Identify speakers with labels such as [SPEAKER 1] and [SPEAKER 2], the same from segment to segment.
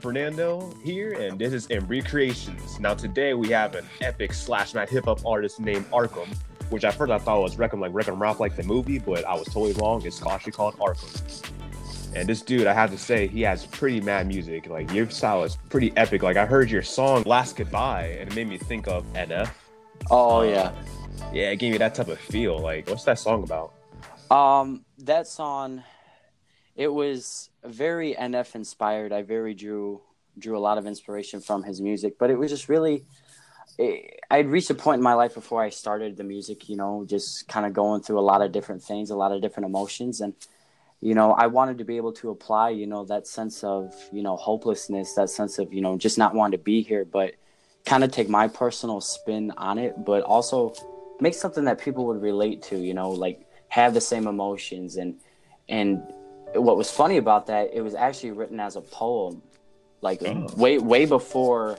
[SPEAKER 1] Fernando here, and this is Embry Creations. Now, today we have an epic slash mad hip hop artist named Arkham, which at first I thought was Wreck 'em like Wreck 'em Ralph like the movie, but I was totally wrong. It's actually called Arkham. And this dude, I have to say, he has pretty mad music. Like your style is pretty epic. Like I heard your song "Last Goodbye," and it made me think of NF.
[SPEAKER 2] Oh
[SPEAKER 1] Uh,
[SPEAKER 2] yeah.
[SPEAKER 1] Yeah, it gave me that type of feel. Like, what's that song about?
[SPEAKER 2] Um, that song, it was very NF inspired. I very drew drew a lot of inspiration from his music, but it was just really. It, I'd reached a point in my life before I started the music, you know, just kind of going through a lot of different things, a lot of different emotions, and you know, I wanted to be able to apply, you know, that sense of you know hopelessness, that sense of you know just not wanting to be here, but kind of take my personal spin on it, but also make something that people would relate to, you know, like have the same emotions and and what was funny about that it was actually written as a poem like
[SPEAKER 1] Oh.
[SPEAKER 2] way way before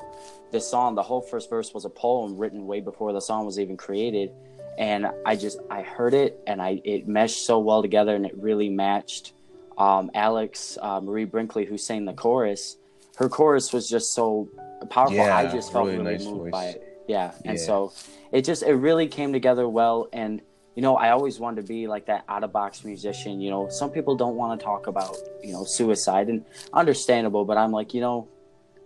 [SPEAKER 2] the song the whole first verse was a poem written way before the song was even created and i just i heard it and i it meshed so well together and it really matched um, alex uh, marie brinkley who sang the chorus her chorus was just so powerful i
[SPEAKER 1] Yeah,
[SPEAKER 2] just felt
[SPEAKER 1] really
[SPEAKER 2] really,
[SPEAKER 1] nice
[SPEAKER 2] moved
[SPEAKER 1] voice.
[SPEAKER 2] by it yeah and
[SPEAKER 1] Yeah.
[SPEAKER 2] so it just it really came together well and you know i always wanted to be like that out of box musician you know. Some people don't want to talk about you know suicide and understandable but i'm like you know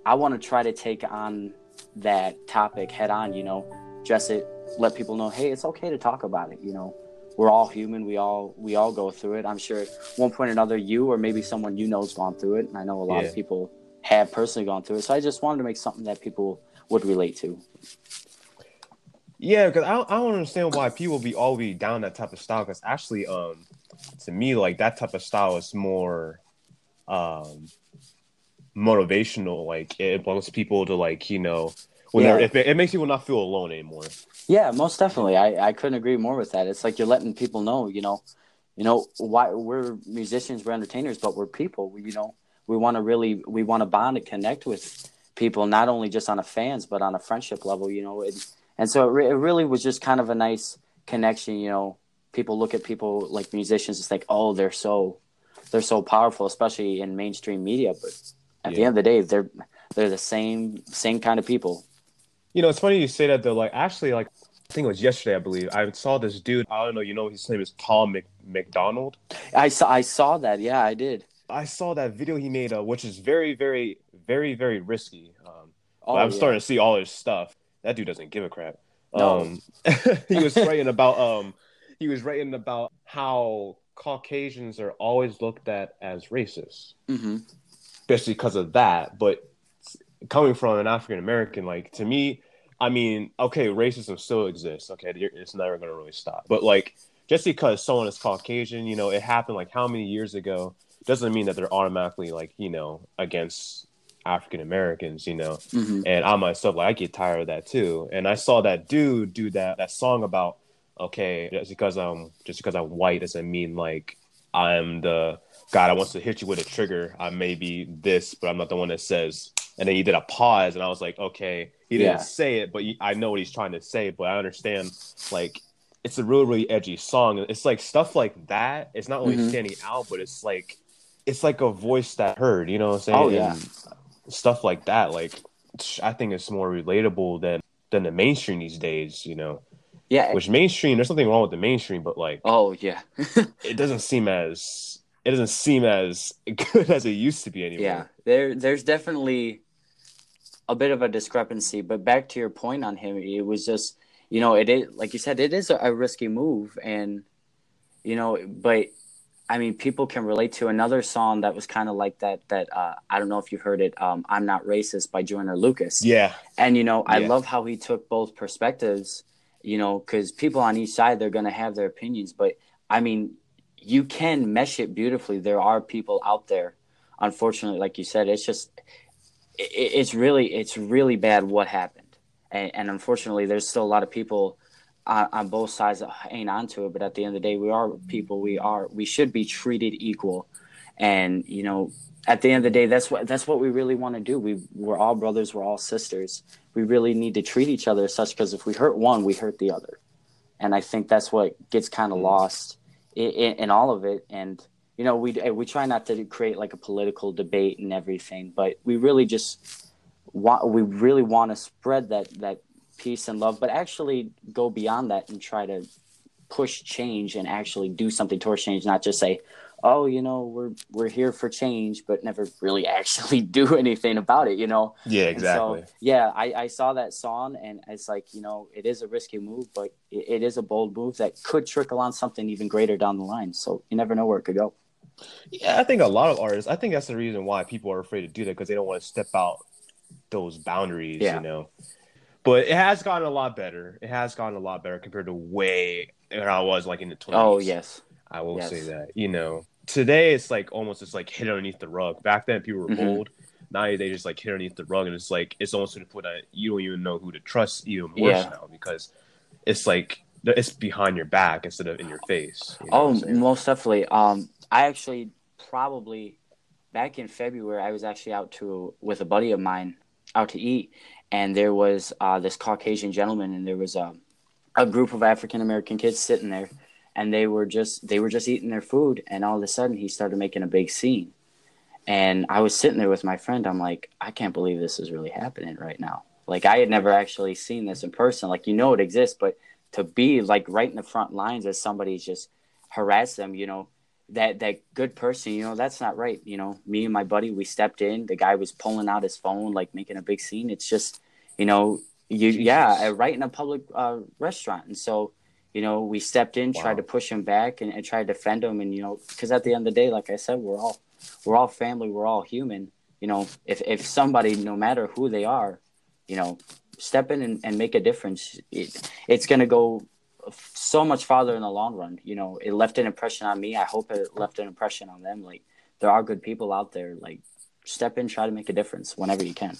[SPEAKER 2] i want to try to take on that topic head on you know address it let people know hey it's okay to talk about it you know. We're all human we all we all go through it. I'm sure at one point or another you or maybe someone you know's gone through it and i know a lot
[SPEAKER 1] Yeah.
[SPEAKER 2] of people have personally gone through it. So i just wanted to make something that people would relate to
[SPEAKER 1] Yeah, because I, don't- I don't understand why people be all be down that type of style. Because actually, um, to me, like that type of style is more, um, motivational. Like it wants people to like you know when
[SPEAKER 2] Yeah.
[SPEAKER 1] it, it makes people not feel alone anymore.
[SPEAKER 2] Yeah, most definitely. I, I couldn't agree more with that. It's like you're letting people know, you know, you know, why we're musicians, we're entertainers, but we're people. We, you know, we want to really, we want to bond and connect with people, not only just on a fans, but on a friendship level, you know. It, and so it, re- it really was just kind of a nice connection, you know. People look at people like musicians, it's like, oh, they're so, they're so powerful, especially in mainstream media. But at the end of the day, they're they're the same same kind of people.
[SPEAKER 1] You know, it's funny you say that though. Like actually, like I think it was yesterday, I believe. I saw this dude. I don't know. You know, his name is Tom Mc, MacDonald.
[SPEAKER 2] I saw I saw that. Yeah, I did.
[SPEAKER 1] I saw that video he made, uh, which is very, very, very, very risky. Um,
[SPEAKER 2] Oh,
[SPEAKER 1] I'm
[SPEAKER 2] yeah.
[SPEAKER 1] starting to see all his stuff. That dude doesn't give a crap.
[SPEAKER 2] No.
[SPEAKER 1] Um, he was writing about um, he was writing about how Caucasians are always looked at as racist,
[SPEAKER 2] hmm
[SPEAKER 1] especially because of that. But coming from an African American, like to me, I mean, okay, racism still exists. Okay, it's never gonna really stop. But like, just because someone is Caucasian, you know, it happened like how many years ago, doesn't mean that they're automatically like you know against African Americans. You know,
[SPEAKER 2] hmm
[SPEAKER 1] and I myself like I get tired of that too. And I saw that dude do that that song about okay, just because I'm just because I'm white doesn't mean like I'm the guy that wants to hit you with a trigger. I may be this, but I'm not the one that says. And then he did a pause, and I was like, okay, he didn't
[SPEAKER 2] Yeah.
[SPEAKER 1] say it, but he- I know what he's trying to say. But I understand, like, it's a really really edgy song. It's like stuff like that. It's not only
[SPEAKER 2] Mhm.
[SPEAKER 1] standing out, but it's like it's like a voice that heard. You know what I'm saying?
[SPEAKER 2] Oh, yeah.
[SPEAKER 1] And stuff like that. Like I think it's more relatable than than the mainstream these days. You know,
[SPEAKER 2] Yeah.
[SPEAKER 1] which mainstream there's nothing wrong with the mainstream, but like
[SPEAKER 2] oh yeah.
[SPEAKER 1] it doesn't seem as it doesn't seem as good as it used to be anymore.
[SPEAKER 2] yeah. There there's definitely a bit of a discrepancy, but back to your point on him, it was just you know it is like you said it is a, a risky move, and you know, but I mean, people can relate to another song that was kind of like that. That uh, I don't know if you've heard it. Um, "I'm Not Racist" by Joyner Lucas.
[SPEAKER 1] Yeah.
[SPEAKER 2] And you know, I
[SPEAKER 1] Yeah.
[SPEAKER 2] love how he took both perspectives. You know, because people on each side they're going to have their opinions, but I mean, you can mesh it beautifully. There are people out there. Unfortunately, like you said, it's just it, it's really it's really bad what happened, and, and unfortunately, there's still a lot of people on, on both sides that ain't onto it. But at the end of the day, we are mm-hmm. people. We are we should be treated equal, and you know, at the end of the day, that's what that's what we really want to do. We we're all brothers. We're all sisters. We really need to treat each other as such because if we hurt one, we hurt the other, and I think that's what gets kind of mm-hmm. lost in, in, in all of it. And you know, we we try not to create like a political debate and everything, but we really just want we really want to spread that that peace and love, but actually go beyond that and try to push change and actually do something towards change, not just say, "Oh, you know, we're we're here for change," but never really actually do anything about it. You know?
[SPEAKER 1] Yeah, exactly.
[SPEAKER 2] So, yeah, I, I saw that song, and it's like you know, it is a risky move, but it, it is a bold move that could trickle on something even greater down the line. So you never know where it could go.
[SPEAKER 1] Yeah, I think a lot of artists. I think that's the reason why people are afraid to do that because they don't want to step out those boundaries. Yeah. You know but it has gotten a lot better. It has gotten a lot better compared to way where I was like in the 20s.
[SPEAKER 2] Oh, yes.
[SPEAKER 1] I will
[SPEAKER 2] yes.
[SPEAKER 1] say that. You know, today it's like almost just like hit underneath the rug. Back then people were mm-hmm. bold. Now they just like hit underneath the rug and it's like it's almost to the point that you don't even know who to trust even worse yeah. now because it's like it's behind your back instead of in your face.
[SPEAKER 2] You know oh, most definitely. Um, I actually probably back in February I was actually out to with a buddy of mine out to eat and there was uh, this Caucasian gentleman, and there was a, a group of African American kids sitting there, and they were just they were just eating their food, and all of a sudden he started making a big scene, and I was sitting there with my friend. I'm like, I can't believe this is really happening right now. Like I had never actually seen this in person. Like you know it exists, but to be like right in the front lines as somebody's just harass them, you know, that that good person, you know, that's not right. You know, me and my buddy, we stepped in. The guy was pulling out his phone, like making a big scene. It's just, you know, you yeah, right in a public uh, restaurant, and so, you know, we stepped in, wow. tried to push him back, and, and tried to defend him, and you know, because at the end of the day, like I said, we're all we're all family, we're all human. You know, if if somebody, no matter who they are, you know, step in and, and make a difference, it, it's gonna go so much farther in the long run. You know, it left an impression on me. I hope it left an impression on them. Like there are good people out there. Like step in, try to make a difference whenever you can.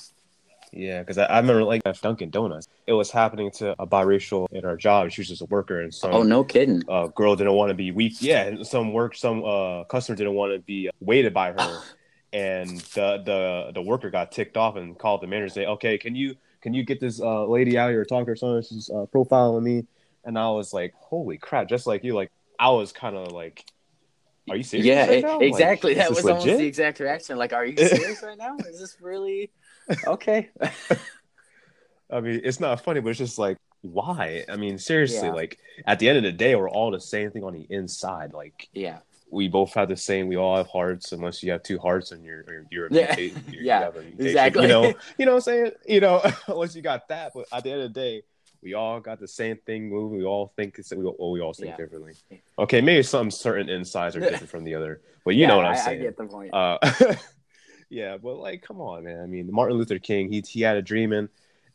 [SPEAKER 1] Yeah, because I, I, remember like at Dunkin' Donuts, it was happening to a biracial in our job. She was just a worker, and some
[SPEAKER 2] oh no kidding,
[SPEAKER 1] uh, girl didn't want to be weak. Yeah, some work, some uh, customer didn't want to be waited by her, and the the the worker got ticked off and called the manager, and say, "Okay, can you can you get this uh, lady out here talk to her son? She's uh, profiling me." and I was like, "Holy crap!" Just like you, like I was kind of like, "Are you serious?"
[SPEAKER 2] Yeah, right exactly. Like, that was legit? almost the exact reaction. Like, "Are you serious right now? Is this really okay?"
[SPEAKER 1] I mean, it's not funny, but it's just like, why? I mean, seriously, yeah. like at the end of the day, we're all the same thing on the inside. Like,
[SPEAKER 2] yeah,
[SPEAKER 1] we both have the same. We all have hearts, unless you have two hearts and you're you're, you're,
[SPEAKER 2] yeah,
[SPEAKER 1] you're
[SPEAKER 2] yeah, exactly.
[SPEAKER 1] You know, you know what I'm saying? You know, unless you got that, but at the end of the day, we all got the same thing moving. We all think it's we, well, we all think yeah. differently. Okay, maybe some certain insides are different from the other, but you yeah, know what I'm I, saying. I
[SPEAKER 2] get the point.
[SPEAKER 1] Uh, yeah, but like, come on, man. I mean, Martin Luther King, he he had a dream, and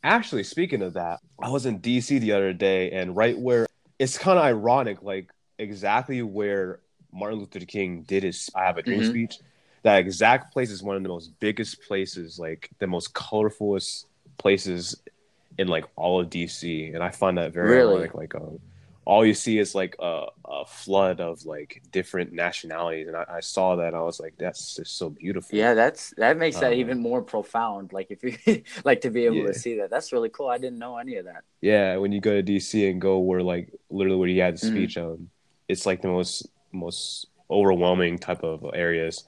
[SPEAKER 1] actually, speaking of that, I was in D.C. the other day, and right where it's kind of ironic, like exactly where Martin Luther King did his "I Have a Dream" mm-hmm. speech. That exact place is one of the most biggest places, like the most colorfulest places in like all of DC, and I find that very really? ironic. Like, um, all you see is like a, a flood of like different nationalities, and I, I, saw that and I was like, that's just so beautiful.
[SPEAKER 2] Yeah, that's that makes that um, even more profound. Like if you like to be able yeah. to see that, that's really cool. I didn't know any of that.
[SPEAKER 1] Yeah, when you go to DC and go where like literally where he had the mm-hmm. speech, mm-hmm. um, it's like the most most overwhelming type of areas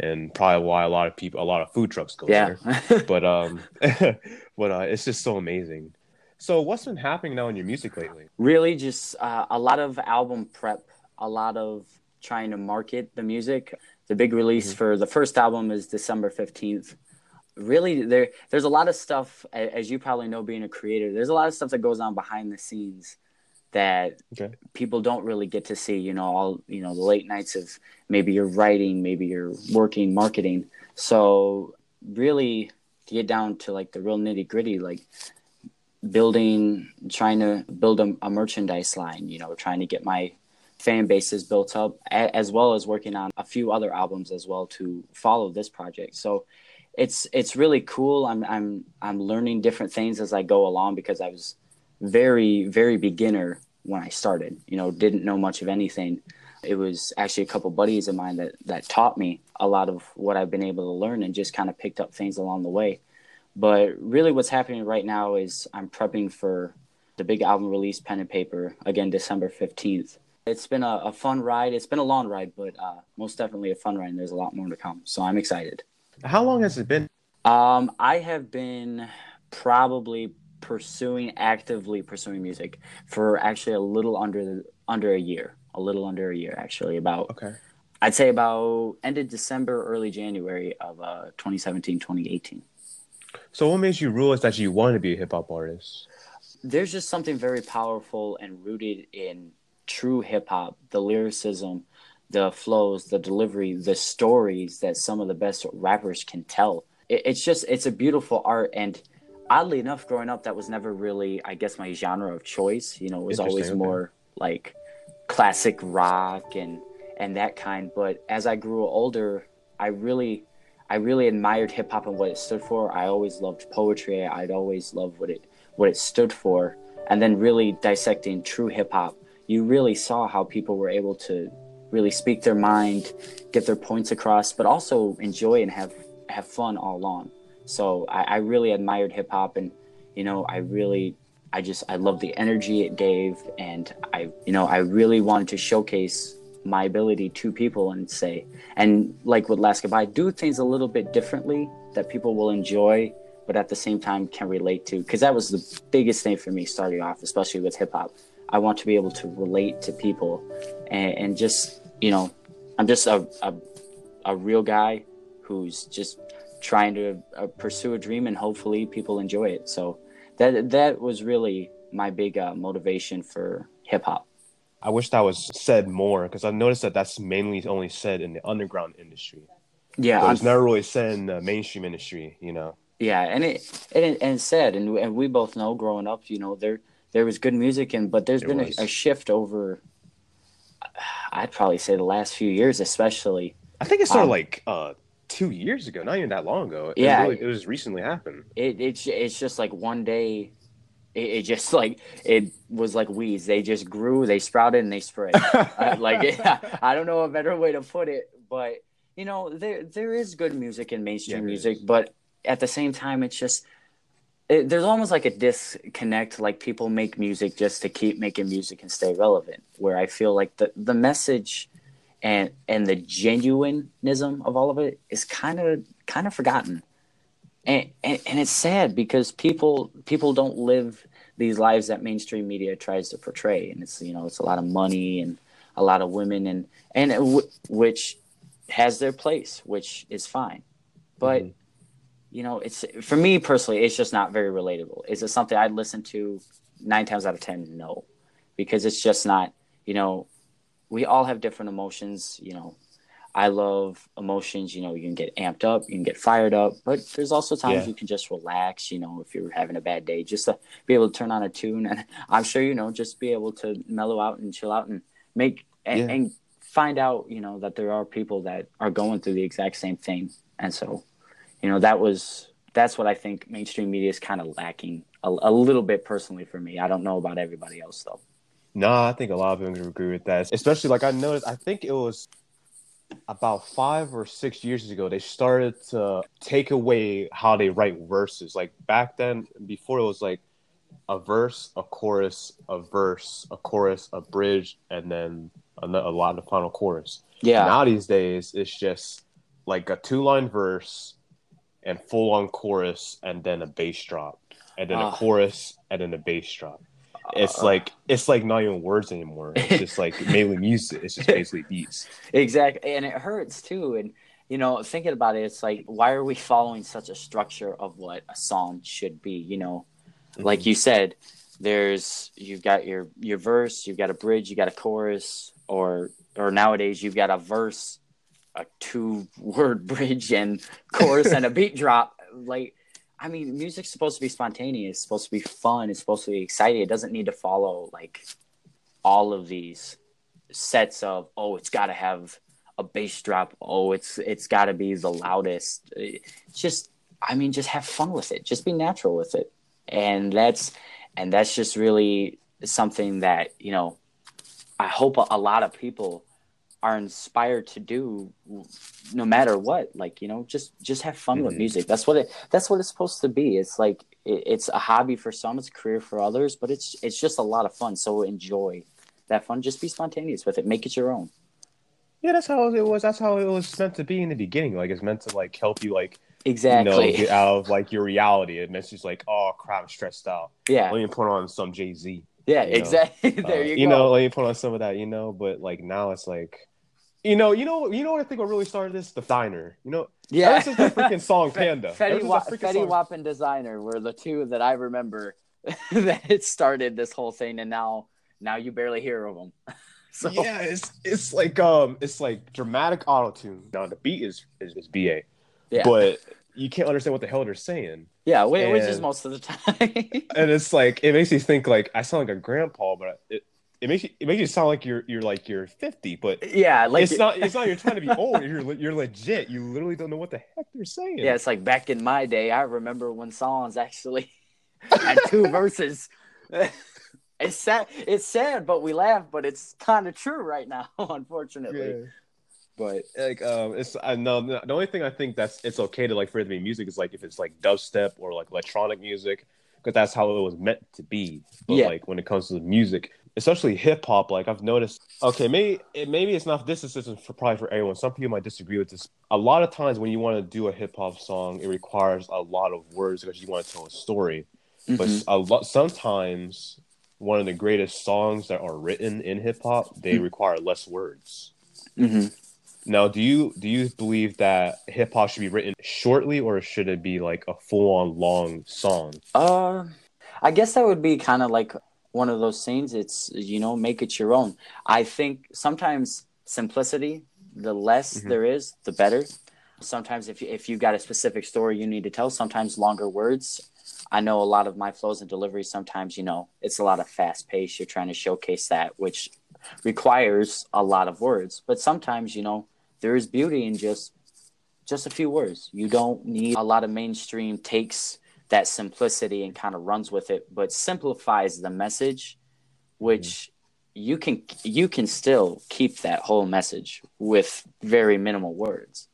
[SPEAKER 1] and probably why a lot of people, a lot of food trucks go yeah. there. but um, but uh, it's just so amazing. So, what's been happening now in your music lately?
[SPEAKER 2] Really, just uh, a lot of album prep, a lot of trying to market the music. The big release mm-hmm. for the first album is December fifteenth. Really, there there's a lot of stuff, as you probably know, being a creator. There's a lot of stuff that goes on behind the scenes that okay. people don't really get to see. You know, all you know, the late nights of maybe you're writing, maybe you're working, marketing. So really, to get down to like the real nitty gritty, like building, trying to build a, a, merchandise line. You know, trying to get my fan bases built up, a, as well as working on a few other albums as well to follow this project. So. It's it's really cool. I'm I'm I'm learning different things as I go along because I was very very beginner when I started. You know, didn't know much of anything. It was actually a couple buddies of mine that that taught me a lot of what I've been able to learn and just kind of picked up things along the way. But really, what's happening right now is I'm prepping for the big album release, Pen and Paper, again December fifteenth. It's been a, a fun ride. It's been a long ride, but uh, most definitely a fun ride. And there's a lot more to come. So I'm excited.
[SPEAKER 1] How long has it been?
[SPEAKER 2] Um, I have been probably pursuing actively pursuing music for actually a little under the, under a year, a little under a year actually. About
[SPEAKER 1] Okay.
[SPEAKER 2] I'd say about ended December, early January of uh, 2017, 2018.
[SPEAKER 1] So what made you realize that you wanted to be a hip hop artist?
[SPEAKER 2] There's just something very powerful and rooted in true hip hop, the lyricism, the flows, the delivery, the stories that some of the best rappers can tell. It's just, it's a beautiful art. And oddly enough, growing up, that was never really, I guess, my genre of choice. You know, it was always
[SPEAKER 1] okay.
[SPEAKER 2] more like classic rock and and that kind. But as I grew older, I really I really admired hip hop and what it stood for. I always loved poetry. I'd always loved what it what it stood for. And then really dissecting true hip hop, you really saw how people were able to really speak their mind, get their points across, but also enjoy and have have fun all along. So I, I really admired hip hop and you know, I really I just I love the energy it gave and I you know, I really wanted to showcase my ability to people and say and like with Last Goodbye, do things a little bit differently that people will enjoy but at the same time can relate to because that was the biggest thing for me starting off especially with hip hop. I want to be able to relate to people and, and just you know i'm just a, a, a real guy who's just trying to uh, pursue a dream and hopefully people enjoy it. So that that was really my big uh, motivation for hip hop
[SPEAKER 1] I wish that was said more because I noticed that that's mainly only said in the underground industry.
[SPEAKER 2] yeah I'm-
[SPEAKER 1] it's never really said in the mainstream industry, you know.
[SPEAKER 2] Yeah, and it and and sad, and and we both know growing up, you know, there there was good music, and but there's
[SPEAKER 1] There
[SPEAKER 2] been a, a shift over. I'd probably say the last few years, especially.
[SPEAKER 1] I think it started
[SPEAKER 2] Um,
[SPEAKER 1] like uh two years ago, not even that long ago. It
[SPEAKER 2] Yeah.
[SPEAKER 1] really, it was recently happened.
[SPEAKER 2] It it's it's just like one day, it, it just like it was like weeds. They just grew, they sprouted, and they spread. Uh, like I don't know a better way to put it, but you know there there is good music in mainstream
[SPEAKER 1] Yeah,
[SPEAKER 2] music,
[SPEAKER 1] is.
[SPEAKER 2] but at the same time, it's just it, there's almost like a disconnect. Like people make music just to keep making music and stay relevant. Where I feel like the the message and and the genuineism of all of it is kind of kind of forgotten. And, and and it's sad because people people don't live these lives that mainstream media tries to portray, and it's you know it's a lot of money and a lot of women and and w- which has their place, which is fine, but
[SPEAKER 1] Mhm.
[SPEAKER 2] you know it's for me personally, it's just not very relatable. Is it something I'd listen to nine times out of ten? No, because it's just not. You know, we all have different emotions. You know, I love emotions. You know, you can get amped up, you can get fired up, but there's also times
[SPEAKER 1] Yeah.
[SPEAKER 2] you can just relax. You know, if you're having a bad day, just to be able to turn on a tune, and I'm sure you know, just be able to mellow out and chill out and make and,
[SPEAKER 1] Yeah.
[SPEAKER 2] and find out, you know, that there are people that are going through the exact same thing, and so, you know, that was that's what I think mainstream media is kind of lacking a, a little bit personally for me. I don't know about everybody else though.
[SPEAKER 1] No, I think a lot of people agree with that. Especially like I noticed, I think it was about five or six years ago, they started to take away how they write verses. Like back then, before it was like a verse, a chorus, a verse, a chorus, a bridge, and then a, a lot of the final chorus.
[SPEAKER 2] Yeah,
[SPEAKER 1] Now these days, it's just like a two line verse and full on chorus, and then a bass drop, and then a
[SPEAKER 2] Ah.
[SPEAKER 1] chorus, and then a bass drop. It's
[SPEAKER 2] Uh,
[SPEAKER 1] like it's like not even words anymore. It's just like mainly music. It's just basically beats.
[SPEAKER 2] exactly, and it hurts too. And you know, thinking about it, it's like why are we following such a structure of what a song should be? You know, like you said, there's you've got your your verse, you've got a bridge, you got a chorus, or or nowadays you've got a verse, a two word bridge and chorus and a beat drop. Like, I mean, music's supposed to be spontaneous, it's supposed to be fun, it's supposed to be exciting. It doesn't need to follow like all of these sets of oh, it's got to have a bass drop. Oh, it's it's got to be the loudest. Just, I mean, just have fun with it. Just be natural with it, and that's and that's just really something that you know. I hope a, a lot of people are inspired to do no matter what like you know just just have fun with
[SPEAKER 1] Mhm.
[SPEAKER 2] music that's what it that's what it's supposed to be it's like it, it's a hobby for some it's a career for others but it's it's just a lot of fun so enjoy that fun. Just be spontaneous with it. Make it your own.
[SPEAKER 1] Yeah, that's how it was. That's how it was meant to be in the beginning. Like it's meant to like help you like
[SPEAKER 2] Exactly.
[SPEAKER 1] you know get out of like your reality. It meant just like oh crap, I'm stressed out.
[SPEAKER 2] yeah.
[SPEAKER 1] Let me put on some Jay Z.
[SPEAKER 2] Yeah.
[SPEAKER 1] you know,
[SPEAKER 2] Exactly. there
[SPEAKER 1] Uh,
[SPEAKER 2] you,
[SPEAKER 1] you know, let me put on some of that. You know, but like now it's like. You know, you know, you know what I think what really started this? The diner. You know,
[SPEAKER 2] yeah.
[SPEAKER 1] ever since the freaking song Panda.
[SPEAKER 2] Fetty, Wa- Fetty
[SPEAKER 1] song-
[SPEAKER 2] Wap and Desiigner were the two that I remember that it started this whole thing, and now now you barely hear of them. so
[SPEAKER 1] Yeah, it's it's like um it's like dramatic auto tune. Now the beat is is, is BA,
[SPEAKER 2] yeah,
[SPEAKER 1] but you can't understand what the hell they're saying.
[SPEAKER 2] yeah, whi- which is most of the time.
[SPEAKER 1] And it's like it makes you think like I sound like a grandpa, but it it makes you it makes you sound like you're you're like you're 50, but
[SPEAKER 2] yeah, like
[SPEAKER 1] it's not it's not you're trying to be old. You're you're legit. You literally don't know what the heck they're saying.
[SPEAKER 2] Yeah, it's like back in my day. I remember when songs actually had two verses. It's sad. It's sad, but we laugh. But it's kind of true right now, unfortunately.
[SPEAKER 1] Yeah.
[SPEAKER 2] But
[SPEAKER 1] like um it's I know the only thing I think that's it's okay to like for it to be music is like if it's like dubstep or like electronic music because that's how it was meant to be. But
[SPEAKER 2] Yeah.
[SPEAKER 1] like when it comes to the music, especially hip hop, like I've noticed. Okay, maybe it, maybe it's not this isn't for probably for everyone. Some people might disagree with this. A lot of times when you want to do a hip hop song, it requires a lot of words because you want to tell a story. But
[SPEAKER 2] mhm.
[SPEAKER 1] a lot sometimes one of the greatest songs that are written in hip hop they require less words.
[SPEAKER 2] Mhm.
[SPEAKER 1] Now, do you do you believe that hip hop should be written shortly, or should it be like a full on long song?
[SPEAKER 2] Uh, I guess that would be kind of like one of those things. It's you know, make it your own. I think sometimes simplicity, the less
[SPEAKER 1] Mhm.
[SPEAKER 2] there is, the better. Sometimes if you, if you've got a specific story you need to tell, sometimes longer words. I know a lot of my flows and delivery. Sometimes you know it's a lot of fast pace. You're trying to showcase that, which requires a lot of words. But sometimes you know there is beauty in just just a few words. You don't need a lot of mainstream takes that simplicity and kind of runs with it, but simplifies the message, which mm-hmm. you can you can still keep that whole message with very minimal words.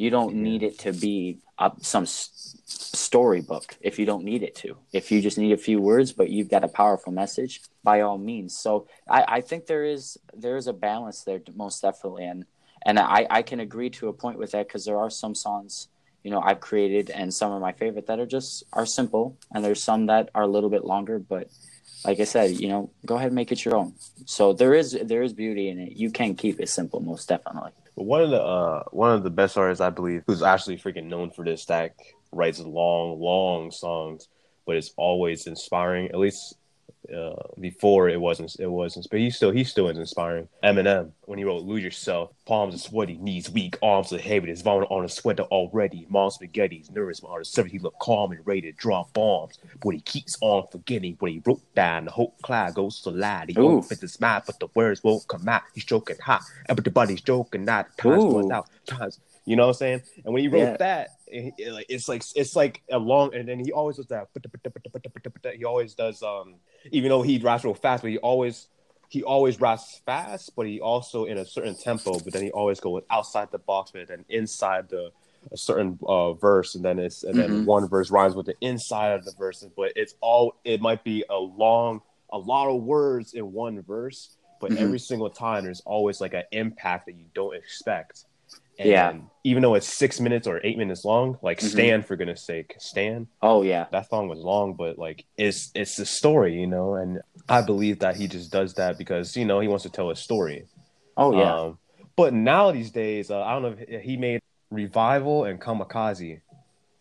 [SPEAKER 2] You don't need it to be some s- storybook if you don't need it to. If you just need a few words, but you've got a powerful message, by all means. So I, I think there is there is a balance there, most definitely, and and I, I can agree to a point with that because there are some songs you know I've created and some of my favorite that are just are simple, and there's some that are a little bit longer, but like I said, you know, go ahead and make it your own. So there is there is beauty in it. You can keep it simple, most definitely.
[SPEAKER 1] One of the uh, one of the best artists I believe who's actually freaking known for this stack writes long, long songs, but it's always inspiring. At least uh, before it wasn't, it wasn't. But he still he still is inspiring. Eminem when he wrote "Lose Yourself," palms are sweaty, knees weak, arms are heavy. There's vomit on his sweater already. Mom spaghetti's nervous, on the surface he look calm and ready to drop bombs. But he keeps on forgetting what he wrote down. The whole cloud goes to lie. He opens his mouth, but the words won't come out. He's joking hot, everybody's joking out. Times
[SPEAKER 2] Ooh.
[SPEAKER 1] runs out. Times, you know what I'm saying? And when he wrote
[SPEAKER 2] Yeah.
[SPEAKER 1] that, it, it, it's like it's like a long, and then he always does that. He always does. Um, even though he raps real fast, but he always he always raps fast, but he also in a certain tempo. But then he always goes outside the box, but then inside the a certain uh, verse, and then it's and then
[SPEAKER 2] Mhm.
[SPEAKER 1] one verse rhymes with the inside of the verse. But it's all it might be a long, a lot of words in one verse, but
[SPEAKER 2] Mhm.
[SPEAKER 1] every single time there's always like an impact that you don't expect. And
[SPEAKER 2] Yeah.
[SPEAKER 1] even though it's six minutes or eight minutes long, like
[SPEAKER 2] Mhm.
[SPEAKER 1] Stan for goodness sake, Stan,
[SPEAKER 2] Oh yeah,
[SPEAKER 1] that song was long, but like it's it's a story, you know, and I believe that he just does that because you know he wants to tell a story.
[SPEAKER 2] oh yeah,
[SPEAKER 1] Um, but now these days, uh, I don't know if he made Revival and Kamikaze.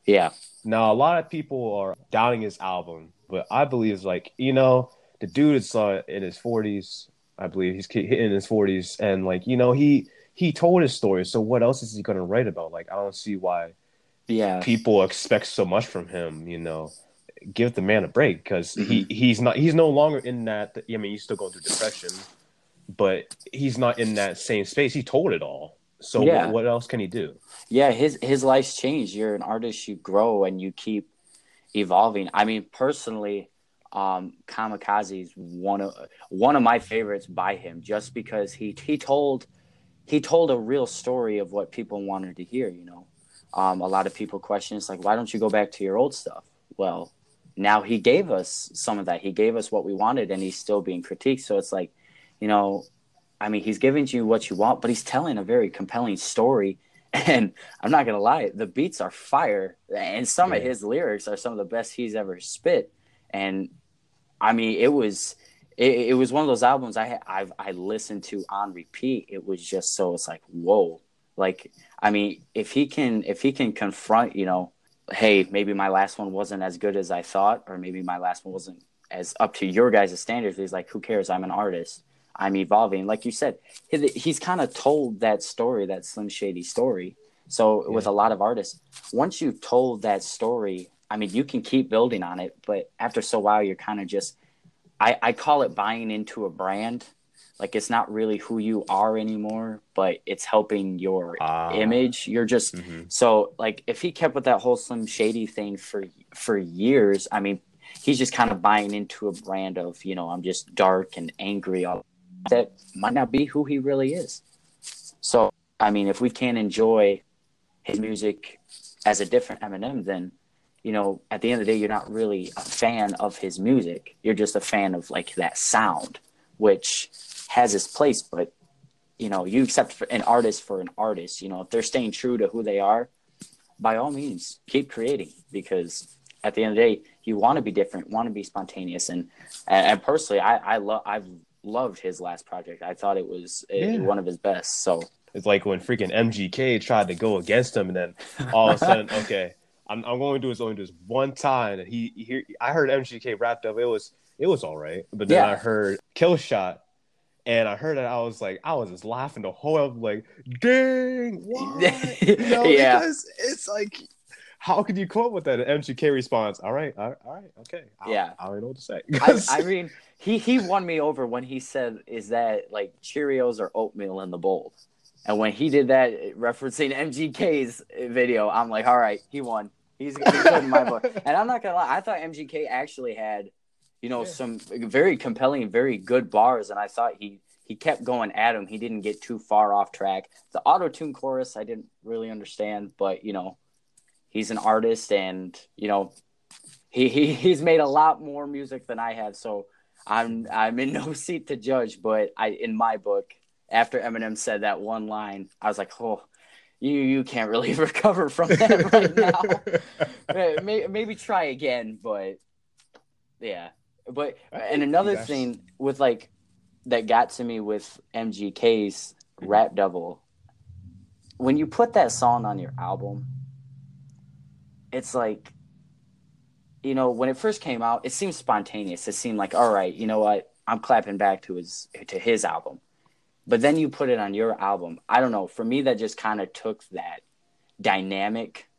[SPEAKER 2] yeah,
[SPEAKER 1] Now a lot of people are doubting his album, but I believe it's like you know the dude is uh, in his forties. I believe he's in his forties, and like you know he he told his story. So what else is he gonna write about? Like I don't see why
[SPEAKER 2] yeah,
[SPEAKER 1] people expect so much from him. You know, give the man a break because he
[SPEAKER 2] Mm-hmm.
[SPEAKER 1] he's not he's no longer in that. I mean, he's still going through depression, but he's not in that same space. He told it all. So
[SPEAKER 2] Yeah.
[SPEAKER 1] what, what else can he do?
[SPEAKER 2] yeah. His his life's changed. You're an artist. You grow and you keep evolving. I mean, personally, um, Kamikaze is one of one of my favorites by him, just because he he told he told a real story of what people wanted to hear. You know, um, a lot of people question it's like, why don't you go back to your old stuff? Well, now he gave us some of that. He gave us what we wanted, and he's still being critiqued. So it's like, you know, I mean, he's giving you what you want, but he's telling a very compelling story. And I'm not gonna lie, the beats are fire, and some yeah. of his lyrics are some of the best he's ever spit. And I mean, it was it, it was one of those albums I I've I listened to on repeat. It was just so it's like whoa, like I mean, if he can if he can confront, you know, hey, maybe my last one wasn't as good as I thought, or maybe my last one wasn't as up to your guys' standards. He's like, who cares? I'm an artist. I'm evolving. Like you said, he's kind of told that story, that Slim Shady story. So yeah. with a lot of artists, once you've told that story, I mean, you can keep building on it, but after so while, you're kind of just, I, I call it buying into a brand. Like it's not really who you are anymore, but it's helping your uh, image. You're just mm-hmm. so like if he kept with that whole Slim Shady thing for for years, I mean, he's just kind of buying into a brand of you know I'm just dark and angry all that might not be who he really is. So, I mean, if we can't enjoy his music as a different Eminem, then, you know, at the end of the day, you're not really a fan of his music. You're just a fan of like that sound, which has its place. But, you know, you accept an artist for an artist. You know, if they're staying true to who they are, by all means, keep creating because at the end of the day, you want to be different, want to be spontaneous. And, and personally, I, I love, I've loved his last project. I thought it was uh, yeah. one of his best. So
[SPEAKER 1] it's like when freaking MGK tried to go against him, and then all of a sudden, okay, I'm, I'm going to do this only do this one time, and he, he I heard MGK wrapped up. It was it was all right, but then yeah. I heard Killshot. And I heard it. I was like, I was just laughing the whole. I'm like, dang, what? You know, yeah, because it's like how could you come up with that MGK response? All right, all right, all right okay. I,
[SPEAKER 2] yeah,
[SPEAKER 1] I don't know what to say.
[SPEAKER 2] I, I, mean, he he won me over when he said, "Is that like Cheerios or oatmeal in the bowl?" And when he did that, referencing MGK's video, I'm like, "All right, he won. He's, he's good in my book." And I'm not gonna lie, I thought MGK actually had, you know, yeah. some very compelling, very good bars, and I thought he he kept going at him. He didn't get too far off track. The auto tune chorus, I didn't really understand, but you know he's an artist and you know he, he he's made a lot more music than I have so I'm I'm in no seat to judge but I in my book after Eminem said that one line I was like oh you you can't really recover from that right now. Maybe, maybe try again but yeah. But and another thing with like that got to me with MGK's Rap Devil when you put that song on your album it's like you know when it first came out it seemed spontaneous. It seemed like all right you know what? I'm clapping back to his to his album but then you put it on your album i don't know for me that just kind of took that dynamic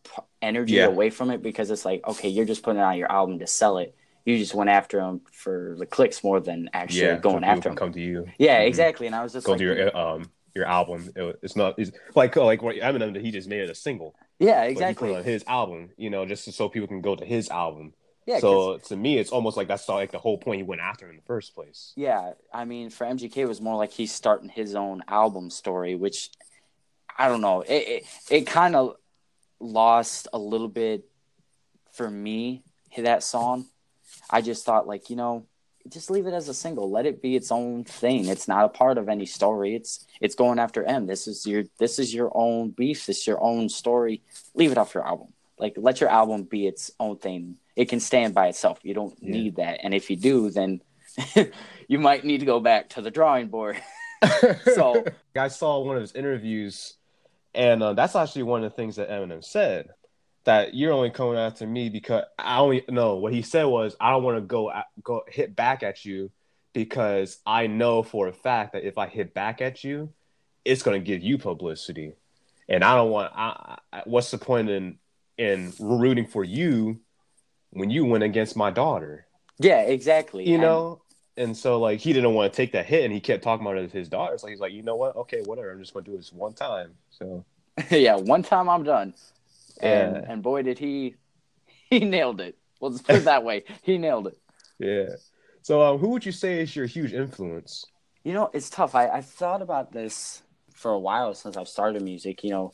[SPEAKER 2] energy yeah. away from it because it's like okay you're just putting it on your album to sell it you just went after him for the clicks more than actually yeah, going after him
[SPEAKER 1] come to you
[SPEAKER 2] yeah mm-hmm. exactly and i was just
[SPEAKER 1] go
[SPEAKER 2] like,
[SPEAKER 1] to your um your album it's not it's like like what Eminem he just made it a single
[SPEAKER 2] yeah, exactly.
[SPEAKER 1] on his album, you know, just so people can go to his album. Yeah. So to me, it's almost like that's like the whole point he went after in the first place.
[SPEAKER 2] Yeah, I mean, for MGK, it was more like he's starting his own album story, which I don't know. It it, it kind of lost a little bit for me that song. I just thought like you know just leave it as a single. Let it be its own thing. It's not a part of any story. It's it's going after M. This is your this is your own beef. This is your own story. Leave it off your album. Like let your album be its own thing. It can stand by itself. You don't yeah. need that. And if you do, then you might need to go back to the drawing board. so
[SPEAKER 1] I saw one of his interviews, and uh, that's actually one of the things that Eminem said that you're only coming after me because I only know what he said was I don't want to go go hit back at you because I know for a fact that if I hit back at you, it's going to give you publicity, and I don't want. I, I, what's the point in in rooting for you when you went against my daughter?
[SPEAKER 2] Yeah, exactly.
[SPEAKER 1] You and, know, and so like he didn't want to take that hit, and he kept talking about it as his daughter. So he's like, you know what? Okay, whatever. I'm just going to do this one time. So
[SPEAKER 2] yeah, one time I'm done and uh, and boy did he he nailed it. Well, let's put it that way. He nailed it.
[SPEAKER 1] Yeah. So, um, who would you say is your huge influence?
[SPEAKER 2] You know, it's tough. I I thought about this for a while since I've started music. You know,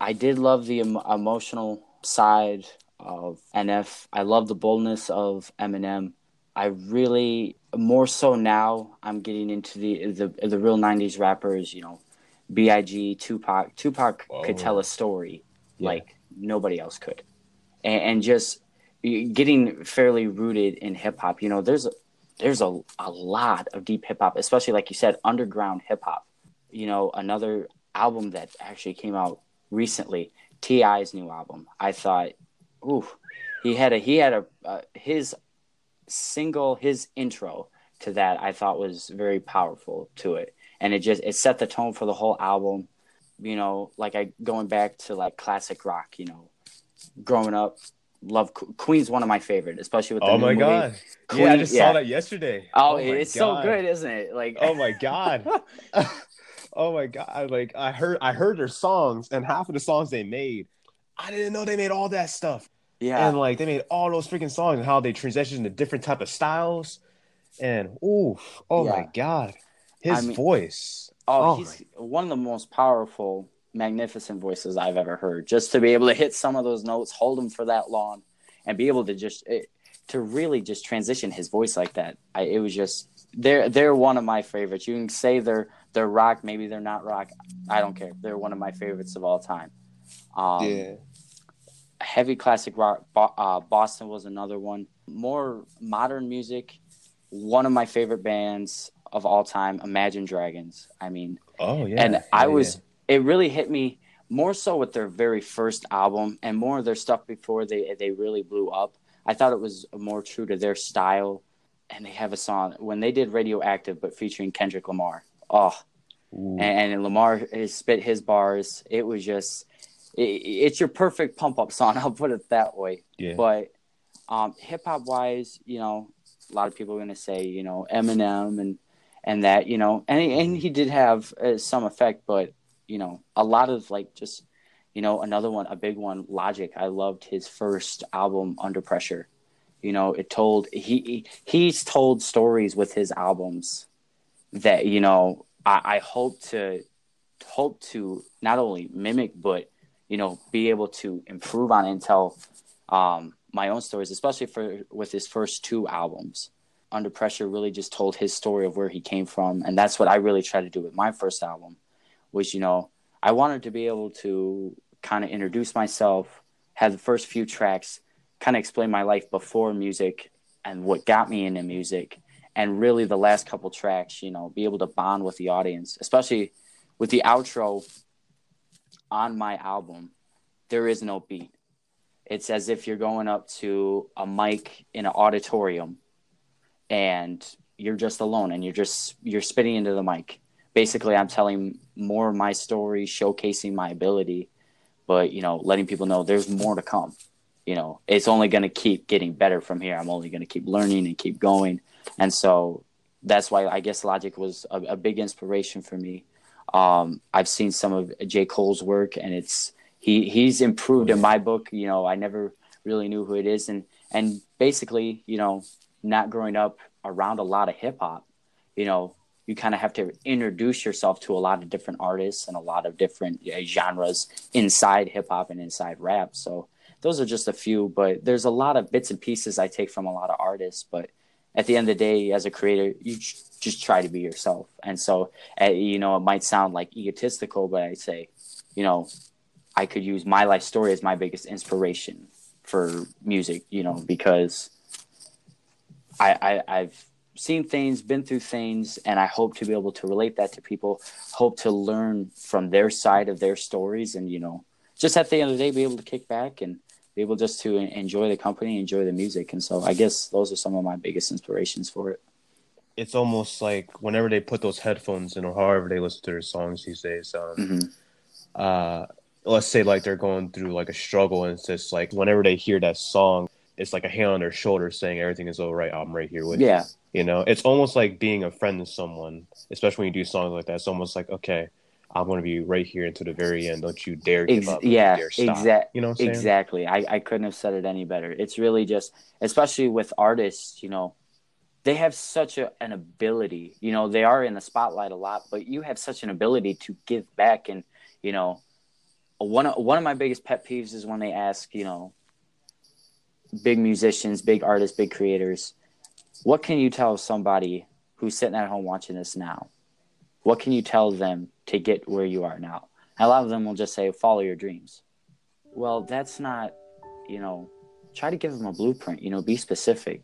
[SPEAKER 2] I did love the em- emotional side of NF. I love the boldness of Eminem, I really more so now I'm getting into the the the real '90s rappers. You know, Big, Tupac. Tupac
[SPEAKER 1] Whoa.
[SPEAKER 2] could tell a story
[SPEAKER 1] Yeah.
[SPEAKER 2] like nobody else could, and, and just getting fairly rooted in hip hop. You know, there's there's a a lot of deep hip hop, especially like you said, underground hip hop. You know, another album that actually came out recently, T.I.'s new album. I thought, ooh, he had a he had a uh, his single his intro to that I thought was very powerful to it, and it just it set the tone for the whole album. You know, like I going back to like classic rock. You know, growing up, love Queen's one of my favorite, especially with the
[SPEAKER 1] Oh my
[SPEAKER 2] movie.
[SPEAKER 1] god.
[SPEAKER 2] Queen,
[SPEAKER 1] yeah, I just
[SPEAKER 2] yeah.
[SPEAKER 1] saw that yesterday.
[SPEAKER 2] Oh,
[SPEAKER 1] my
[SPEAKER 2] it's so good, isn't it? Like,
[SPEAKER 1] Oh my god. oh my god. Like I heard I heard their songs and half of the songs they made. I didn't know they made all that stuff.
[SPEAKER 2] yeah,
[SPEAKER 1] And like they made all those freaking songs and how they transitioned to different type of styles. And oof, oh my god. His
[SPEAKER 2] I mean-
[SPEAKER 1] voice.
[SPEAKER 2] Oh,
[SPEAKER 1] Oh
[SPEAKER 2] he's one of the most powerful, magnificent voices I've ever heard. Just to be able to hit some of those notes, hold them for that long, and be able to just it, to really just transition his voice like that. I, it was just they're they're one of my favorites. You can say they're they're rock, maybe they're not rock. I don't care. They're one of my favorites of all time. Um, heavy classic rock. Bo- uh, Boston was another one. More modern music. One of my favorite bands of all time, Imagine Dragons. I mean,
[SPEAKER 1] Oh yeah.
[SPEAKER 2] and I
[SPEAKER 1] Yeah,
[SPEAKER 2] was it really hit me more so with their very first album and more of their stuff before they they really blew up. I thought it was more true to their style. And they have a song when they did Radioactive, but featuring Kendrick Lamar. Oh, and, and Lamar has spit his bars. It was just, it, it's your perfect pump up song. I'll put it that way.
[SPEAKER 1] yeah.
[SPEAKER 2] But um, hip hop wise, you know, a lot of people are going to say, you know, Eminem and and that, you know, and and he did have uh, some effect, but you know, a lot of like just, you know, another one, a big one, Logic. I loved his first album, Under Pressure. You know, it told he, he he's told stories with his albums that you know I, I hope to hope to not only mimic but you know be able to improve on and tell um, my own stories, especially for with his first two albums. Under Pressure really just told his story of where he came from, and that's what I really tried to do with my first album. Was you know I wanted to be able to kind of introduce myself, have the first few tracks, kind of explain my life before music and what got me into music, and really the last couple tracks, you know, be able to bond with the audience, especially with the outro on my album. There is no beat. It's as if you're going up to a mic in an auditorium and you're just alone and you're just you're spitting into the mic. Basically, I'm telling more of my story, showcasing my ability, but you know, letting people know there's more to come. You know, it's only going to keep getting better from here. I'm only going to keep learning and keep going. And so that's why I guess Logic was a, a big inspiration for me. Um, I've seen some of J. Cole's work, and it's he he's improved in my book. You know, I never really knew who it is, and and basically, you know, not growing up around a lot of hip hop, you know, you kind of have to introduce yourself to a lot of different artists and a lot of different uh, genres inside hip hop and inside rap. So those are just a few, but there's a lot of bits and pieces I take from a lot of artists. But at the end of the day, as a creator, you just try to be yourself. And so, uh, you know, it might sound like egotistical, but I say, you know, I could use my life story as my biggest inspiration for music, you know, because I, I I've seen things, been through things, and I hope to be able to relate that to people. Hope to learn from their side of their stories, and you know, just at the end of the day, be able to kick back and be able just to enjoy the company, enjoy the music. And so, I guess those are some of my biggest inspirations for it.
[SPEAKER 1] It's almost like whenever they put those headphones in or however they listen to their songs these days, um,
[SPEAKER 2] hmm
[SPEAKER 1] uh, let's say like they're going through like a struggle and it's just like whenever they hear that song, it's like a hand on their shoulder saying everything is all right. I'm right here with you.
[SPEAKER 2] Yeah,
[SPEAKER 1] You know, it's almost like being a friend to someone, especially when you do songs like that. It's almost like, okay, I'm going to be right here until the very end. Don't you dare give
[SPEAKER 2] Ex-
[SPEAKER 1] up.
[SPEAKER 2] Yeah,
[SPEAKER 1] you dare stop.
[SPEAKER 2] exact-
[SPEAKER 1] You know what I'm
[SPEAKER 2] exactly. I, I couldn't have said it any better. It's really just, especially with artists, you know, they have such a, an ability. You know, they are in the spotlight a lot, but you have such an ability to give back. And you know, one of one of my biggest pet peeves is when they ask, you know, big musicians, big artists, big creators, what can you tell somebody who's sitting at home watching this now? What can you tell them to get where you are now? A lot of them will just say, follow your dreams. Well, that's not, you know, try to give them a blueprint, you know, be specific.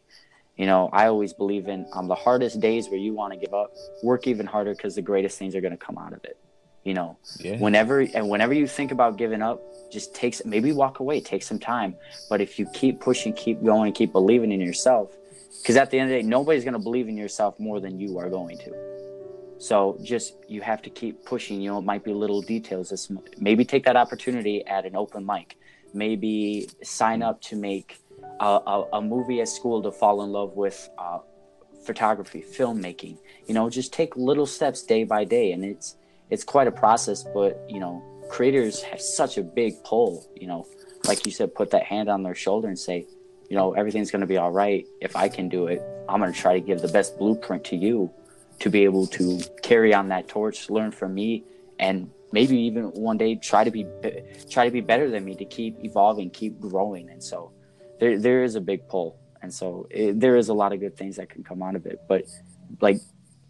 [SPEAKER 2] You know, I always believe in on the hardest days where you want to give up, work even harder because the greatest things are going to come out of it. You know,
[SPEAKER 1] Yeah.
[SPEAKER 2] whenever and whenever you think about giving up, just takes maybe walk away, take some time. But if you keep pushing, keep going, keep believing in yourself, because at the end of the day, nobody's going to believe in yourself more than you are going to. So just you have to keep pushing. You know, it might be little details. This maybe take that opportunity at an open mic. Maybe sign up to make a, a, a movie at school to fall in love with uh, photography, filmmaking. You know, just take little steps day by day, and it's it's quite a process. But you know, creators have such a big pull. You know, like you said, put that hand on their shoulder and say, you know, everything's going to be all right. If I can do it, I'm going to try to give the best blueprint to you to be able to carry on that torch, learn from me, and maybe even one day try to be try to be better than me to keep evolving, keep growing. And so there there is a big pull, and so it, there is a lot of good things that can come out of it. But like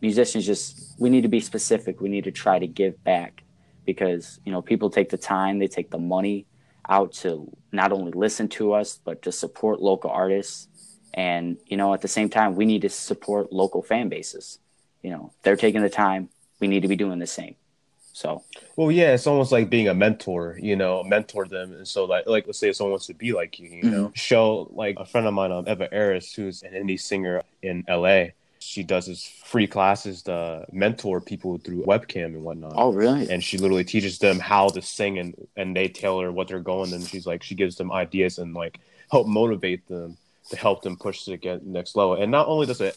[SPEAKER 2] musicians, just we need to be specific. We need to try to give back because you know people take the time, they take the money out to not only listen to us but to support local artists and you know at the same time we need to support local fan bases you know they're taking the time we need to be doing the same so
[SPEAKER 1] Well, yeah, it's almost like being a mentor, you know, mentor them. And so, like, like let's say if someone wants to be like you, you know, show like a friend of mine, um, Eva Eris, who's an indie singer in LA. She does this free classes to mentor people through webcam and whatnot.
[SPEAKER 2] oh really
[SPEAKER 1] And she literally teaches them how to sing and, and they tell her what they're going. And she's like, she gives them ideas and like help motivate them to help them push to get next level. And not only does it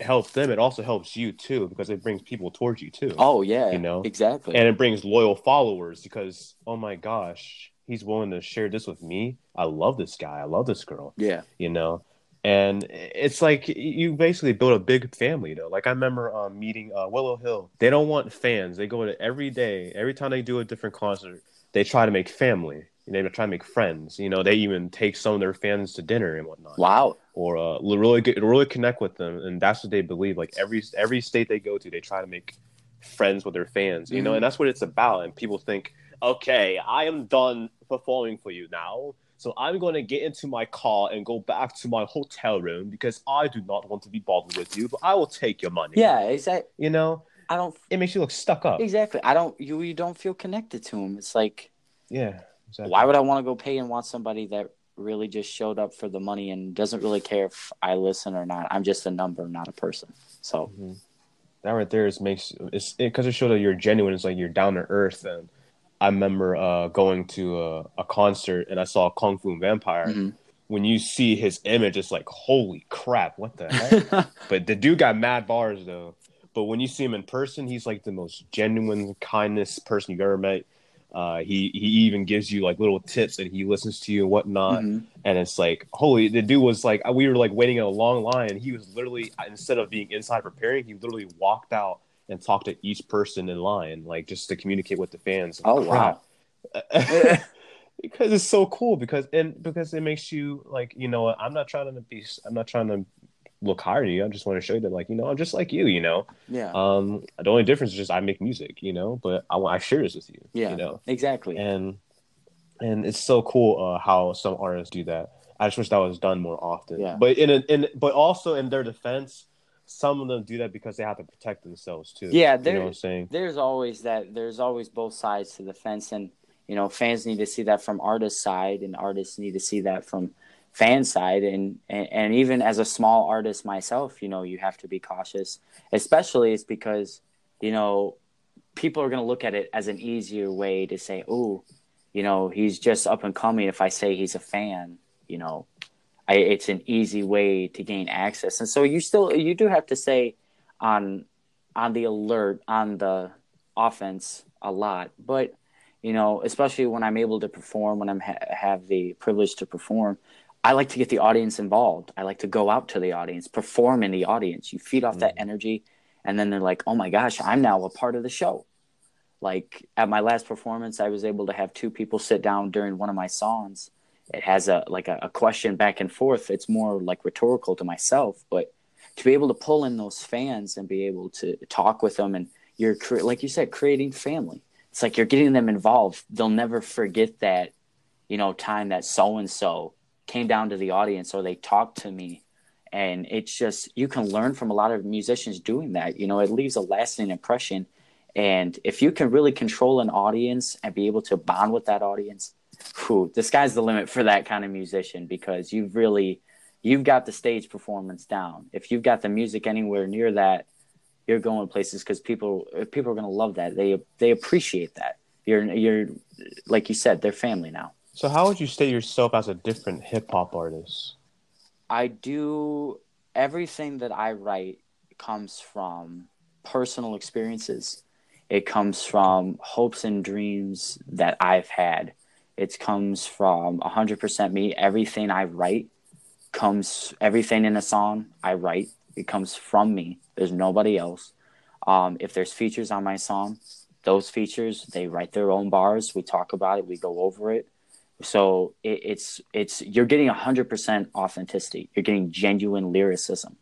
[SPEAKER 1] help them, it also helps you too because it brings people towards you too
[SPEAKER 2] oh yeah
[SPEAKER 1] you know,
[SPEAKER 2] exactly.
[SPEAKER 1] And it brings loyal followers because oh my gosh he's willing to share this with me. I love this guy. I love this girl
[SPEAKER 2] yeah.
[SPEAKER 1] you know? And it's like you basically build a big family you know like i remember um, meeting uh, willow hill. They don't want fans. They go to every day every time they do a different concert they try to make family they try to make friends you know they even take some of their fans to dinner and whatnot
[SPEAKER 2] wow
[SPEAKER 1] or uh, really get really connect with them, and that's what they believe. Like every every state they go to, they try to make friends with their fans, you know,
[SPEAKER 2] Mhm.
[SPEAKER 1] and that's what it's about. And people think, okay, I am done performing for you now, so I'm going to get into my car and go back to my hotel room because I do not want to be bothered with you, but I will take your money.
[SPEAKER 2] yeah exactly
[SPEAKER 1] you know,
[SPEAKER 2] i don't
[SPEAKER 1] it makes you look stuck up.
[SPEAKER 2] exactly i don't you you don't feel connected to them it's like
[SPEAKER 1] Yeah, exactly.
[SPEAKER 2] why would i want to go pay and want somebody that really just showed up for the money and doesn't really care if i listen or not i'm just a number not a person so
[SPEAKER 1] that right there is makes it's because it, shows that you're genuine. It's like you're down to earth. And I remember uh, going to a, a concert and I saw Kung Fu Vampire.
[SPEAKER 2] Mhm.
[SPEAKER 1] When you see his image, it's like holy crap, what the heck? but the dude got mad bars though. But when you see him in person, he's like the most genuine, kindness person you've ever met. Uh, he he even gives you like little tips and he listens to you and whatnot.
[SPEAKER 2] Mhm.
[SPEAKER 1] And it's like, holy, the dude was like, we were like waiting in a long line. And he was literally, instead of being inside preparing, he literally walked out and talked to each person in line, like just to communicate with the fans.
[SPEAKER 2] Oh, wow.
[SPEAKER 1] because it's so cool because, and because it makes you like, you know, what, I'm not trying to be, I'm not trying to look higher than you. I just want to show you that, like, you know, I'm just like you, you know.
[SPEAKER 2] yeah
[SPEAKER 1] Um, the only difference is just I make music, you know, but I want I share this with you,
[SPEAKER 2] yeah
[SPEAKER 1] you know
[SPEAKER 2] exactly
[SPEAKER 1] and and it's so cool uh, how some artists do that. I just wish that was done more often.
[SPEAKER 2] Yeah.
[SPEAKER 1] But in a, in but also in their defense, some of them do that because they have to protect themselves too.
[SPEAKER 2] Yeah,
[SPEAKER 1] you know
[SPEAKER 2] there-
[SPEAKER 1] what I'm saying.
[SPEAKER 2] there's always that there's always both sides to the fence and you know fans need to see that from artist side and artists need to see that from fan side and, and and even as a small artist myself you know you have to be cautious especially it's because you know people are going to look at it as an easier way to say oh you know he's just up and coming if i say he's a fan you know. I, it's an easy way to gain access and so you still you do have to say on on the alert on the offense a lot but you know especially when i'm able to perform when i'm ha- have the privilege to perform i like to get the audience involved. I like to go out to the audience perform in the audience. You feed off that mm. energy and then they're like oh my gosh i'm now a part of the show. Like at my last performance i was able to have two people sit down during one of my songs. It has a like a, a question back and forth. It's more like rhetorical to myself but to be able to pull in those fans and be able to talk with them and you're like you said creating family. It's like you're getting them involved. They'll never forget that you know time that so and so came down to the audience or they talked to me and it's just you can learn from a lot of musicians doing that you know it leaves a lasting impression and if you can really control an audience and be able to bond with that audience whew, the sky's the limit for that kind of musician because you've really you've got the stage performance down. If you've got the music anywhere near that, you're going places because people if people are going to love that. They they appreciate that. You're you're like you said, they're family now.
[SPEAKER 1] So how would you state yourself as a different hip hop artist?
[SPEAKER 2] I do everything that I write comes from personal experiences. It comes from hopes and dreams that I've had. It comes from 100% me. Everything I write comes everything in a song I write. It comes from me. There's nobody else. Um, if there's features on my song, those features they write their own bars. We talk about it. We go over it. So it, it's it's you're getting hundred percent authenticity. You're getting genuine lyricism.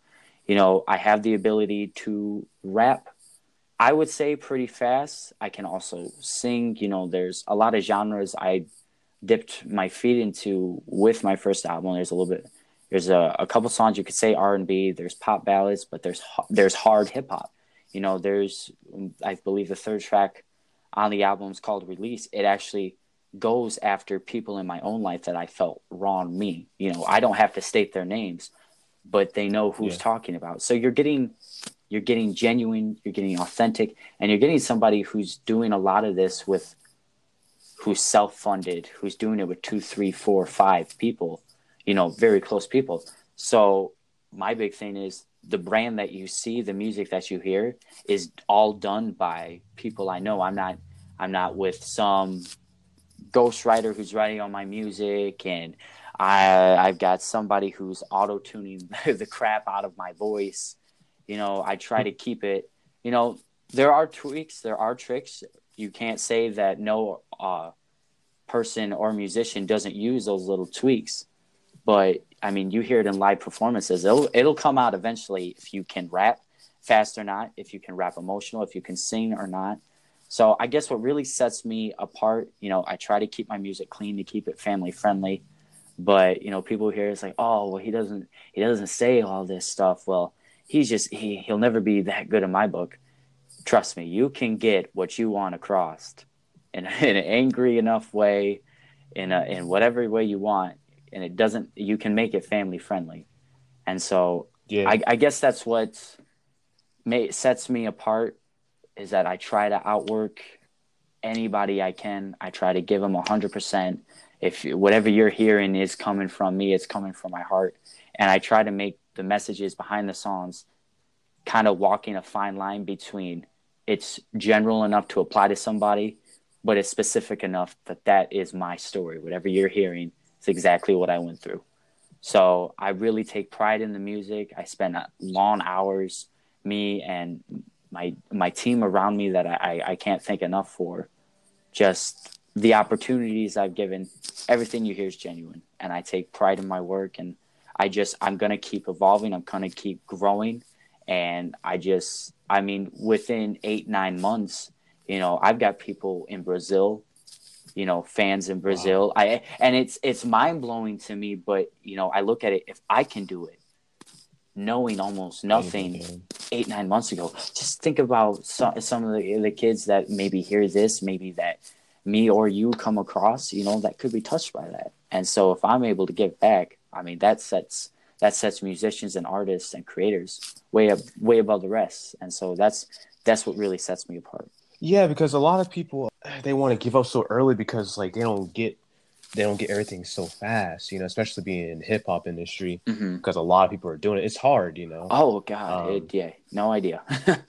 [SPEAKER 2] You know, I have the ability to rap. I would say pretty fast. I can also sing. You know, there's a lot of genres I dipped my feet into with my first album. There's a little bit there's a, a couple songs you could say r&b there's pop ballads but there's there's hard hip-hop you know there's i believe the third track on the album is called release it actually goes after people in my own life that i felt wronged me you know i don't have to state their names but they know who's yeah. talking about so you're getting you're getting genuine you're getting authentic and you're getting somebody who's doing a lot of this with who's self-funded who's doing it with two three four five people you know, very close people. So my big thing is the brand that you see, the music that you hear is all done by people I know. I'm not I'm not with some ghostwriter who's writing on my music and I I've got somebody who's auto tuning the crap out of my voice. You know, I try to keep it, you know, there are tweaks, there are tricks. You can't say that no uh, person or musician doesn't use those little tweaks but I mean, you hear it in live performances. It'll it'll come out eventually if you can rap fast or not, if you can rap emotional, if you can sing or not. So I guess what really sets me apart, you know, I try to keep my music clean to keep it family friendly. But you know, people here is like, oh, well, he doesn't he doesn't say all this stuff. Well, he's just he he'll never be that good in my book. Trust me, you can get what you want across in, in an angry enough way, in a in whatever way you want, and it doesn't you can make it family friendly and so yeah. I, I guess that's what may, sets me apart is that i try to outwork anybody i can i try to give them 100% if whatever you're hearing is coming from me it's coming from my heart and i try to make the messages behind the songs kind of walking a fine line between it's general enough to apply to somebody but it's specific enough that that is my story whatever you're hearing is exactly what I went through. So I really take pride in the music. I spend long hours, me and my my team around me that I, I can't thank enough for. Just the opportunities I've given, everything you hear is genuine, and I take pride in my work. And I just I'm gonna keep evolving. I'm gonna keep growing, and I just I mean within eight nine months, you know I've got people in Brazil you know fans in Brazil. Wow. I and it's it's mind blowing to me, but you know I look at it if I can do it, knowing almost nothing eight nine months ago. Just think about some some of the, the kids that maybe hear this, maybe that me or you come across, you know, that could be touched by that. And so if I'm able to give back, I mean that sets that sets musicians and artists and creators way up way above the rest. And so that's that's what really sets me apart.
[SPEAKER 1] Yeah, because a lot of people they want to give up so early because like they don't get they don't get everything so fast, you know, especially being in hip hop industry mm-hmm. because a lot of people are doing it. It's hard, you know.
[SPEAKER 2] Oh god, um, it, yeah, no idea.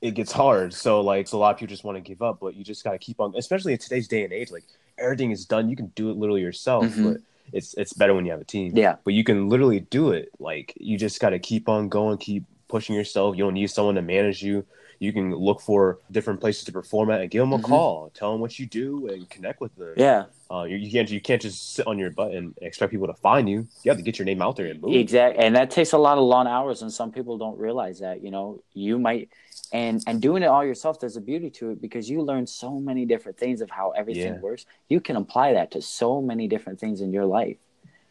[SPEAKER 1] it gets hard, so like so a lot of people just want to give up, but you just got to keep on, especially in today's day and age. Like everything is done, you can do it literally yourself, mm-hmm. but it's it's better when you have a team.
[SPEAKER 2] Yeah,
[SPEAKER 1] but you can literally do it. Like you just got to keep on going, keep pushing yourself. You don't need someone to manage you you can look for different places to perform at and give them a mm-hmm. call, tell them what you do, and connect with them.
[SPEAKER 2] Yeah,
[SPEAKER 1] uh, you, you can't you can't just sit on your butt and expect people to find you. You have to get your name out there and move.
[SPEAKER 2] Exactly, and that takes a lot of long hours, and some people don't realize that. You know, you might and and doing it all yourself. There's a beauty to it because you learn so many different things of how everything
[SPEAKER 1] Yeah.
[SPEAKER 2] works. You can apply that to so many different things in your life.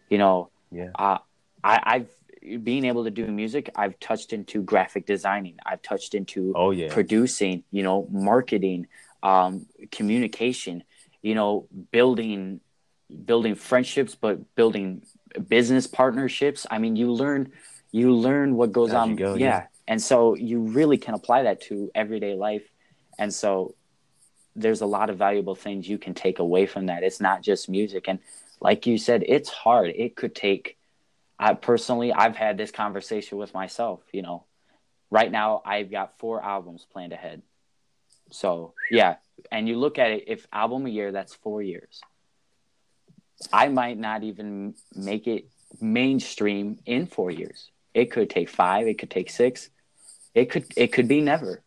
[SPEAKER 2] You know,
[SPEAKER 1] Yeah.
[SPEAKER 2] uh, I, I've being able to do music. I've touched into graphic designing. I've touched into
[SPEAKER 1] Oh yeah.
[SPEAKER 2] producing, you know, marketing, um, communication, you know, building building friendships, but building business partnerships. I mean, you learn you learn what goes
[SPEAKER 1] As
[SPEAKER 2] on.
[SPEAKER 1] go,
[SPEAKER 2] yeah.
[SPEAKER 1] yeah.
[SPEAKER 2] And so you really can apply that to everyday life. And so there's a lot of valuable things you can take away from that. It's not just music. And like you said, it's hard. It could take I personally I've had this conversation with myself, you know. Right now I've got four albums planned ahead. So yeah. And you look at it, if album a year, that's four years. I might not even make it mainstream in four years. It could take five, it could take six, it could it could be never.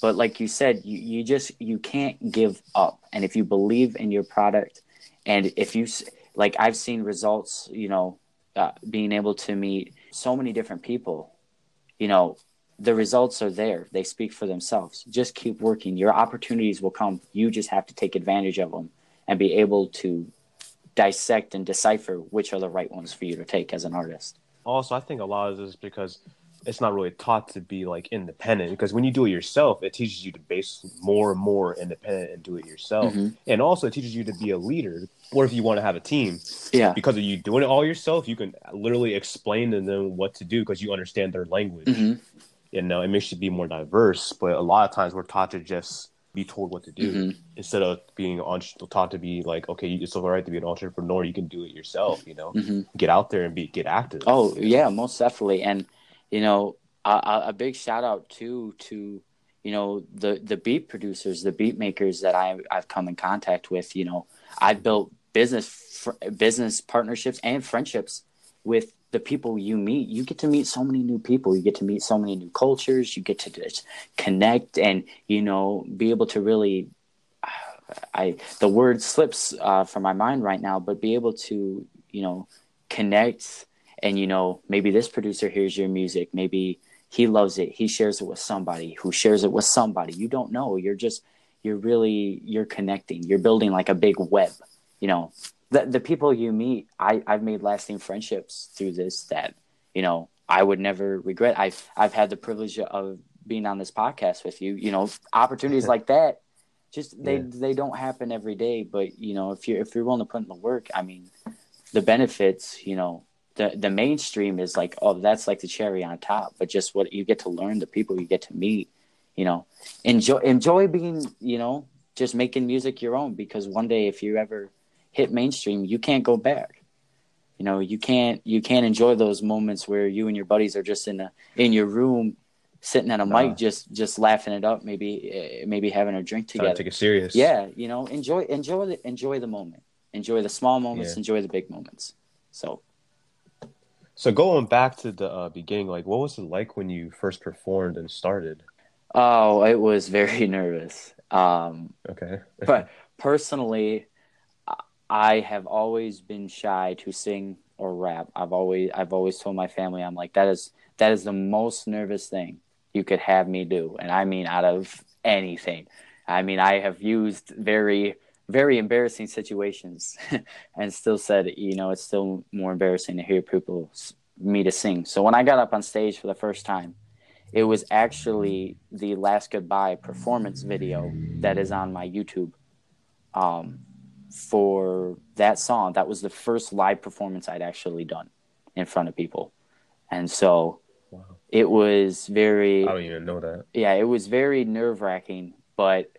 [SPEAKER 2] But like you said, you, you just you can't give up. And if you believe in your product, and if you like, I've seen results. You know, uh, being able to meet so many different people. You know, the results are there. They speak for themselves. Just keep working. Your opportunities will come. You just have to take advantage of them and be able to dissect and decipher which are the right ones for you to take as an artist.
[SPEAKER 1] also i think a lot of this is because it's not really taught to be like independent because when you do it yourself it teaches you to base more and more independent and do it yourself
[SPEAKER 2] Mhm.
[SPEAKER 1] and also it teaches you to be a leader or if you want to have a team
[SPEAKER 2] Yeah.
[SPEAKER 1] because of you doing it all yourself you can literally explain to them what to do because you understand their language
[SPEAKER 2] hmm
[SPEAKER 1] you know it makes you be more diverse but a lot of times we're taught to just be told what to do
[SPEAKER 2] Mhm.
[SPEAKER 1] instead of being on, taught to be like okay you it's all right to be an entrepreneur you can do it yourself you know
[SPEAKER 2] hmm
[SPEAKER 1] get out there and be get active
[SPEAKER 2] Oh yeah, most definitely. And you know, a, a- a big shout out too to you know the the beat producers, the beat makers that I I've come in contact with. You know, I've built business fr- business partnerships and friendships with the people you meet. You get to meet so many new people. You get to meet so many new cultures. You get to just connect and you know be able to really. I the word slips uh, from my mind right now, but be able to you know connect and you know maybe this producer hears your music maybe he loves it he shares it with somebody who shares it with somebody you don't know you're just you're really you're connecting you're building like a big web you know the, the people you meet i i've made lasting friendships through this that you know i would never regret i've i've had the privilege of being on this podcast with you you know opportunities like that just they
[SPEAKER 1] Yeah.
[SPEAKER 2] they don't happen every day but you know if you're if you're willing to put in the work i mean the benefits, you know, the the mainstream is like, oh, that's like the cherry on top. But just what you get to learn, the people you get to meet, you know, enjoy enjoy being, you know, just making music your own. Because one day, if you ever hit mainstream, you can't go back. You know, you can't you can't enjoy those moments where you and your buddies are just in a in your room, sitting at a mic, just just laughing it up, maybe eh, maybe having a drink together.
[SPEAKER 1] take it serious
[SPEAKER 2] Yeah, you know, enjoy enjoy the enjoy the moment. Enjoy the small moments,
[SPEAKER 1] Yeah.
[SPEAKER 2] enjoy the big moments. So
[SPEAKER 1] So going back to the uh, beginning, like what was it like when you first performed and started?
[SPEAKER 2] Oh, it was very nervous. Um,
[SPEAKER 1] Okay.
[SPEAKER 2] but personally, I- have always been shy to sing or rap. I've always I've always told my family I'm like that is that is the most nervous thing you could have me do, and I mean out of anything. I mean I have used very very embarrassing situations, and still said you know it's still more embarrassing to hear people me to sing. So when I got up on stage for the first time, it was actually the last goodbye performance video that is on my YouTube um, for that song. That was the first live performance I'd actually done in front of people. And so
[SPEAKER 1] Wow.
[SPEAKER 2] it was very,
[SPEAKER 1] I don't even know that.
[SPEAKER 2] yeah, it was very nerve wracking, but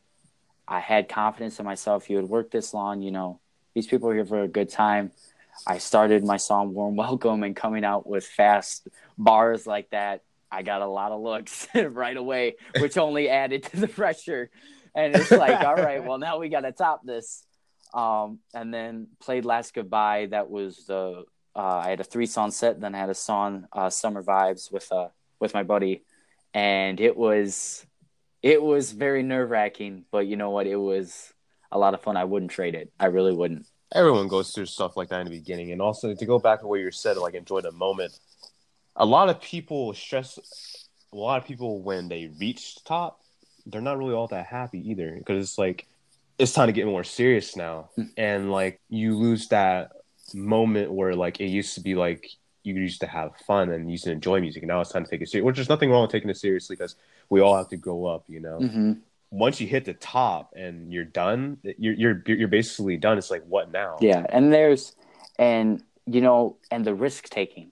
[SPEAKER 2] I had confidence in myself. You had worked this long, you know, these people are here for a good time. I started my song Warm Welcome and coming out with fast bars like that. I got a lot of looks right away, which only added to the pressure. And it's like, all right, well, now we got to top this. Um, and then played Last Goodbye. That was the, uh, I had a three song set, then I had a song, uh, Summer Vibes with, uh, with my buddy. And it was, it was very nerve wracking, but you know what? It was a lot of fun. I wouldn't trade it. I really wouldn't.
[SPEAKER 1] everyone goes through stuff like that in the beginning, and also to go back to what you said, like enjoy the moment. A lot of people stress. A lot of people when they reach top, they're not really all that happy either because it's like it's time to get more serious now, and like you lose that moment where like it used to be like you used to have fun and you used to enjoy music, and now it's time to take it serious. Which there's nothing wrong with taking it seriously because we all have to grow up, you know
[SPEAKER 2] hmm
[SPEAKER 1] once you hit the top and you're done, you're you're you're basically done. It's like what now?
[SPEAKER 2] Yeah, and there's and you know, and the risk taking.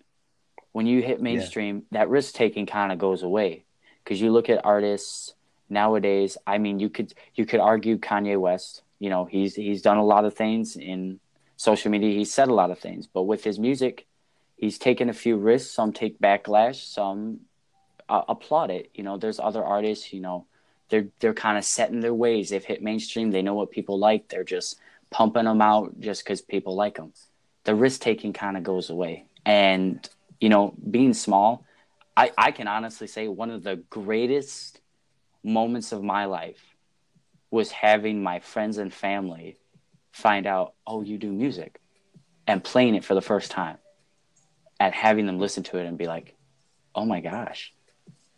[SPEAKER 2] When you hit mainstream, that risk taking kind of goes away because you look at artists nowadays. I mean, you could you could argue Kanye West. You know, he's he's done a lot of things in social media. He's said a lot of things, but with his music, he's taken a few risks. Some take backlash. Some uh, applaud it. You know, there's other artists. You know, they're they're kind of set in their ways. They've hit mainstream. They know what people like. They're just pumping them out just because people like them. The risk taking kind of goes away. And, you know, being small, I, I can honestly say one of the greatest moments of my life was having my friends and family find out, oh, you do music and playing it for the first time and having them listen to it and be like, oh my gosh,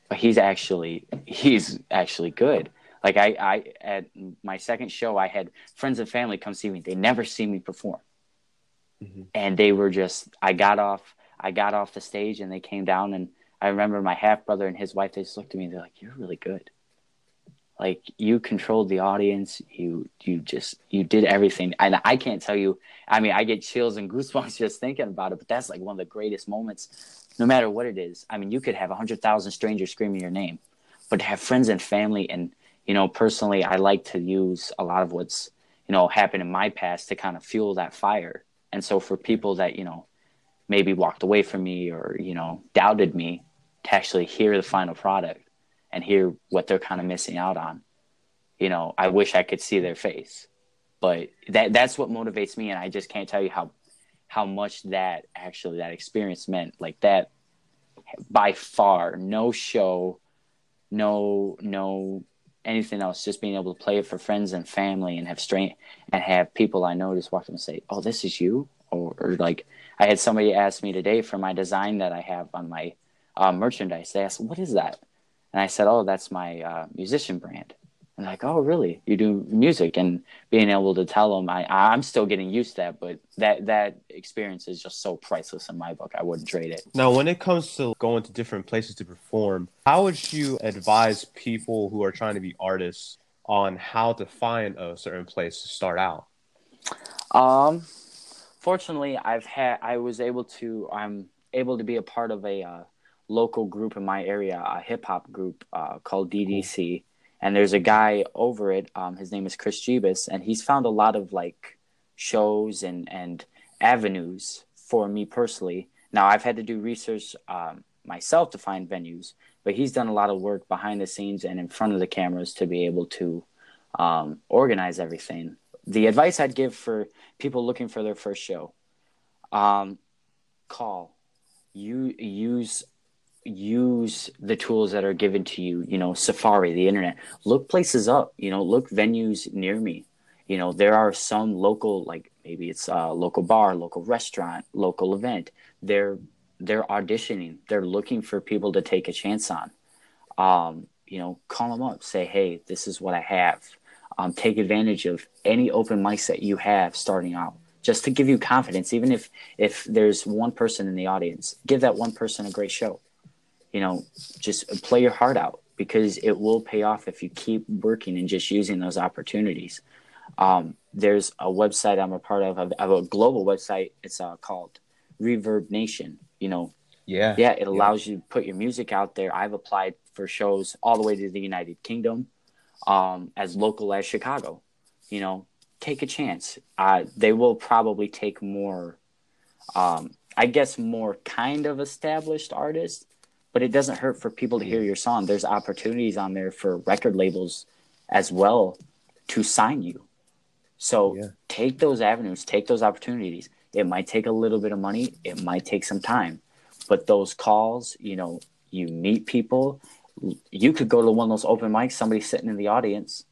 [SPEAKER 2] but he's actually, he's actually good. Like I, I at my second show i had friends and family come see me. They never see me perform.
[SPEAKER 1] Mhm.
[SPEAKER 2] and they were just i got off i got off the stage and they came down and i remember my half brother and his wife they just looked at me and they're like you're really good like you controlled the audience. You you just you did everything. And i can't tell you i mean i get chills and goosebumps just thinking about it but that's like one of the greatest moments no matter what it is. I mean you could have 100000 strangers screaming your name but to have friends and family and you know personally i like to use a lot of what's you know happened in my past to kind of fuel that fire. And so for people that you know maybe walked away from me or you know doubted me to actually hear the final product and hear what they're kind of missing out on. You know i wish i could see their face but that that's what motivates me and i just can't tell you how how much that actually that experience meant. Like that by far no show no no anything else just being able to play it for friends and family and have strain and have people i know just walk up and say oh this is you? Or, or like i had somebody ask me today for my design that i have on my uh, merchandise. They asked what is that and i said oh that's my uh, musician brand. And like oh really? You do music? And being able to tell them I, i'm still getting used to that but that that experience is just so priceless in my book. I wouldn't trade it.
[SPEAKER 1] Now, when it comes to going to different places to perform, how would you advise people who are trying to be artists on how to find a certain place to start out?
[SPEAKER 2] Um, fortunately, I've had I was able to I'm able to be a part of a uh, local group in my area, a hip hop group uh, called DDC, and there's a guy over it. Um, his name is Chris Jeebus, and he's found a lot of like shows and and avenues for me personally. Now I've had to do research um, myself to find venues, but he's done a lot of work behind the scenes and in front of the cameras to be able to um, organize everything. The advice I'd give for people looking for their first show, um, call, you use use the tools that are given to you. You know, Safari, the internet. Look places up. You know, look venues near me. You know, there are some local, like maybe it's a local bar, local restaurant, local event. They're they're auditioning. They're looking for people to take a chance on. Um, you know, call them up. Say, hey, this is what I have. Um, take advantage of any open mics that you have starting out, just to give you confidence. Even if if there's one person in the audience, give that one person a great show. You know, just play your heart out because it will pay off if you keep working and just using those opportunities. Um, there's a website I'm a part of, of, of a global website. It's uh, called Reverb Nation. You know,
[SPEAKER 1] Yeah.
[SPEAKER 2] yeah, it allows you to put your music out there. I've applied for shows all the way to the United Kingdom, um, as local as Chicago. You know, take a chance. Uh, they will probably take more, um, I guess, more kind of established artists, but it doesn't hurt for people to hear your song. There's opportunities on there for record labels as well to sign you. So
[SPEAKER 1] Yeah.
[SPEAKER 2] take those avenues, take those opportunities. It might take a little bit of money, it might take some time, but those calls, you know, you meet people. You could go to one of those open mics, somebody sitting in the audience,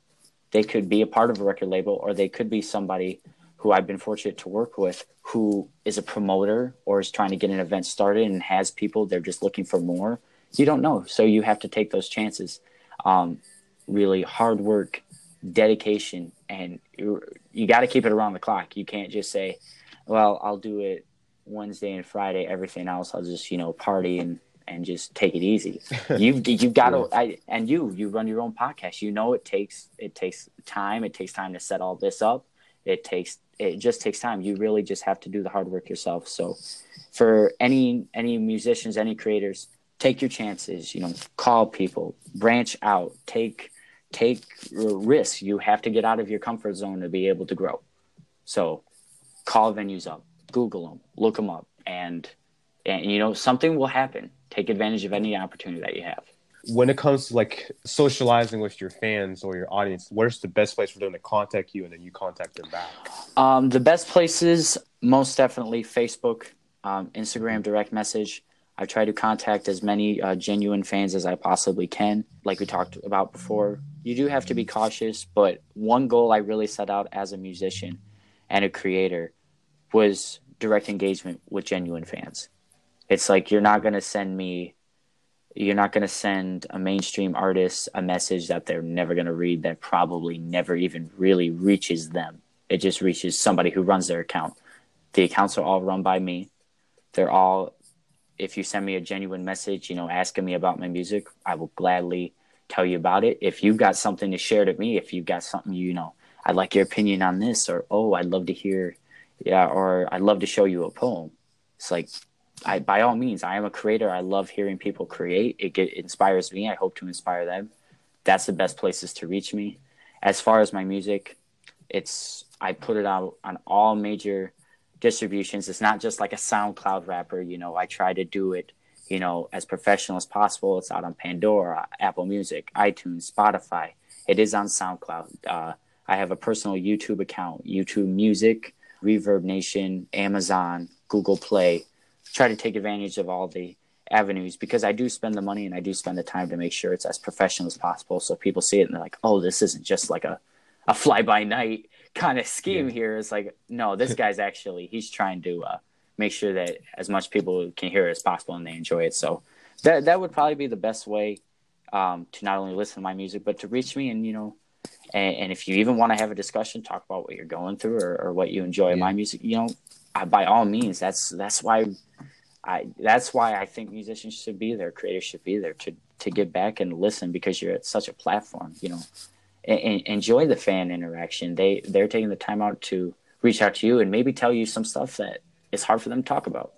[SPEAKER 2] they could be a part of a record label, or they could be somebody who I've been fortunate to work with who is a promoter or is trying to get an event started and has people they're just looking for more. You don't know, so you have to take those chances. Um, really hard work, dedication, and you, you got to keep it around the clock. You can't just say, "Well, I'll do it Wednesday and Friday. Everything else, I'll just you know party and and just take it easy. You've you've got to I and you you run your own podcast. You know it takes it takes time. It takes time to set all this up. It takes it just takes time. You really just have to do the hard work yourself. So for any any musicians, any creators, take your chances, you know, call people, branch out, take take risks. You have to get out of your comfort zone to be able to grow. So call venues up, Google them, look them up and and you know something will happen take advantage of any opportunity that you have.
[SPEAKER 1] When it comes to like socializing with your fans or your audience, where's the best place for them to contact you and then you contact them back?
[SPEAKER 2] Um, the best places, most definitely Facebook, um, Instagram direct message. I try to contact as many uh, genuine fans as I possibly can. Like we talked about before, you do have to be cautious, but one goal I really set out as a musician and a creator was direct engagement with genuine fans it's like you're not going to send me you're not going to send a mainstream artist a message that they're never going to read that probably never even really reaches them. It just reaches somebody who runs their account. The accounts are all run by me. They're all if you send me a genuine message you know asking me about my music i will gladly tell you about it. If you've got something to share to me if you've got something you know i'd like your opinion on this or oh i'd love to hear yeah or i'd love to show you a poem. It's like I, by all means, I am a creator. I love hearing people create. It, get, it inspires me. I hope to inspire them. That's the best places to reach me. As far as my music, it's I put it out on all major distributions. It's not just like a SoundCloud rapper. You know, I try to do it, you know, as professional as possible. It's out on Pandora, Apple Music, iTunes, Spotify. It is on SoundCloud. Uh, I have a personal YouTube account, YouTube Music, Reverb Nation, Amazon, Google Play try to take advantage of all the avenues because I do spend the money and I do spend the time to make sure it's as professional as possible. So people see it and they're like, oh, this isn't just like a, a fly by night kind of scheme yeah. here. It's like, no, this guy's actually, he's trying to uh, make sure that as much people can hear it as possible and they enjoy it. So that, that would probably be the best way um, to not only listen to my music, but to reach me and, you know, and, and if you even want to have a discussion, talk about what you're going through or, or what you enjoy yeah. in my music, you know, I, by all means, that's, that's why I that's why I think musicians should be there, creators should be there to to get back and listen because you're at such a platform. You know, and, enjoy the fan interaction. They they're taking the time out to reach out to you and maybe tell you some stuff that is hard for them to talk about.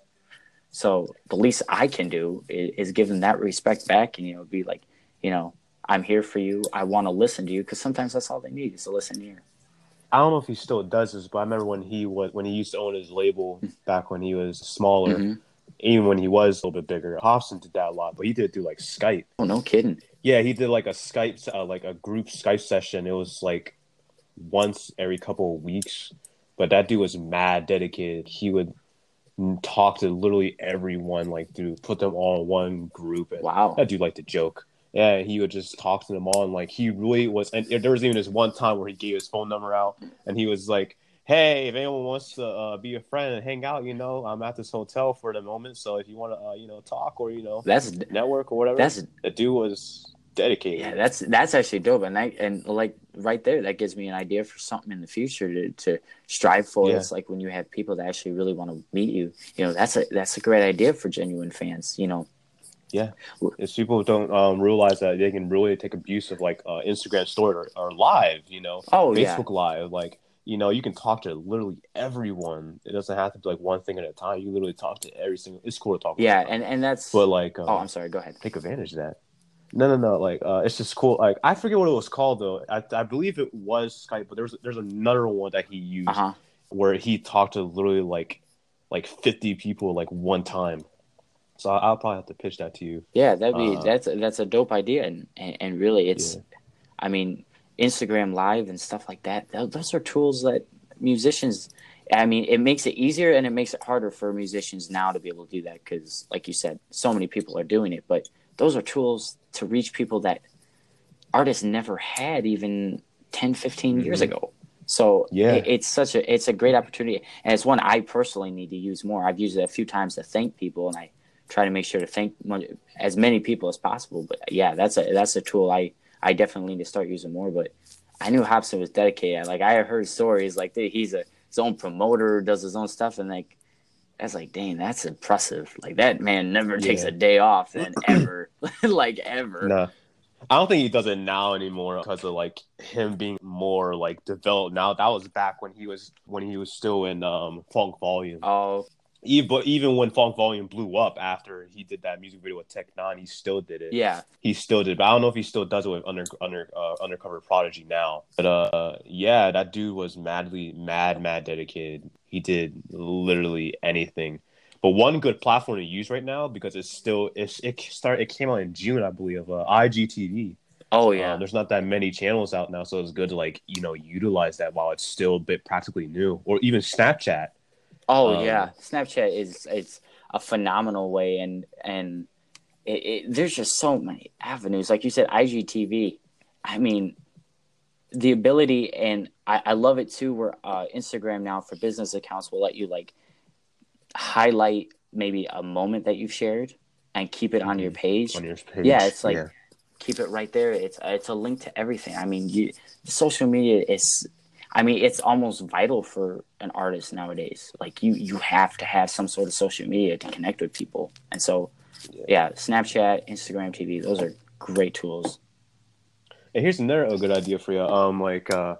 [SPEAKER 2] So the least I can do is, is give them that respect back, and you know, be like, you know, I'm here for you. I want to listen to you because sometimes that's all they need is to listen here.
[SPEAKER 1] I don't know if he still does this, but I remember when he was when he used to own his label back when he was smaller. Mm-hmm even when he was a little bit bigger. Hopsin did that a lot, but he did do like Skype.
[SPEAKER 2] Oh, no kidding.
[SPEAKER 1] Yeah, he did like a Skype, uh, like a group Skype session. It was like once every couple of weeks, but that dude was mad dedicated. He would talk to literally everyone, like through put them all in one group. And
[SPEAKER 2] wow,
[SPEAKER 1] that dude liked to joke. Yeah, he would just talk to them all, and like he really was. And there was even this one time where he gave his phone number out, and he was like hey, if anyone wants to uh, be a friend and hang out, you know, I'm at this hotel for the moment. So if you want to, uh, you know, talk or you know,
[SPEAKER 2] that's
[SPEAKER 1] network or whatever.
[SPEAKER 2] That's
[SPEAKER 1] the dude was dedicated.
[SPEAKER 2] Yeah, that's that's actually dope, and I and like right there, that gives me an idea for something in the future to, to strive for. Yeah. It's like when you have people that actually really want to meet you. You know, that's a that's a great idea for genuine fans. You know.
[SPEAKER 1] Yeah, if people don't um, realize that they can really take abuse of like uh, Instagram story or, or live, you know,
[SPEAKER 2] oh
[SPEAKER 1] Facebook
[SPEAKER 2] yeah.
[SPEAKER 1] live, like you know, you can talk to literally everyone. It doesn't have to be like one thing at a time. You literally talk to every single. It's cool to talk.
[SPEAKER 2] Yeah, and and that's.
[SPEAKER 1] But like,
[SPEAKER 2] um, oh, I'm sorry. Go ahead.
[SPEAKER 1] Take advantage of that. No, no, no. Like, uh, it's just cool. Like, I forget what it was called though. I, I believe it was Skype, but there's there's another one that he used
[SPEAKER 2] uh-huh.
[SPEAKER 1] where he talked to literally like like 50 people like one time. So I'll probably have to pitch that to you.
[SPEAKER 2] Yeah, that'd be uh, that's that's a dope idea, and and, and really, it's. Yeah. I mean, Instagram Live and stuff like that. Those are tools that musicians. I mean, it makes it easier and it makes it harder for musicians now to be able to do that because, like you said, so many people are doing it. But those are tools to reach people that artists never had even 10, 15 mm-hmm. years ago. So
[SPEAKER 1] Yeah.
[SPEAKER 2] it, it's such a it's a great opportunity, and it's one I personally need to use more. I've used it a few times to thank people, and I try to make sure to thank as many people as possible. But yeah, that's a that's a tool I I definitely need to start using more. But I knew Hopsin was dedicated. Like I heard stories like that he's a his own promoter, does his own stuff, and like that's like, dang, that's impressive. Like that man never takes
[SPEAKER 1] Yeah.
[SPEAKER 2] a day off, and ever, like ever.
[SPEAKER 1] Nah. I don't think he does it now anymore because of like him being more like developed now. That was back when he was when he was still in um Funk Volume.
[SPEAKER 2] Oh,
[SPEAKER 1] Even but even when Funk Volume blew up after he did that music video with Tech N9ne, he still did it.
[SPEAKER 2] yeah,
[SPEAKER 1] he still did. But I don't know if he still does it with under under uh, undercover prodigy now. But uh, yeah, that dude was madly mad mad dedicated. He did literally anything. But one good platform to use right now because it's still it's, it start it came out in June I believe of uh, IGTV.
[SPEAKER 2] oh
[SPEAKER 1] Uh,
[SPEAKER 2] yeah,
[SPEAKER 1] there's not that many channels out now, so it's good to like you know utilize that while it's still a bit practically new, or even Snapchat.
[SPEAKER 2] Oh
[SPEAKER 1] um,
[SPEAKER 2] yeah. Snapchat is it's a phenomenal way, and and it, it, there's just so many avenues. Like you said, IGTV. I mean, the ability, and I, I love it too. Where uh, Instagram now for business accounts will let you like highlight maybe a moment that you've shared and keep it on your page.
[SPEAKER 1] on your page.
[SPEAKER 2] Yeah, it's like keep it right there. It's it's a link to everything. I mean, you, social media is. I mean, it's almost vital for an artist nowadays. Like you, you have to have some sort of social media to connect with people. And so,
[SPEAKER 1] Yeah.
[SPEAKER 2] yeah, Snapchat, Instagram TV, those are great tools.
[SPEAKER 1] And here's another good idea for you. Um, like uh,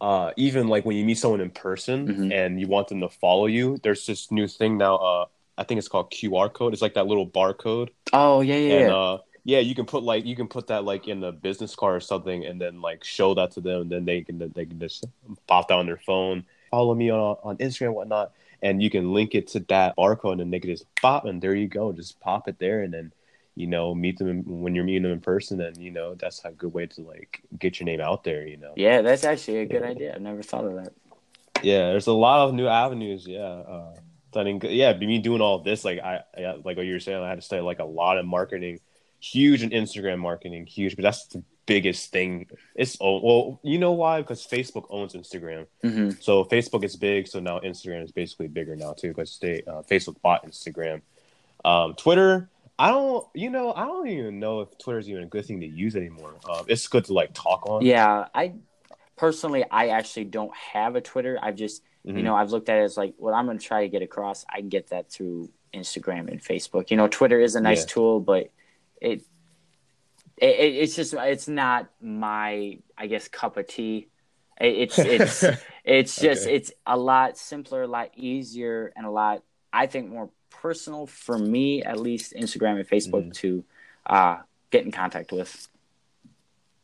[SPEAKER 1] uh, even like when you meet someone in person
[SPEAKER 2] Mhm.
[SPEAKER 1] and you want them to follow you, there's this new thing now. Uh, I think it's called QR code. It's like that little barcode,
[SPEAKER 2] Oh yeah, yeah,
[SPEAKER 1] and
[SPEAKER 2] yeah.
[SPEAKER 1] uh, yeah, you can put like you can put that like in a business card or something, and then like show that to them. And then they can they can just pop that on their phone, follow me on on Instagram, whatnot, and you can link it to that barcode, and then they can just pop, and there you go, just pop it there, and then you know meet them when you're meeting them in person, and you know that's a good way to like get your name out there, you know.
[SPEAKER 2] yeah, that's actually a good
[SPEAKER 1] Yeah.
[SPEAKER 2] idea. I've never thought of that.
[SPEAKER 1] Yeah, there's a lot of new avenues. Yeah, uh, studying. Yeah, me doing all this, like I, I, like what you were saying, I had to study like a lot of marketing, huge in Instagram marketing, huge. But that's the biggest thing. It's oh, well, you know why? Because Facebook owns Instagram,
[SPEAKER 2] hmm
[SPEAKER 1] so Facebook is big. So now Instagram is basically bigger now too, because they uh, Facebook bought Instagram. Um, Twitter. I don't, you know, I don't even know if Twitter is even a good thing to use anymore. Um, it's good to like talk on.
[SPEAKER 2] Yeah, I personally, I actually don't have a Twitter. I've just
[SPEAKER 1] Mhm.
[SPEAKER 2] you know i've looked at it as like what i'm going to try to get across i can get that through instagram and facebook you know twitter is a nice
[SPEAKER 1] Yeah.
[SPEAKER 2] tool but it, it it's just it's not my i guess cup of tea It- it's it's it's just
[SPEAKER 1] Okay.
[SPEAKER 2] it's a lot simpler a lot easier and a lot i think more personal for me at least instagram and facebook
[SPEAKER 1] Mhm.
[SPEAKER 2] to uh get in contact with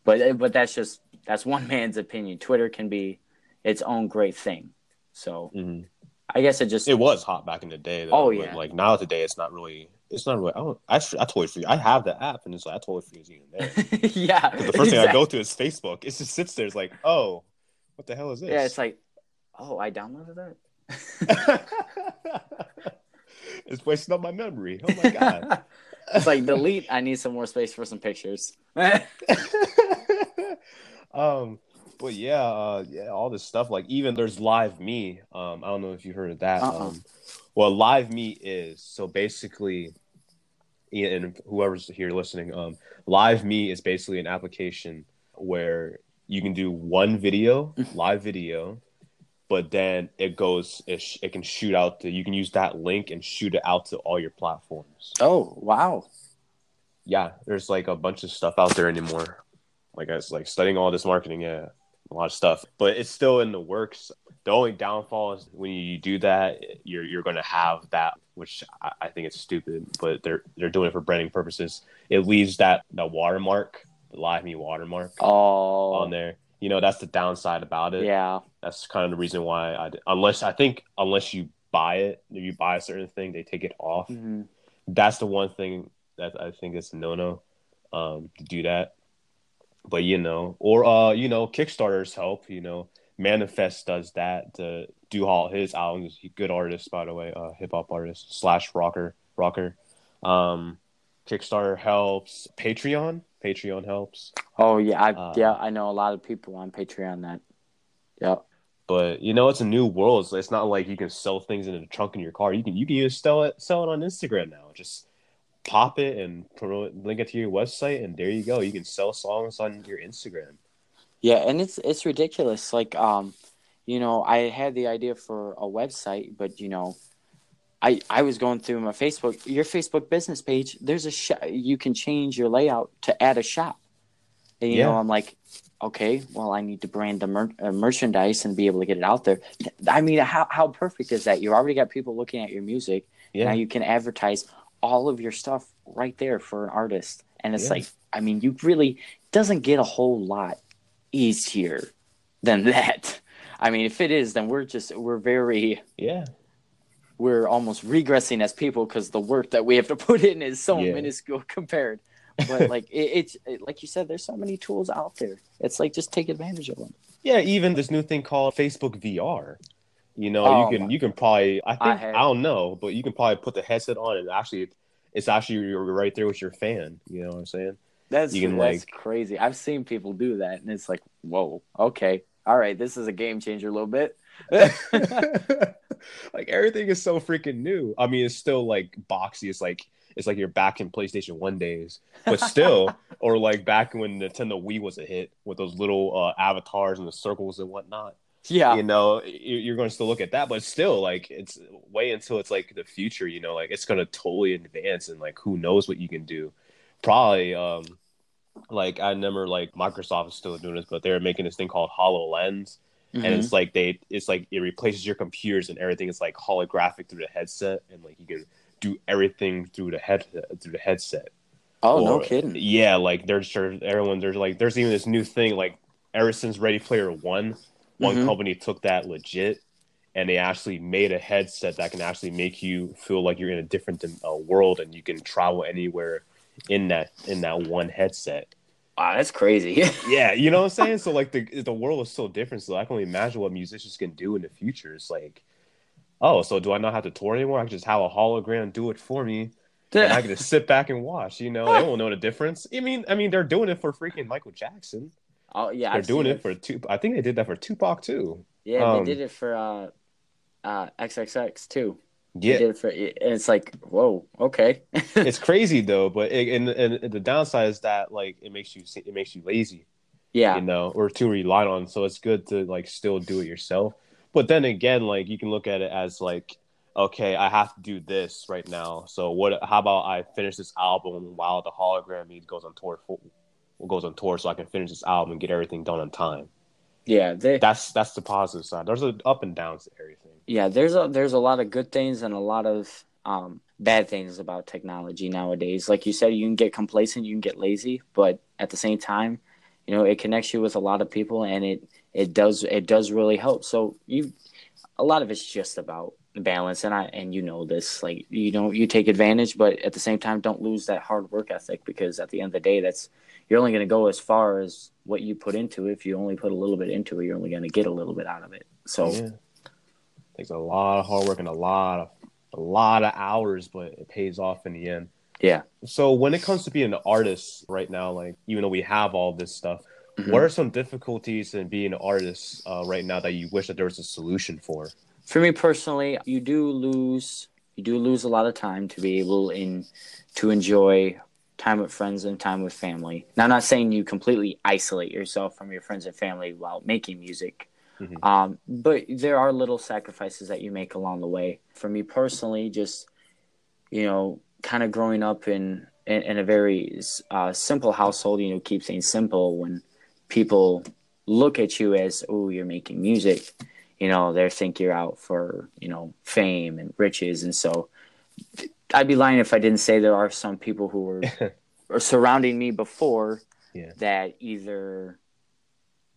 [SPEAKER 2] but but that's just that's one man's opinion twitter can be its own great thing so
[SPEAKER 1] Mhm.
[SPEAKER 2] I guess it just
[SPEAKER 1] It was hot back in the day. Though,
[SPEAKER 2] Oh, yeah.
[SPEAKER 1] like now today, it's not really. It's not really. I don't. I, I totally forget. I have the app, and it's like I totally forget it's even there.
[SPEAKER 2] yeah.
[SPEAKER 1] the first thing I go to is Facebook. It just sits there. It's like, oh, what the hell is this?
[SPEAKER 2] Yeah, it's like, oh, I downloaded that.
[SPEAKER 1] it's wasting up my memory. Oh my god.
[SPEAKER 2] it's like delete. I need some more space for some pictures.
[SPEAKER 1] um, but yeah, uh, yeah, all this stuff. Like even there's Live Me. Um, I don't know if you heard of that.
[SPEAKER 2] Uh-uh.
[SPEAKER 1] Um, well, Live Me is so basically, and whoever's here listening, um, Live Me is basically an application where you can do one video, live video, but then it goes, it, sh- it can shoot out to. You can use that link and shoot it out to all your platforms
[SPEAKER 2] oh wow.
[SPEAKER 1] yeah, there's like a bunch of stuff out there anymore. Like I was like studying all this marketing, yeah, a lot of stuff. But it's still in the works. The only downfall is when you do that, you're you're gonna have that, which I, I think it's stupid. But they're they're doing it for branding purposes. It leaves that that watermark, the live me watermark
[SPEAKER 2] Oh,
[SPEAKER 1] on there. You know, that's the downside about it.
[SPEAKER 2] yeah.
[SPEAKER 1] That's kind of the reason why I unless I think unless you buy it, if you buy a certain thing, they take it off
[SPEAKER 2] Mhm.
[SPEAKER 1] that's the one thing that I think is no no um, to do that. But you know, or uh, you know, Kickstarters help. You know, Manafest does that to do all his albums. Good artist, by the way, uh, hip hop artist slash rocker rocker. Um, Kickstarter helps. Patreon, Patreon helps.
[SPEAKER 2] Oh yeah. I
[SPEAKER 1] Uh,
[SPEAKER 2] yeah. I know a lot of people on Patreon that. Yep.
[SPEAKER 1] But you know, it's a new world. So it's not like you can sell things in the trunk in your car. You can you can even sell it sell it on Instagram now. Just pop it and promote, link it to your website, and there you go. You can sell songs on your Instagram.
[SPEAKER 2] Yeah, and it's it's ridiculous. Like, um, you know, I had the idea for a website, but you know, I I was going through my Facebook, your Facebook business page. There's a shop. You can change your layout to add a shop. And, you
[SPEAKER 1] Yeah.
[SPEAKER 2] know, I'm like, okay, well, I need to brand the mer- uh, merchandise and be able to get it out there. I mean, how how perfect is that? You already got people looking at your music.
[SPEAKER 1] Yeah,
[SPEAKER 2] Now you can advertise all of your stuff right there for an artist, and it's
[SPEAKER 1] Yeah.
[SPEAKER 2] like, I mean, you really doesn't get a whole lot easier than that. I mean, if it is, then we're just we're very
[SPEAKER 1] yeah,
[SPEAKER 2] we're almost regressing as people because the work that we have to put in is so
[SPEAKER 1] Yeah.
[SPEAKER 2] minuscule compared. But like it, it's it, like you said, there's so many tools out there. It's like just take advantage of them.
[SPEAKER 1] yeah. Even this new thing called Facebook VR. You know,
[SPEAKER 2] Oh,
[SPEAKER 1] you can you can probably I think I,
[SPEAKER 2] had-
[SPEAKER 1] don't know, but you can probably put the headset on and actually it's actually you're right there with your fan. You know what I'm saying?
[SPEAKER 2] That's
[SPEAKER 1] You can,
[SPEAKER 2] that's
[SPEAKER 1] like-
[SPEAKER 2] crazy. I've seen people do that, and it's like, whoa, okay, all right, this is a game changer a little bit.
[SPEAKER 1] like everything is so freaking new. I mean, it's still like boxy. It's like it's like you're back in PlayStation One days, but still, or like back when Nintendo Wii was a hit with those little uh, avatars and the circles and whatnot.
[SPEAKER 2] yeah,
[SPEAKER 1] You know, you- you're going to still look at that, but still, like it's way until it's like the future. You know, like it's going to totally advance, and like who knows what you can do. Probably, um, like I remember, like Microsoft is still doing this, but they're making this thing called Hololens
[SPEAKER 2] Mhm.
[SPEAKER 1] and it's like they it's like it replaces your computers and everything is like holographic through the headset and like you can do everything through the head through the headset
[SPEAKER 2] oh no kidding.
[SPEAKER 1] yeah like there's sure everyone there's like there's even this new thing like ever since ready player one one
[SPEAKER 2] Mhm.
[SPEAKER 1] company took that legit and they actually made a headset that can actually make you feel like you're in a different uh, world and you can travel anywhere in that in that one headset
[SPEAKER 2] Wow, that's crazy.
[SPEAKER 1] yeah, you know what I'm saying? So like the the world is so different. So I can only imagine what musicians can do in the future. It's like, oh, so do I not have to tour anymore? I can just have a hologram do it for me, and I can just sit back and watch. You know, they won't know the difference. I mean, I mean, they're doing it for freaking Michael Jackson.
[SPEAKER 2] oh yeah,
[SPEAKER 1] They're
[SPEAKER 2] I've
[SPEAKER 1] doing
[SPEAKER 2] seen
[SPEAKER 1] it for Tupac. I think they did that for Tupac too.
[SPEAKER 2] Yeah,
[SPEAKER 1] um,
[SPEAKER 2] they did it for uh, uh, XXX too.
[SPEAKER 1] Yeah,
[SPEAKER 2] it for, and it's like, whoa, okay.
[SPEAKER 1] it's crazy though. But it, and, and the downside is that like it makes you it makes you lazy.
[SPEAKER 2] yeah,
[SPEAKER 1] you know, or too relied on. So it's good to like still do it yourself. But then again, like you can look at it as like, okay, I have to do this right now. So what? How about I finish this album while the hologram me goes on tour for, goes on tour, so I can finish this album and get everything done on time.
[SPEAKER 2] yeah. They,
[SPEAKER 1] That's that's the positive side. There's an up and downs to everything.
[SPEAKER 2] Yeah there's a there's a lot of good things and a lot of um, bad things about technology nowadays. Like you said you can get complacent you can get lazy but at the same time you know it connects you with a lot of people and it it does it does really help. So you a lot of it's just about balance and i and you know this like you know you take advantage but at the same time don't lose that hard work ethic because at the end of the day that's you're only going to go as far as what you put into it. If you only put a little bit into it you're only going to get a little bit out of it. So
[SPEAKER 1] Yeah. Takes a lot of hard work and a lot of a lot of hours, but it pays off in the end.
[SPEAKER 2] yeah
[SPEAKER 1] So when it comes to being an artist right now, like even though we have all this stuff,
[SPEAKER 2] Mhm.
[SPEAKER 1] what are some difficulties in being an artist uh, right now that you wish that there was a solution for?
[SPEAKER 2] for me personally you do lose you do lose a lot of time to be able in to enjoy time with friends and time with family now i'm not saying you completely isolate yourself from your friends and family while making music
[SPEAKER 1] Mhm.
[SPEAKER 2] um, but there are little sacrifices that you make along the way for me personally just you know kind of growing up in in, in a very uh, simple household you know keep saying simple when people look at you as oh you're making music you know they think you're out for you know fame and riches and so i'd be lying if i didn't say there are some people who were surrounding me before
[SPEAKER 1] Yeah.
[SPEAKER 2] that either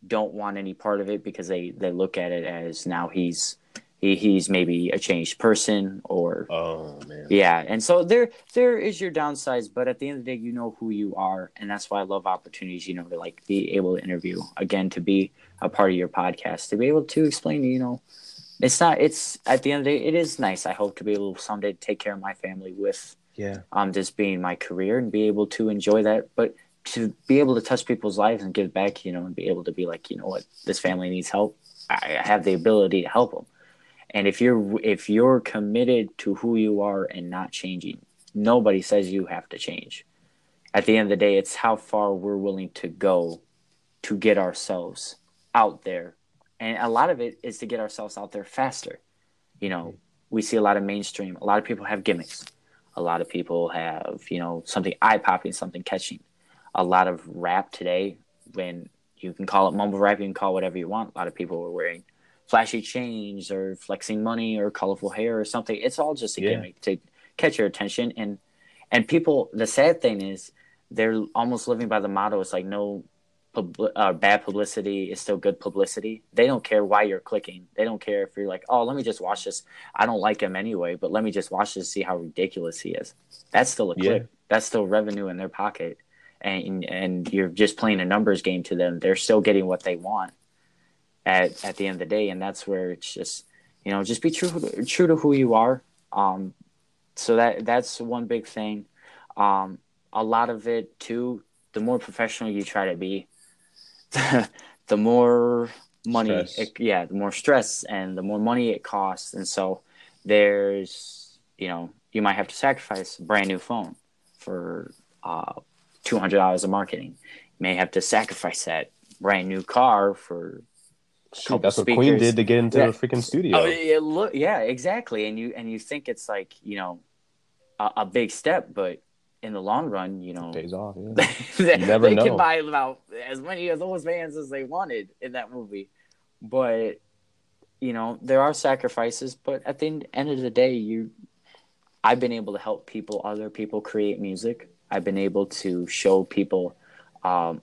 [SPEAKER 2] don't want any part of it because they they look at it as now he's he, he's maybe a changed person or
[SPEAKER 1] Oh man,
[SPEAKER 2] yeah, and so there there is your downsides, but at the end of the day, you know who you are, and that's why I love opportunities. You know, to like be able to interview again, to be a part of your podcast, to be able to explain. You know, it's not. It's at the end of the day, it is nice. I hope to be able someday to take care of my family with
[SPEAKER 1] yeah,
[SPEAKER 2] um this being my career and be able to enjoy that, but to be able to touch people's lives and give back. You know, and be able to be like, you know what, this family needs help. I have the ability to help them. And if you're if you're committed to who you are and not changing, nobody says you have to change. At the end of the day, it's how far we're willing to go to get ourselves out there. And a lot of it is to get ourselves out there faster. You know, we see a lot of mainstream. A lot of people have gimmicks. A lot of people have, you know, something eye popping, something catching. A lot of rap today, when you can call it mumble rap, you can call whatever you want. A lot of people are wearing flashy chains or flexing money or colorful hair or something. It's all just a yeah. gimmick to catch your attention. And and people, the sad thing is, they're almost living by the motto. It's like no pub- uh, bad publicity is still good publicity. They don't care why you're clicking. They don't care if you're like, oh, let me just watch this. I don't like him anyway, but let me just watch this, see how ridiculous he is. That's still a click. Yeah. That's still revenue in their pocket, and and you're just playing a numbers game to them. They're still getting what they want at at the end of the day, and that's where it's just you know just be true true to who you are. Um, so that that's one big thing. Um, a lot of it too. The more professional you try to be, the, more money, it, yeah, the more stress and the more money it costs. And so there's, you know, you might have to sacrifice a brand new phone for uh, two hundred dollars of marketing. You may have to sacrifice that brand new car for.
[SPEAKER 1] Shoot, that's speakers. what Queen did to get into yeah. the freaking studio. Oh,
[SPEAKER 2] it look, yeah, exactly. And you and you think it's like you know a, a big step, but in the long run, you know,
[SPEAKER 1] days off.
[SPEAKER 2] Yeah. they, never they know. can buy about as many of those vans as they wanted in that movie, but you know there are sacrifices. But at the end of the day, you, I've been able to help people, other people create music. I've been able to show people um,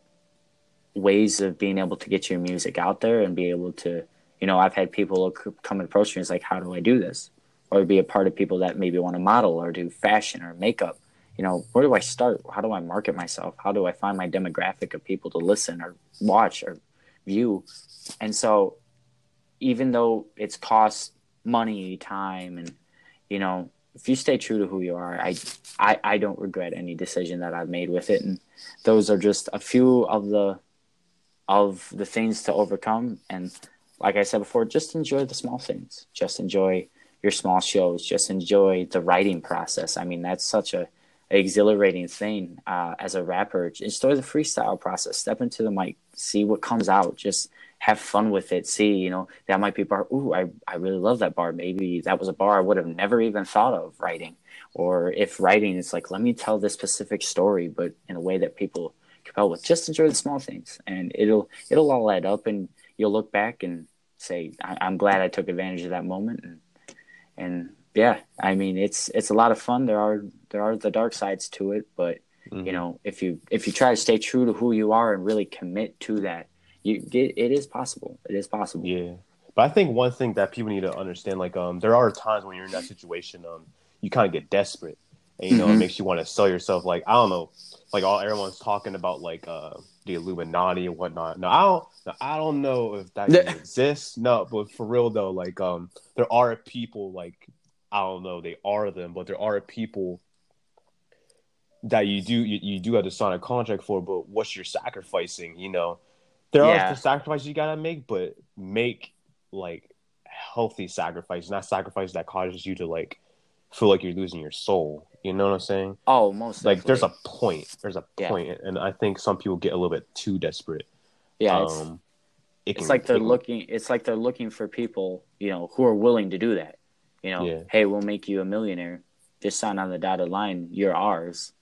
[SPEAKER 2] ways of being able to get your music out there and be able to, you know, I've had people come and approach me. It's like, how do I do this? Or be a part of people that maybe want to model or do fashion or makeup you know, where do I start? How do I market myself? How do I find my demographic of people to listen or watch or view? And so, even though it's cost money, time, and you know, if you stay true to who you are, I, I, I don't regret any decision that I've made with it. And those are just a few of the, of the things to overcome. And like I said before, just enjoy the small things. Just enjoy your small shows. Just enjoy the writing process. I mean, that's such a exhilarating thing uh, as a rapper. Enjoy the freestyle process. Step into the mic, see what comes out. Just have fun with it. See, you know, that might be a bar. Ooh, I, I really love that bar. Maybe that was a bar I would have never even thought of writing. Or if writing is like, let me tell this specific story, but in a way that people compel with. Just enjoy the small things, and it'll it'll all add up, and you'll look back and say, I, I'm glad I took advantage of that moment, and and yeah, I mean it's it's a lot of fun. There are there are the dark sides to it, but mm-hmm. you know if you if you try to stay true to who you are and really commit to that, you it, it is possible. It is possible.
[SPEAKER 1] Yeah, but I think one thing that people need to understand, like um, there are times when you're in that situation, um, you kind of get desperate, and you know mm-hmm. it makes you want to sell yourself. Like I don't know, like all everyone's talking about like uh the Illuminati and whatnot. No, I don't. No, I don't know if that exists. No, but for real though, like um, there are people like I don't know, they are them, but there are people that you do you, you do have to sign a contract for, but what's your sacrificing, you know? There yeah. are the sacrifices you gotta make, but make like healthy sacrifices, not sacrifices that causes you to like feel like you're losing your soul. You know what I'm saying?
[SPEAKER 2] Oh, most
[SPEAKER 1] like there's a point. There's a yeah. point, and I think some people get a little bit too desperate.
[SPEAKER 2] Yeah, um, it's, it's like they're looking. It's like they're looking for people, you know, who are willing to do that. You know, yeah. hey, we'll make you a millionaire. Just sign on the dotted line. You're ours.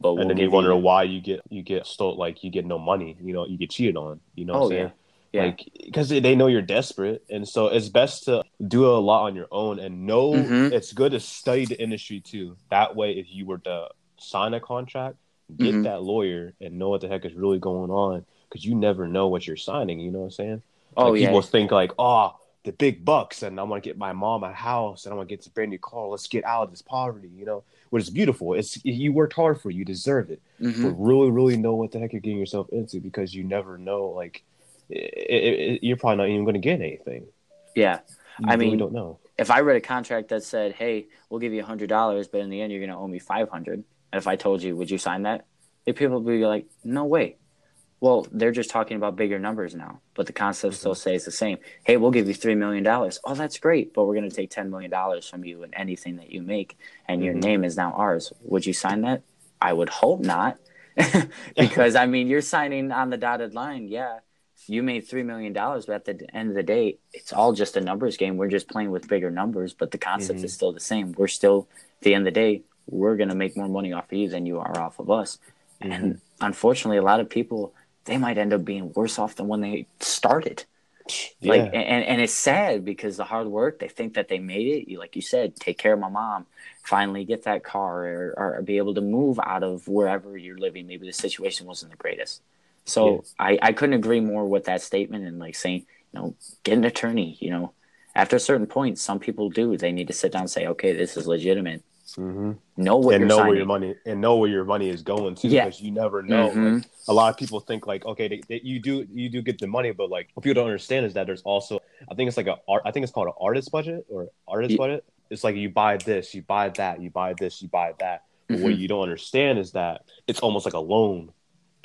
[SPEAKER 1] But and then you wonder you... why you get you get stole like you get no money. You know, you get cheated on. You know, what oh, I'm saying? Yeah. Yeah. Like, because they know you're desperate, and so it's best to do a lot on your own and know mm-hmm. it's good to study the industry too. That way, if you were to sign a contract, get mm-hmm. that lawyer and know what the heck is really going on, because you never know what you're signing. You know what I'm saying? Oh like, yeah. People think like, oh, the big bucks and I want to get my mom a house and I want to get a brand new car. Let's get out of this poverty, you know, which is beautiful. It's you worked hard for, it. you deserve it. Mm-hmm. But really, really know what the heck you're getting yourself into because you never know. Like, it, it, you're probably not even going to get anything.
[SPEAKER 2] Yeah,
[SPEAKER 1] you
[SPEAKER 2] I really mean,
[SPEAKER 1] don't know.
[SPEAKER 2] If I read a contract that said, "Hey, we'll give you a hundred dollars, but in the end, you're going to owe me five hundred, and if I told you, would you sign that? People would be like, "No way." Well, they're just talking about bigger numbers now, but the concept mm-hmm. still stays the same. Hey, we'll give you three million dollars. Oh, that's great, but we're going to take ten million dollars from you and anything that you make, and mm-hmm. your name is now ours. Would you sign that? I would hope not, because I mean, you're signing on the dotted line. Yeah, you made three million dollars, but at the end of the day, it's all just a numbers game. We're just playing with bigger numbers, but the concept mm-hmm. is still the same. We're still, at the end of the day, we're going to make more money off of you than you are off of us. Mm-hmm. And unfortunately, a lot of people they might end up being worse off than when they started. Yeah. Like and, and it's sad because the hard work, they think that they made it. You like you said, take care of my mom, finally get that car or, or be able to move out of wherever you're living. Maybe the situation wasn't the greatest. So yeah. I, I couldn't agree more with that statement and like saying, you know, get an attorney, you know. After a certain point, some people do. They need to sit down and say, okay, this is legitimate.
[SPEAKER 1] Mm-hmm. Know what and know signing. where your money and know where your money is going to yeah. because you never know. Mm-hmm. Like, a lot of people think like, okay, they, they, you do you do get the money, but like what people don't understand is that there's also I think it's like a art I think it's called an artist budget or artist yeah. budget. It's like you buy this, you buy that, you buy this, you buy that. But mm-hmm. what you don't understand is that it's almost like a loan,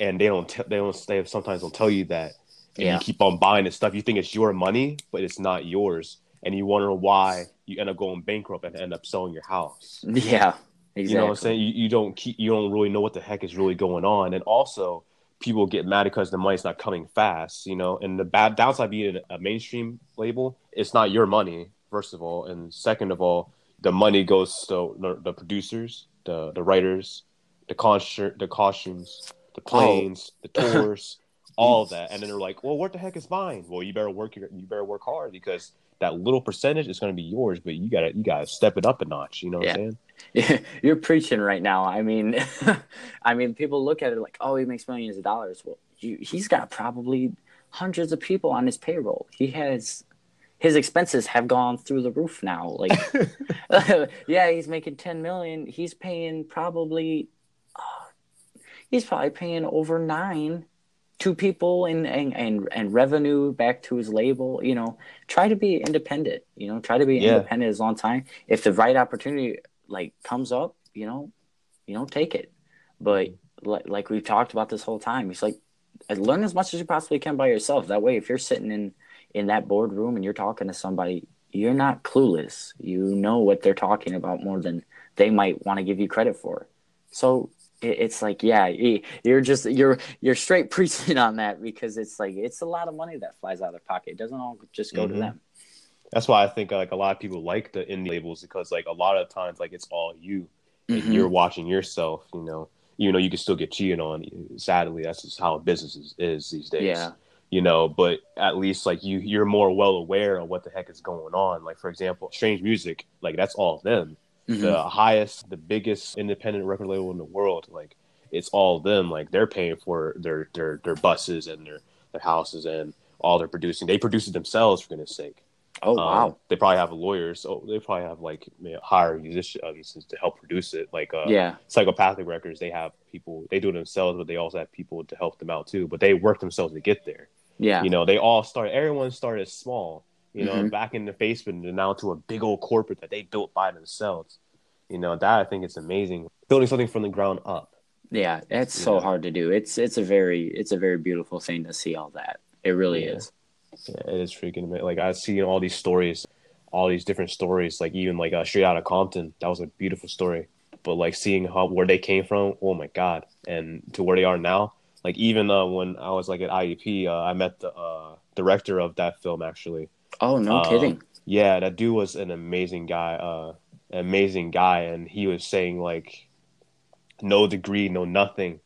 [SPEAKER 1] and they don't t- they don't they sometimes don't tell you that. And yeah. you keep on buying this stuff. You think it's your money, but it's not yours, and you wonder why you end up going bankrupt and end up selling your house.
[SPEAKER 2] Yeah.
[SPEAKER 1] Exactly. You know what I'm saying? You, you don't keep you don't really know what the heck is really going on. And also people get mad because the money's not coming fast, you know. And the bad downside being a mainstream label, it's not your money, first of all. And second of all, the money goes to the, the producers, the the writers, the concert the costumes, the oh. planes, oh. the tours, all that. And then they're like, Well, what the heck is mine? Well you better work your, you better work hard because that little percentage is going to be yours, but you gotta you gotta step it up a notch. You know what yeah. I'm saying?
[SPEAKER 2] Yeah, you're preaching right now. I mean, I mean, people look at it like, oh, he makes millions of dollars. Well, you, he's got probably hundreds of people on his payroll. He has his expenses have gone through the roof now. Like, yeah, he's making ten million. He's paying probably, uh, he's probably paying over nine to people and, and and and revenue back to his label you know. Try to be independent you know try to be yeah. independent as long time. If the right opportunity like comes up you know you know take it. But mm-hmm. like, like we've talked about this whole time it's like uh, learn as much as you possibly can by yourself. That way if you're sitting in in that boardroom and you're talking to somebody you're not clueless. You know what they're talking about more than they might want to give you credit for. So it's like yeah you're just you're you're straight preaching on that because it's like it's a lot of money that flies out of their pocket. It doesn't all just go mm-hmm. to them.
[SPEAKER 1] That's why i think like a lot of people like the indie labels because like a lot of times like it's all you mm-hmm. you're watching yourself you know. You know you can still get cheated on sadly that's just how business is, is these days yeah. you know. But at least like you you're more well aware of what the heck is going on. Like for example strange music like that's all them mm-hmm. the highest, the biggest independent record label in the world. Like it's all them. Like they're paying for their their their buses and their their houses and all they're producing. They produce it themselves for goodness sake.
[SPEAKER 2] Oh wow!
[SPEAKER 1] Um, they probably have lawyers. So they probably have like you know, hire musicians to help produce it. Like uh,
[SPEAKER 2] yeah,
[SPEAKER 1] psychopathic records. They have people. They do it themselves, but they also have people to help them out too. But they work themselves to get there.
[SPEAKER 2] Yeah,
[SPEAKER 1] you know, they all start. Everyone started small you know, mm-hmm. back in the basement and now to a big old corporate that they built by themselves. You know, that I think it's amazing. Building something from the ground up.
[SPEAKER 2] Yeah, it's so hard to do. It's it's a very it's a very beautiful thing to see all that. It really
[SPEAKER 1] yeah.
[SPEAKER 2] is.
[SPEAKER 1] Yeah, it is freaking amazing. Like I've seen all these stories, all these different stories. Like even like uh, straight out of Compton, that was a beautiful story. But like seeing how where they came from, oh my god, and to where they are now. Like even uh, when I was like at IEP, uh, I met the uh, director of that film actually.
[SPEAKER 2] Oh no, uh, kidding!
[SPEAKER 1] Yeah, that dude was an amazing guy, uh, amazing guy, and he was saying like, no degree, no nothing.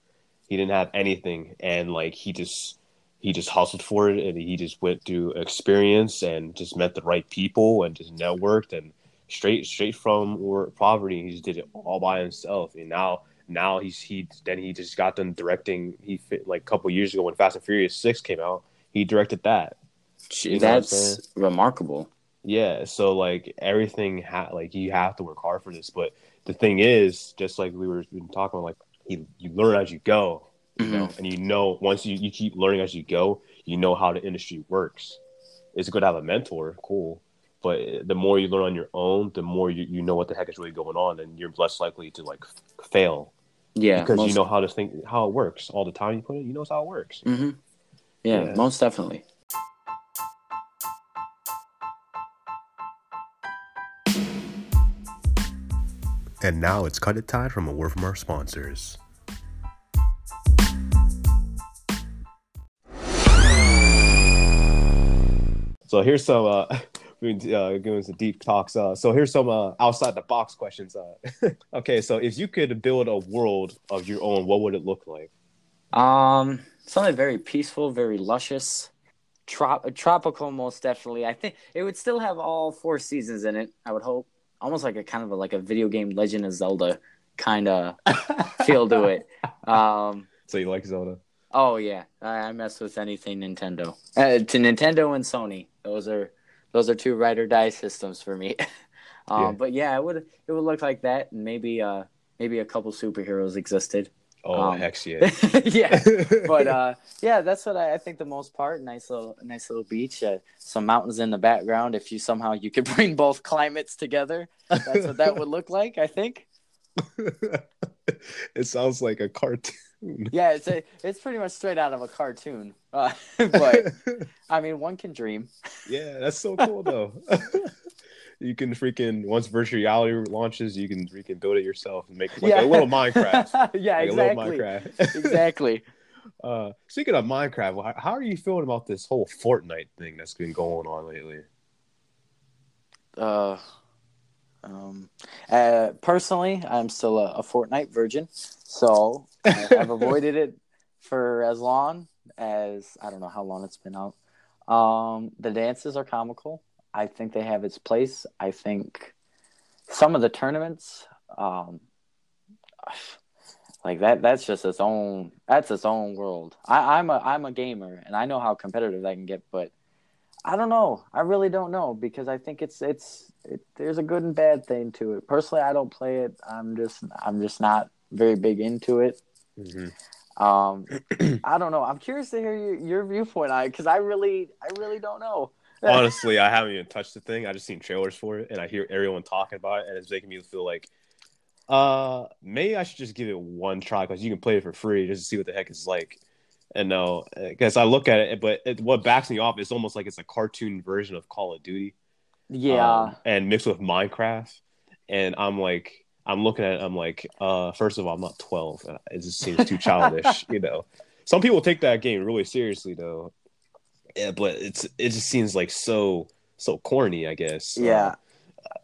[SPEAKER 1] He didn't have anything, and like he just he just hustled for it, and he just went through experience and just met the right people and just networked and straight straight from poverty. He just did it all by himself, and now now he's he then he just got done directing. He fit like a couple years ago when Fast and Furious Six came out. He directed that
[SPEAKER 2] you That's remarkable.
[SPEAKER 1] Yeah, so like everything, ha- like you have to work hard for this. But the thing is, just like we were talking, about, like you, you learn as you go, you mm-hmm. know, and you know once you, you keep learning as you go, you know how the industry works. It's good to have a mentor, cool, but the more you learn on your own, the more you, you know what the heck is really going on, and you're less likely to like fail.
[SPEAKER 2] Yeah,
[SPEAKER 1] because
[SPEAKER 2] most,
[SPEAKER 1] you know how this thing how it works all the time. You put it, you know how it works.
[SPEAKER 2] hmm Yeah,
[SPEAKER 1] Yeah.
[SPEAKER 2] most definitely.
[SPEAKER 1] And now it's cut it time from a word from our sponsors. So here's some uh we've been uh, giving some deep talks. Uh, so here's some uh, outside the box questions. Uh, okay, so if you could build a world of your own, what would it look like?
[SPEAKER 2] Um, something very peaceful, very luscious, trop- tropical, most definitely. I think it would still have all four seasons in it. I would hope, almost like a kind of a, like a video game Legend of Zelda kind of feel to it. Um,
[SPEAKER 1] So you like Zelda?
[SPEAKER 2] oh yeah, I, I mess with anything Nintendo. Uh, to Nintendo and Sony, those are those are two ride or die systems for me. um,
[SPEAKER 1] Yeah.
[SPEAKER 2] But yeah, it would it would look like that, and maybe uh maybe a couple superheroes existed.
[SPEAKER 1] Oh
[SPEAKER 2] Um,
[SPEAKER 1] heck yeah!
[SPEAKER 2] yeah, but uh, yeah, that's what I, I think the most part. Nice little, nice little beach. Uh, some mountains in the background. If you somehow you could bring both climates together, that's what that would look like. I think.
[SPEAKER 1] it sounds like a cartoon.
[SPEAKER 2] Yeah, it's a, it's pretty much straight out of a cartoon. Uh, but I mean, one can dream.
[SPEAKER 1] yeah, that's so cool though. You can freaking once virtual reality launches, you can freaking build it yourself and make like
[SPEAKER 2] yeah,
[SPEAKER 1] a little Minecraft.
[SPEAKER 2] yeah,
[SPEAKER 1] like
[SPEAKER 2] exactly.
[SPEAKER 1] Minecraft.
[SPEAKER 2] exactly.
[SPEAKER 1] Uh, speaking of Minecraft, how- how are you feeling about this whole Fortnite thing that's been going on lately?
[SPEAKER 2] Uh, um, uh, personally, I'm still a, a Fortnite virgin, so I, I've avoided it for as long as I don't know how long it's been out. Um, the dances are comical. I think they have its place. I think some of the tournaments, um, like that, that's just its own. That's its own world. I, I'm a I'm a gamer, and I know how competitive that can get, but I don't know. I really don't know because I think it's it's it, there's a good and bad thing to it. Personally, I don't play it. I'm just I'm just not very big into it. Um, I don't know. I'm curious to hear your, your viewpoint on it because I really I really don't know.
[SPEAKER 1] Honestly, I haven't even touched the thing. I just seen trailers for it, and I hear everyone talking about it, and it's making me feel like, uh, maybe I should just give it one try because you can play it for free just to see what the heck it's like. And no, because I look at it, but it, what backs me off is almost like it's a cartoon version of Call of Duty.
[SPEAKER 2] yeah,
[SPEAKER 1] um, and mixed with Minecraft. And I'm like, I'm looking at it, I'm like, uh, first of all, I'm not 12. Uh, It just seems too childish, you know. Some people take that game really seriously, though. Yeah, but it's it just seems like so so corny, I guess.
[SPEAKER 2] yeah.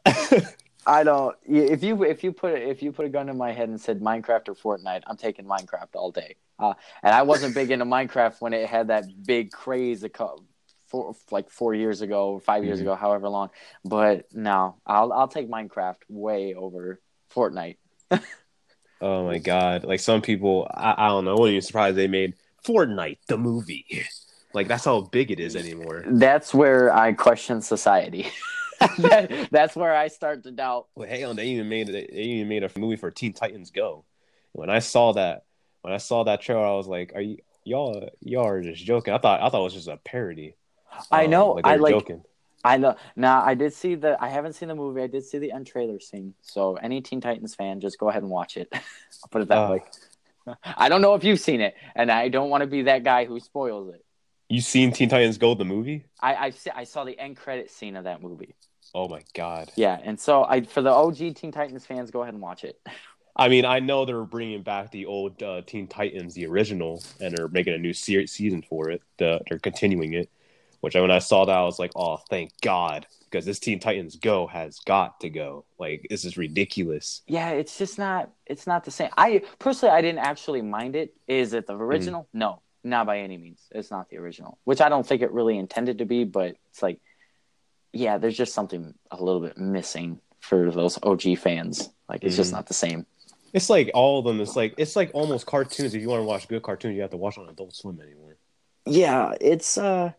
[SPEAKER 1] Uh,
[SPEAKER 2] I don't. If you if you put if you put a gun in my head and said Minecraft or Fortnite, I'm taking Minecraft all day. Uh, and I wasn't big into Minecraft when it had that big craze a couple, four, like four years ago, five years
[SPEAKER 1] Mhm.
[SPEAKER 2] ago, however long. But no, I'll I'll take Minecraft way over Fortnite.
[SPEAKER 1] oh my god! Like some people, I, I don't know. I wasn't even surprised they made Fortnite the movie. Like that's how big it is anymore.
[SPEAKER 2] That's where I question society. That- that's where I start to doubt.
[SPEAKER 1] Well, hang on, they even made they even made a movie for Teen Titans Go. When I saw that, when I saw that trailer, I was like, "Are you y'all y'all are just joking?" I thought I thought it was just a parody.
[SPEAKER 2] I
[SPEAKER 1] Um,
[SPEAKER 2] know. I like.
[SPEAKER 1] joking.
[SPEAKER 2] I know. Now I did see the. I haven't seen the movie. I did see the end trailer scene. So any Teen Titans fan, just go ahead and watch it. I'll put it that
[SPEAKER 1] Uh.
[SPEAKER 2] way. I don't know if you've seen it, and I don't want to be that guy who spoils it.
[SPEAKER 1] You seen Teen Titans Go the movie?
[SPEAKER 2] I I, I saw the end credit scene of that movie.
[SPEAKER 1] Oh my god!
[SPEAKER 2] Yeah, and so I for the OG Teen Titans fans, go ahead and watch it.
[SPEAKER 1] I mean, I know they're bringing back the old uh, Teen Titans, the original, and they're making a new se- season for it. The, they're continuing it. Which when I saw that, I was like, "Oh, thank God!" Because this Teen Titans Go has got to go. Like this is ridiculous.
[SPEAKER 2] Yeah, it's just not. It's not the same. I personally, I didn't actually mind it. Is it the original? No, not by any means. It's not the original, which I don't think it really intended to be. But it's like, yeah, there's just something a little bit missing for those OG fans. Like it's just
[SPEAKER 1] Mhm.
[SPEAKER 2] not the same.
[SPEAKER 1] It's like all of them. It's like it's like almost cartoons. If you want to watch good cartoons, you have to watch on Adult Swim anymore.
[SPEAKER 2] Yeah, it's uh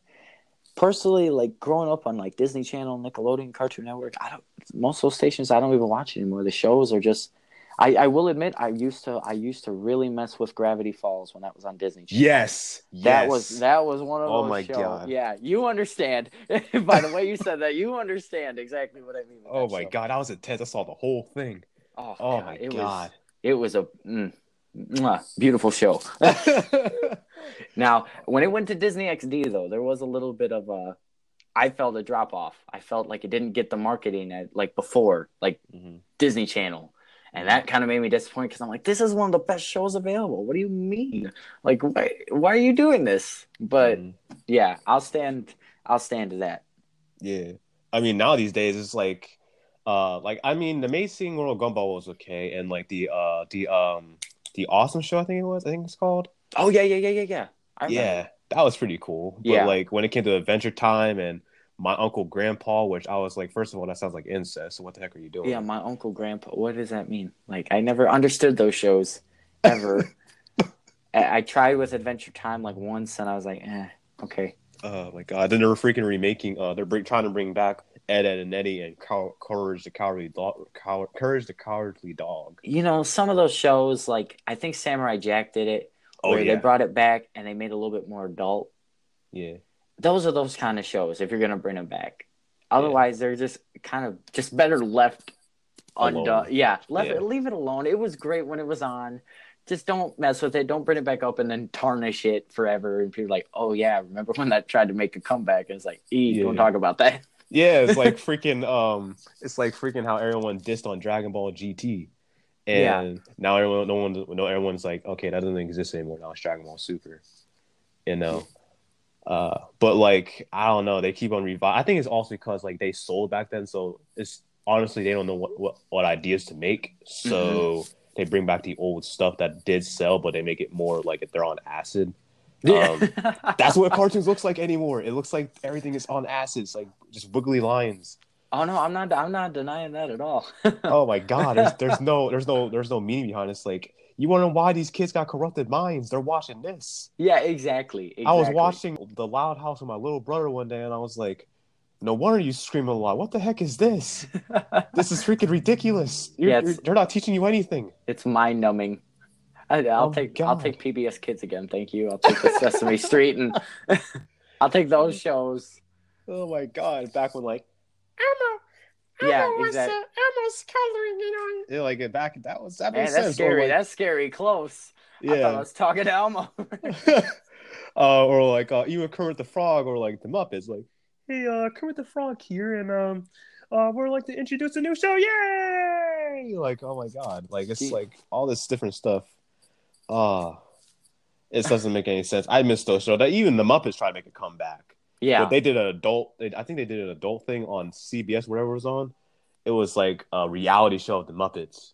[SPEAKER 2] personally like growing up on like Disney Channel, Nickelodeon, Cartoon Network. I don't most of those stations I don't even watch anymore. The shows are just. I, I will admit I used to I used to really mess with Gravity Falls when that was on Disney. Channel.
[SPEAKER 1] Yes,
[SPEAKER 2] That was that was one of
[SPEAKER 1] Oh
[SPEAKER 2] those
[SPEAKER 1] my
[SPEAKER 2] shows.
[SPEAKER 1] God.
[SPEAKER 2] Yeah, you understand. By the way you said that, you understand exactly what I mean. with
[SPEAKER 1] Oh
[SPEAKER 2] that
[SPEAKER 1] my
[SPEAKER 2] show.
[SPEAKER 1] god, I was intense. I saw the whole thing.
[SPEAKER 2] Oh,
[SPEAKER 1] Oh
[SPEAKER 2] God,
[SPEAKER 1] my
[SPEAKER 2] it
[SPEAKER 1] god.
[SPEAKER 2] Was, it was a mm, Mwah, beautiful show. now, when it went to Disney XD, though, there was a little bit of a. I felt a drop off. I felt like it didn't get the marketing at, like before, like
[SPEAKER 1] Mhm.
[SPEAKER 2] Disney Channel. And that kind of made me disappointed because I'm like, this is one of the best shows available. What do you mean? Like, why, why are you doing this? But
[SPEAKER 1] Mhm.
[SPEAKER 2] yeah, I'll stand. I'll stand to that.
[SPEAKER 1] Yeah. I mean, now these days it's like, uh, like I mean, the Amazing World of Gumball was okay, and like the uh the um the Awesome Show, I think it was, I think it's called.
[SPEAKER 2] Oh yeah, yeah, yeah, yeah, yeah. I.
[SPEAKER 1] Yeah, that was pretty cool. But
[SPEAKER 2] Yeah.
[SPEAKER 1] like when it came to Adventure Time and my uncle Grandpa, which I was like, first of all, that sounds like incest. So what the heck are you doing?
[SPEAKER 2] Yeah, my uncle, grandpa. What does that mean? Like, I never understood those shows ever. I, I tried with Adventure Time like once, and I was like, eh, okay.
[SPEAKER 1] Oh my god! Then they were freaking remaking. Uh, they're bring, trying to bring back Ed, Edd n Eddy and Cow- Courage the Cowardly Dog. Cow- Courage the Cowardly Dog.
[SPEAKER 2] You know, some of those shows, like I think Samurai Jack did it,
[SPEAKER 1] Oh yeah,
[SPEAKER 2] they brought it back and they made it a little bit more adult.
[SPEAKER 1] yeah.
[SPEAKER 2] Those are those kind of shows if you're gonna bring them back. Otherwise, they're just kind of just better left
[SPEAKER 1] Alone.
[SPEAKER 2] undone. Yeah, left
[SPEAKER 1] Yeah.
[SPEAKER 2] it, leave it alone. It was great when it was on. Just don't mess with it. Don't bring it back up and then tarnish it forever. And people are like, oh yeah, remember when that tried to make a comeback? And it's like, e, don't talk about that.
[SPEAKER 1] Yeah, it's like freaking um it's like freaking how everyone dissed on Dragon Ball GT.
[SPEAKER 2] Yeah.
[SPEAKER 1] And now everyone no one no everyone's like, okay, that doesn't exist anymore. Now it's Dragon Ball Super. You know. Uh but like I don't know, they keep on revive I think it's also because like they sold back then, so it's honestly they don't know what what, what ideas to make. So they bring back the old stuff that did sell, but they make it more like if they're on acid. Um, That's what cartoons looks like anymore. It looks like everything is on acid. It's like just wiggly lines.
[SPEAKER 2] oh no, I'm not. I'm not denying that at all.
[SPEAKER 1] oh my god there's, there's no there's no there's no meaning behind it. It's like you want to know why these kids got corrupted minds they're watching this
[SPEAKER 2] yeah, exactly, exactly.
[SPEAKER 1] i was watching the loud house with my little brother one day and i was like no wonder you scream a lot what the heck is this this is freaking ridiculous you're,
[SPEAKER 2] Yeah,
[SPEAKER 1] you're, they're not teaching you anything
[SPEAKER 2] it's mind numbing. I'll
[SPEAKER 1] Oh my
[SPEAKER 2] take. I'll take PBS Kids again. Thank you. I'll take the Sesame Street and I'll take those shows.
[SPEAKER 1] oh my god back when like
[SPEAKER 2] Yeah, exactly.
[SPEAKER 1] Emma's coloring it on yeah, like back that was that
[SPEAKER 2] Man,
[SPEAKER 1] makes
[SPEAKER 2] that's
[SPEAKER 1] sense Or,
[SPEAKER 2] scary.
[SPEAKER 1] like-
[SPEAKER 2] that's scary. Close. I thought I was talking to Elmo.
[SPEAKER 1] uh, or like uh, even Kermit the Frog or like the Muppets, like, hey, uh, Kermit the Frog here, and um, uh, we're like to introduce a new show, yay! Like, oh my god, like it's like all this different stuff. Ah, it doesn't make any sense. I miss those shows. That even the Muppets try to make a comeback,
[SPEAKER 2] yeah.
[SPEAKER 1] but they did an adult. I think they did an adult thing on CBS, whatever it was on. It was like a reality show of the Muppets,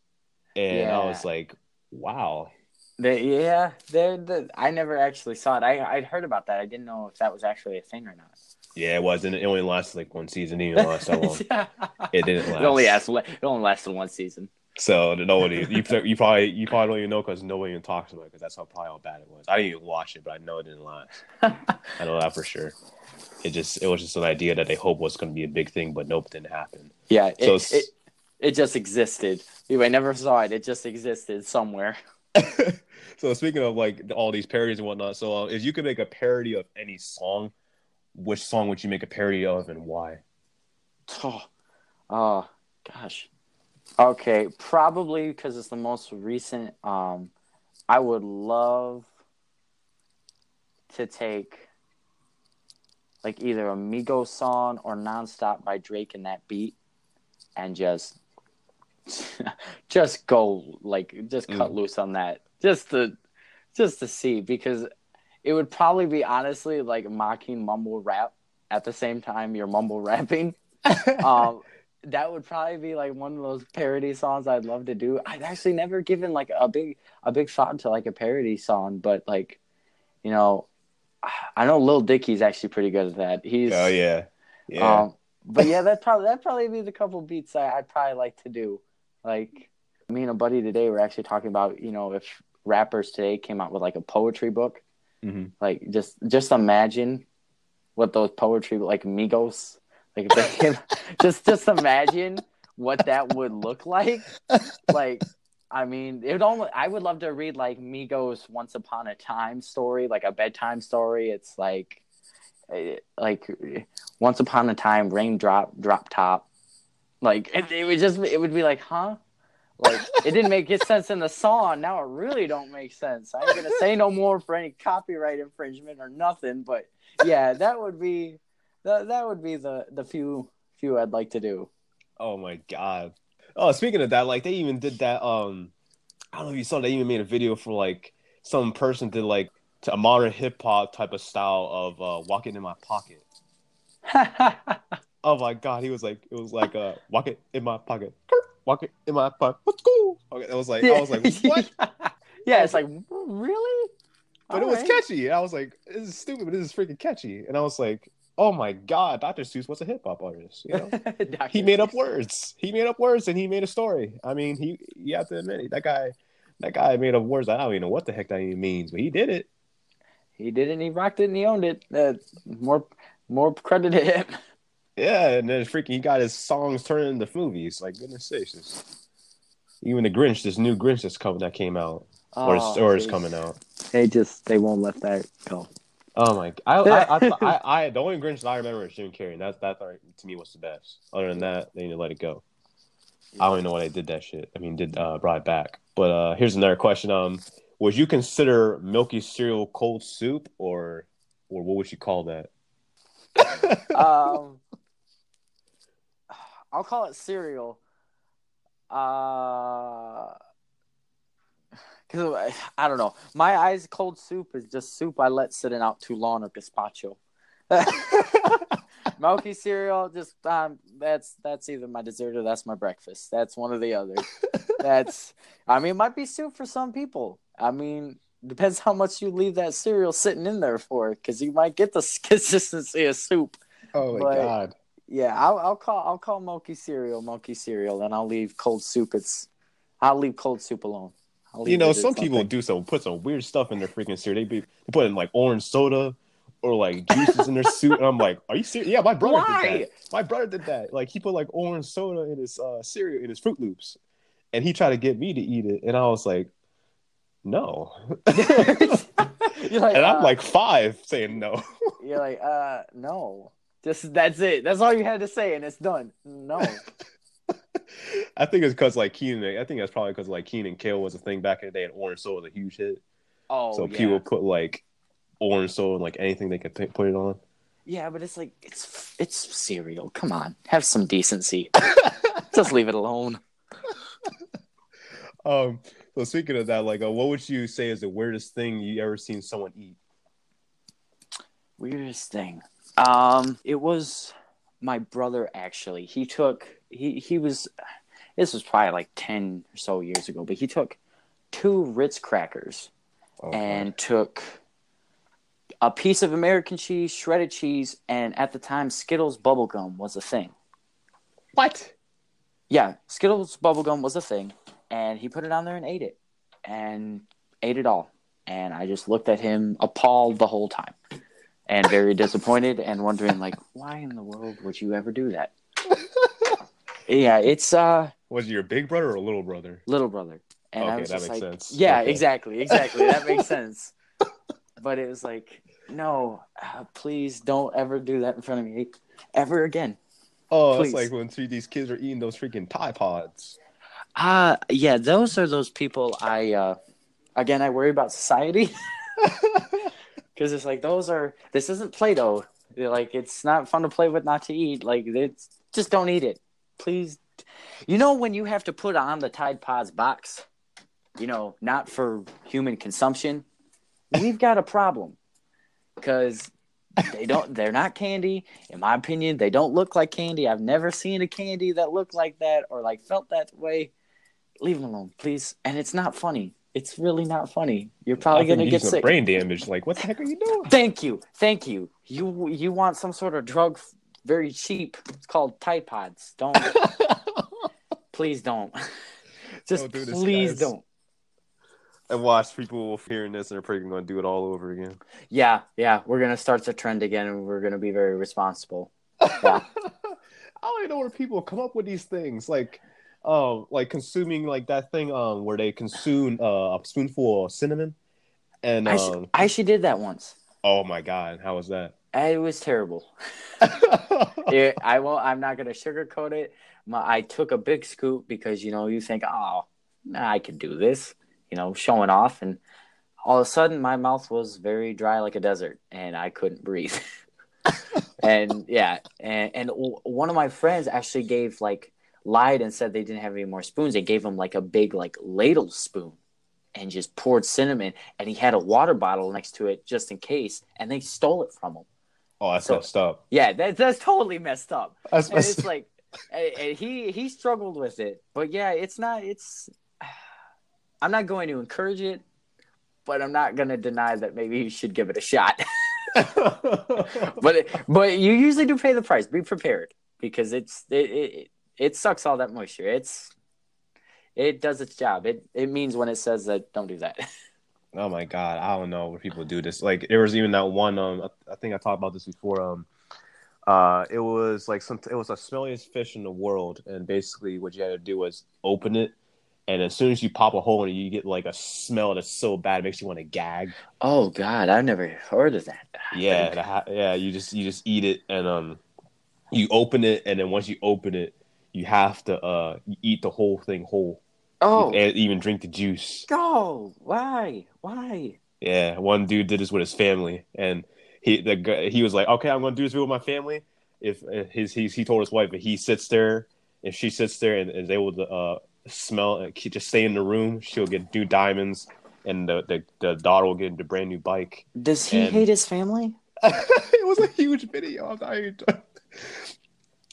[SPEAKER 1] and
[SPEAKER 2] Yeah.
[SPEAKER 1] I was like, wow.
[SPEAKER 2] They, yeah, they're the. I never actually saw it. I I'd heard about that. I didn't know if that was actually a thing or not.
[SPEAKER 1] Yeah, it was, and it only lasted like one season. It didn't last that long.
[SPEAKER 2] Yeah.
[SPEAKER 1] It didn't last.
[SPEAKER 2] It only lasted. It only lasted one season.
[SPEAKER 1] So nobody, you, you probably you probably don't even know because nobody even talks about it because that's how probably how bad it was. I didn't even watch it, but I know it didn't last. I know that for sure. It just it was just an idea that they hoped was going to be a big thing, but nope, didn't happen.
[SPEAKER 2] Yeah, it,
[SPEAKER 1] so
[SPEAKER 2] it, it just existed. I never saw it. It just existed somewhere.
[SPEAKER 1] so speaking of like all these parodies and whatnot, so uh, if you could make a parody of any song, which song would you make a parody of and why?
[SPEAKER 2] Oh, oh gosh. Okay, probably because it's the most recent. Um, I would love to take like either a Migos song or "Nonstop" by Drake and that beat, and just just go like just cut
[SPEAKER 1] Mm.
[SPEAKER 2] loose on that, just to just to see because it would probably be honestly like mocking mumble rap at the same time you're mumble rapping um, that would probably be like one of those parody songs I'd love to do. I've actually never given like a big a big thought to like a parody song, but like, you know, I know Lil Dicky's actually pretty good at that. He's
[SPEAKER 1] oh yeah, yeah.
[SPEAKER 2] um, but yeah, that probably that probably be the couple beats I, I'd probably like to do. Like me and a buddy today were actually talking about you know if rappers today came out with like a poetry book,
[SPEAKER 1] Mhm.
[SPEAKER 2] like just just imagine what those poetry like Migos like if they came, just just imagine what that would look like. Like I mean, it almost I would love to read like Migos Once Upon a Time story, like a bedtime story. It's like eh, like once upon a time raindrop drop top like it, it would just it would be like huh Like it didn't make sense in the song. Now it really don't make sense. I ain't gonna say no more for any copyright infringement or nothing. But yeah, that would be that that would be the the few few I'd like to do.
[SPEAKER 1] Oh my god. Oh, speaking of that, like they even did that. Um, I don't know if you saw. They even made a video for like some person did like to a modern hip hop type of style of uh, "Walking in My Pocket." oh my god, he was like, it was like, uh, "Walk it in my pocket, walk it in my pocket." Let's go. Okay, it was like, I was like, what?
[SPEAKER 2] yeah, it's like really,
[SPEAKER 1] but All it was right. catchy. I was like, this is stupid, but this is freaking catchy. And I was like, oh my god, Dr. Seuss was a hip hop artist. You know, he made up words. He made up words and he made a story. I mean, he you have to admit it. That guy, that guy made up words. I don't even know what the heck that even means, but he did it.
[SPEAKER 2] He did it. and He rocked it and he owned it. Uh, more, more credit to him.
[SPEAKER 1] Yeah, and then freaking he got his songs turned into movies. Like goodness sakes. Even the Grinch, this new Grinch that's coming that came out, oh, or, or is coming out.
[SPEAKER 2] They just they won't let that go.
[SPEAKER 1] Oh my! I I, I, I, I, the only Grinch that I remember is Jim Carrey. And that's that to me was the best. Other than that, they need to let it go. I don't even know why they did that shit. I mean, did uh, brought it back. But uh, here's another question. Um, would you consider milky cereal cold soup, or or what would you call that?
[SPEAKER 2] um, I'll call it cereal. Uh because I don't know. My eyes cold soup is just soup I let sitting out too long or gazpacho. Milky cereal, just um, that's that's either my dessert or that's my breakfast. That's one or the other. that's I mean, it might be soup for some people. I mean, depends how much you leave that cereal sitting in there for, because you might get the consistency of soup.
[SPEAKER 1] Oh my but, god!
[SPEAKER 2] Yeah, I'll, I'll call I'll call milky cereal milky cereal, and I'll leave cold soup. It's I'll leave cold soup alone.
[SPEAKER 1] You know, some people do so put some weird stuff in their freaking cereal. They be they put in like orange soda or like juices in their soup, and I'm like, are you serious? Yeah, my brother Why? did that. My brother did that. Like he put like orange soda in his uh, cereal in his Fruit Loops, and he tried to get me to eat it, and I was like, no. like, and I'm uh, like five saying no.
[SPEAKER 2] you're like, uh, no. Just that's it. That's all you had to say, and it's done. No.
[SPEAKER 1] I think it's because like Kenan. I think that's probably because like Kenan Kel was a thing back in the day, and orange soda was a huge hit. Oh, so yeah. people put like orange soda and like anything they could put it on.
[SPEAKER 2] Yeah, but it's like it's it's cereal. Come on, have some decency. Just leave it alone.
[SPEAKER 1] Um. So speaking of that, like, uh, what would you say is the weirdest thing you ever seen someone eat?
[SPEAKER 2] Weirdest thing. Um, it was my brother actually. He took he he was this was probably like 10 or so years ago, but he took two Ritz crackers okay. and took a piece of American cheese, shredded cheese, and at the time Skittles bubblegum was a thing.
[SPEAKER 1] What?
[SPEAKER 2] Yeah, Skittles bubblegum was a thing, and he put it on there and ate it. And ate it all. And I just looked at him appalled the whole time and very disappointed and wondering like why in the world would you ever do that? yeah, it's uh
[SPEAKER 1] was it your big brother or a little brother?
[SPEAKER 2] Little brother.
[SPEAKER 1] And okay, I was that makes like, sense.
[SPEAKER 2] Yeah, okay. exactly, exactly. that makes sense. But it was like, no, uh, please don't ever do that in front of me ever again.
[SPEAKER 1] Oh, please. it's like when these kids are eating those freaking Tide Pods.
[SPEAKER 2] Uh yeah, those are those people I uh again I worry about society. Cuz it's like those are this isn't Play-Doh. Like it's not fun to play with not to eat. Like it's just don't eat it. Please you know when you have to put on the Tide Pods box, you know, not for human consumption, we've got a problem because they don't. They're not candy, in my opinion. They don't look like candy. I've never seen a candy that looked like that or like felt that way. Leave them alone, please. And it's not funny. It's really not funny. You're probably gonna get sick.
[SPEAKER 1] Brain damage. Like, what the heck are you doing?
[SPEAKER 2] Thank you, thank you. You you want some sort of drug, very cheap. It's called Tide Pods. Don't please don't. Just don't do this, please guys. don't.
[SPEAKER 1] And watch people hearing this and they're probably going to do it all over again.
[SPEAKER 2] Yeah, yeah, we're going to start the trend again, and we're going to be very responsible.
[SPEAKER 1] Yeah. I don't even know where people come up with these things, like, um, like consuming like that thing, um, where they consume uh, a spoonful of cinnamon, and um, I,
[SPEAKER 2] sh- I actually did that once.
[SPEAKER 1] Oh my god, how was that?
[SPEAKER 2] It was terrible. it, I will. I'm not gonna sugarcoat it. My, I took a big scoop because you know you think, oh, nah, I could do this, you know, showing off. And all of a sudden, my mouth was very dry like a desert, and I couldn't breathe. and yeah, and and one of my friends actually gave like lied and said they didn't have any more spoons. They gave him like a big like ladle spoon and just poured cinnamon and he had a water bottle next to it just in case and they stole it from him.
[SPEAKER 1] Oh, that's so, messed up.
[SPEAKER 2] Yeah, that, that's totally messed up.
[SPEAKER 1] That's
[SPEAKER 2] and messed it's like and he he struggled with it. But yeah, it's not it's I'm not going to encourage it, but I'm not going to deny that maybe you should give it a shot. but but you usually do pay the price. Be prepared because it's it, it it sucks all that moisture. It's it does its job. It it means when it says that don't do that.
[SPEAKER 1] oh my god, I don't know where people do this. Like there was even that one. Um, think I talked about this before. Um, uh, it was like some. It was the smelliest fish in the world, and basically what you had to do was open it, and as soon as you pop a hole in it, you get like a smell that's so bad it makes you want to gag.
[SPEAKER 2] Oh God, I've never heard of that.
[SPEAKER 1] Yeah, the, yeah. You just you just eat it, and um, you open it, and then once you open it, you have to uh eat the whole thing whole.
[SPEAKER 2] Oh,
[SPEAKER 1] and even drink the juice.
[SPEAKER 2] Oh, why? Why?
[SPEAKER 1] Yeah, one dude did this with his family, and he the guy, he was like, "Okay, I'm going to do this with my family." If his he he told his wife, if he sits there, if she sits there and is able to uh, smell, and just stay in the room, she'll get new diamonds, and the the, the daughter will get a brand new bike.
[SPEAKER 2] Does he and... hate his family?
[SPEAKER 1] it was a huge video. I'm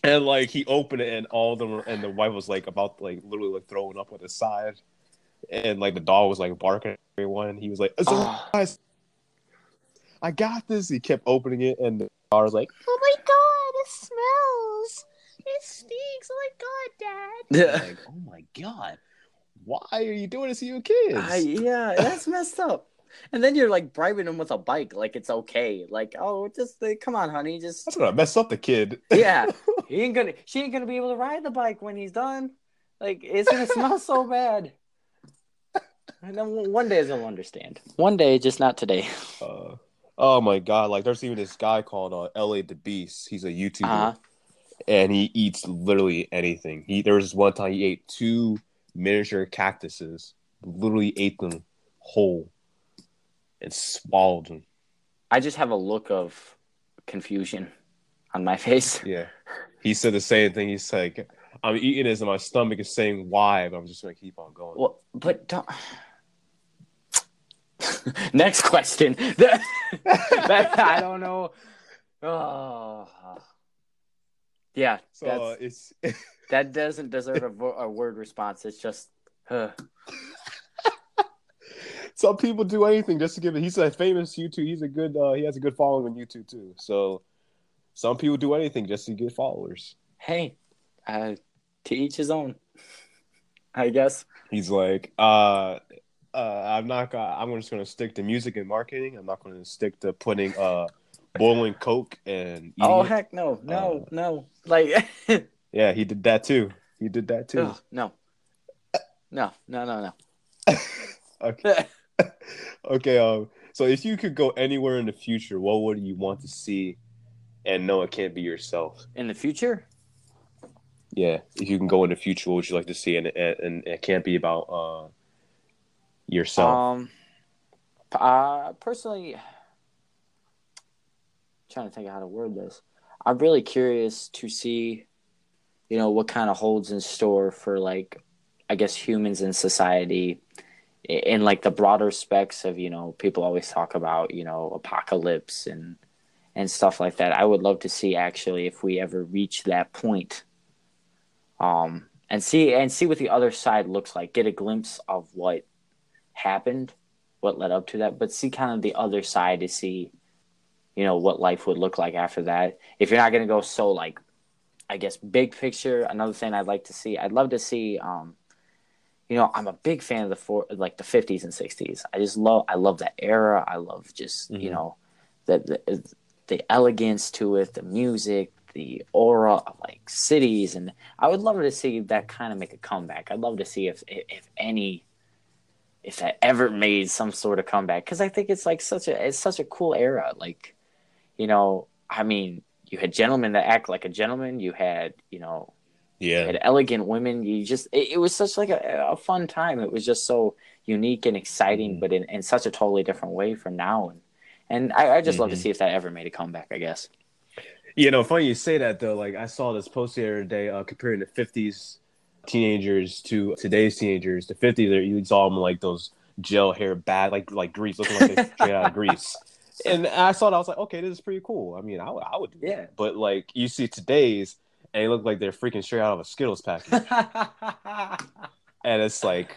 [SPEAKER 1] and like he opened it and all of them and the wife was like about like literally like throwing up on his side and like the dog was like barking at everyone he was like oh. Guys i got this he kept opening it and the dog was like
[SPEAKER 3] oh my god it smells it stinks oh my god
[SPEAKER 1] dad like oh my god why are you doing this to your kids
[SPEAKER 2] uh, yeah that's messed up and then you're like bribing him with a bike, like it's okay. Like, oh, just uh, come on, honey, just.
[SPEAKER 1] That's gonna mess up the kid.
[SPEAKER 2] yeah, he ain't gonna. She ain't gonna be able to ride the bike when he's done. Like, it's gonna smell so bad. And then one day they'll understand. One day, just not today.
[SPEAKER 1] Uh, oh my god! Like, there's even this guy called uh, L.A. the Beast. He's a YouTuber, uh-huh. and he eats literally anything. He there was this one time he ate two miniature cactuses. Literally ate them whole and swallowed them.
[SPEAKER 2] I just have a look of confusion on my face.
[SPEAKER 1] Yeah. He said the same thing. He's like, I'm eating this and my stomach is saying why, but I'm just gonna keep on going.
[SPEAKER 2] Well, but don't Next question. that, I don't know. Oh. Yeah,
[SPEAKER 1] so it's
[SPEAKER 2] that doesn't deserve a, a, word response. It's just, uh,
[SPEAKER 1] some people do anything just to give it. He's a famous YouTube. He's a good. Uh, he has a good following on YouTube too. So some people do anything just to get followers.
[SPEAKER 2] Hey, uh, to each his own. I guess
[SPEAKER 1] he's like, uh, uh, I'm not. Gonna, I'm just going to stick to music and marketing. I'm not going to stick to putting uh, boiling Coke and.
[SPEAKER 2] oh it. heck no, no, uh, no! Like,
[SPEAKER 1] yeah, he did that too. He did that too.
[SPEAKER 2] Oh, no, no, no, no, no.
[SPEAKER 1] okay. okay. Um. So, if you could go anywhere in the future, what would you want to see, and no, it can't be yourself
[SPEAKER 2] in the future?
[SPEAKER 1] Yeah, if you can go in the future, what would you like to see? And and, it can't be about uh yourself.
[SPEAKER 2] Um. Uh, personally, trying to think of how to word this. I'm really curious to see, you know, what kind of holds in store for like, I guess humans in society in like the broader specs of you know people always talk about you know apocalypse and and stuff like that i would love to see actually if we ever reach that point um and see and see what the other side looks like get a glimpse of what happened what led up to that but see kind of the other side to see you know what life would look like after that if you're not going to go so like i guess big picture another thing i'd like to see i'd love to see um you know, I'm a big fan of the four, like the 50s and 60s. I just love, I love that era. I love just, mm-hmm. you know, the, the, the elegance to it, the music, the aura of like cities, and I would love to see that kind of make a comeback. I'd love to see if if any, if that ever made some sort of comeback because I think it's like such a it's such a cool era. Like, you know, I mean, you had gentlemen that act like a gentleman. You had, you know,
[SPEAKER 1] Yeah.
[SPEAKER 2] had elegant women. You just it, it was such like a, a fun time. It was just so unique and exciting,
[SPEAKER 1] Mhm.
[SPEAKER 2] but in, in such a totally different way from now. And and I, I just love to
[SPEAKER 1] Mhm.
[SPEAKER 2] see if that ever made a comeback. I guess.
[SPEAKER 1] You know, funny you say that though. Like I saw this post the other day uh, comparing the '50s teenagers to today's teenagers. The '50s, they're- you saw them like those gel hair, bad like like grease, looking like they straight out of grease. And I saw that, I was like, okay, this is pretty cool. I mean, I, would- I would, do that.
[SPEAKER 2] Yeah.
[SPEAKER 1] But like you see today's, and they look like they're freaking straight out of a Skittles package, and it's like,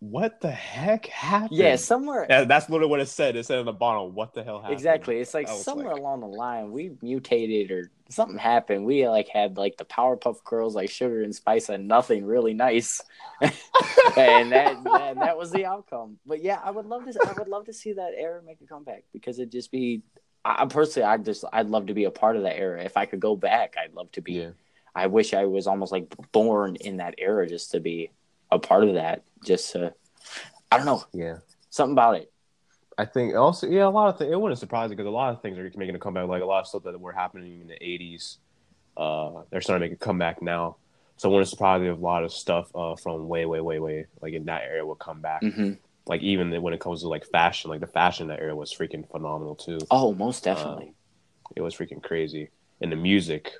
[SPEAKER 1] what the heck happened?
[SPEAKER 2] yeah, somewhere
[SPEAKER 1] Yeah, that's literally what it said. It said on the bottom, "What the hell happened?"
[SPEAKER 2] exactly. It's like somewhere
[SPEAKER 1] like-
[SPEAKER 2] along the line we mutated or something happened. We like had like the Powerpuff Girls, like sugar and spice, and nothing really nice. and that, that that was the outcome. But yeah, I would love to. I would love to see that era make a comeback because it'd just be. I I personally, I just, I'd love to be a part of that era. If I could go back, I'd love to be.
[SPEAKER 1] Yeah.
[SPEAKER 2] I wish I was almost like born in that era just to be a part of that. Just to, I don't know,
[SPEAKER 1] Yeah.
[SPEAKER 2] something about it.
[SPEAKER 1] I think also, yeah, a lot of things. It wouldn't surprise me because a lot of things are making a comeback. Like a lot of stuff that were happening in the '80s, uh, they're starting to make a comeback now. So it wouldn't surprise me if a lot of stuff uh, from way, way, way, way, like in that area would come back.
[SPEAKER 2] hmm
[SPEAKER 1] Like even when it comes to like fashion, like the fashion in that area was freaking phenomenal too.
[SPEAKER 2] Oh, most definitely.
[SPEAKER 1] It was freaking crazy, and the music,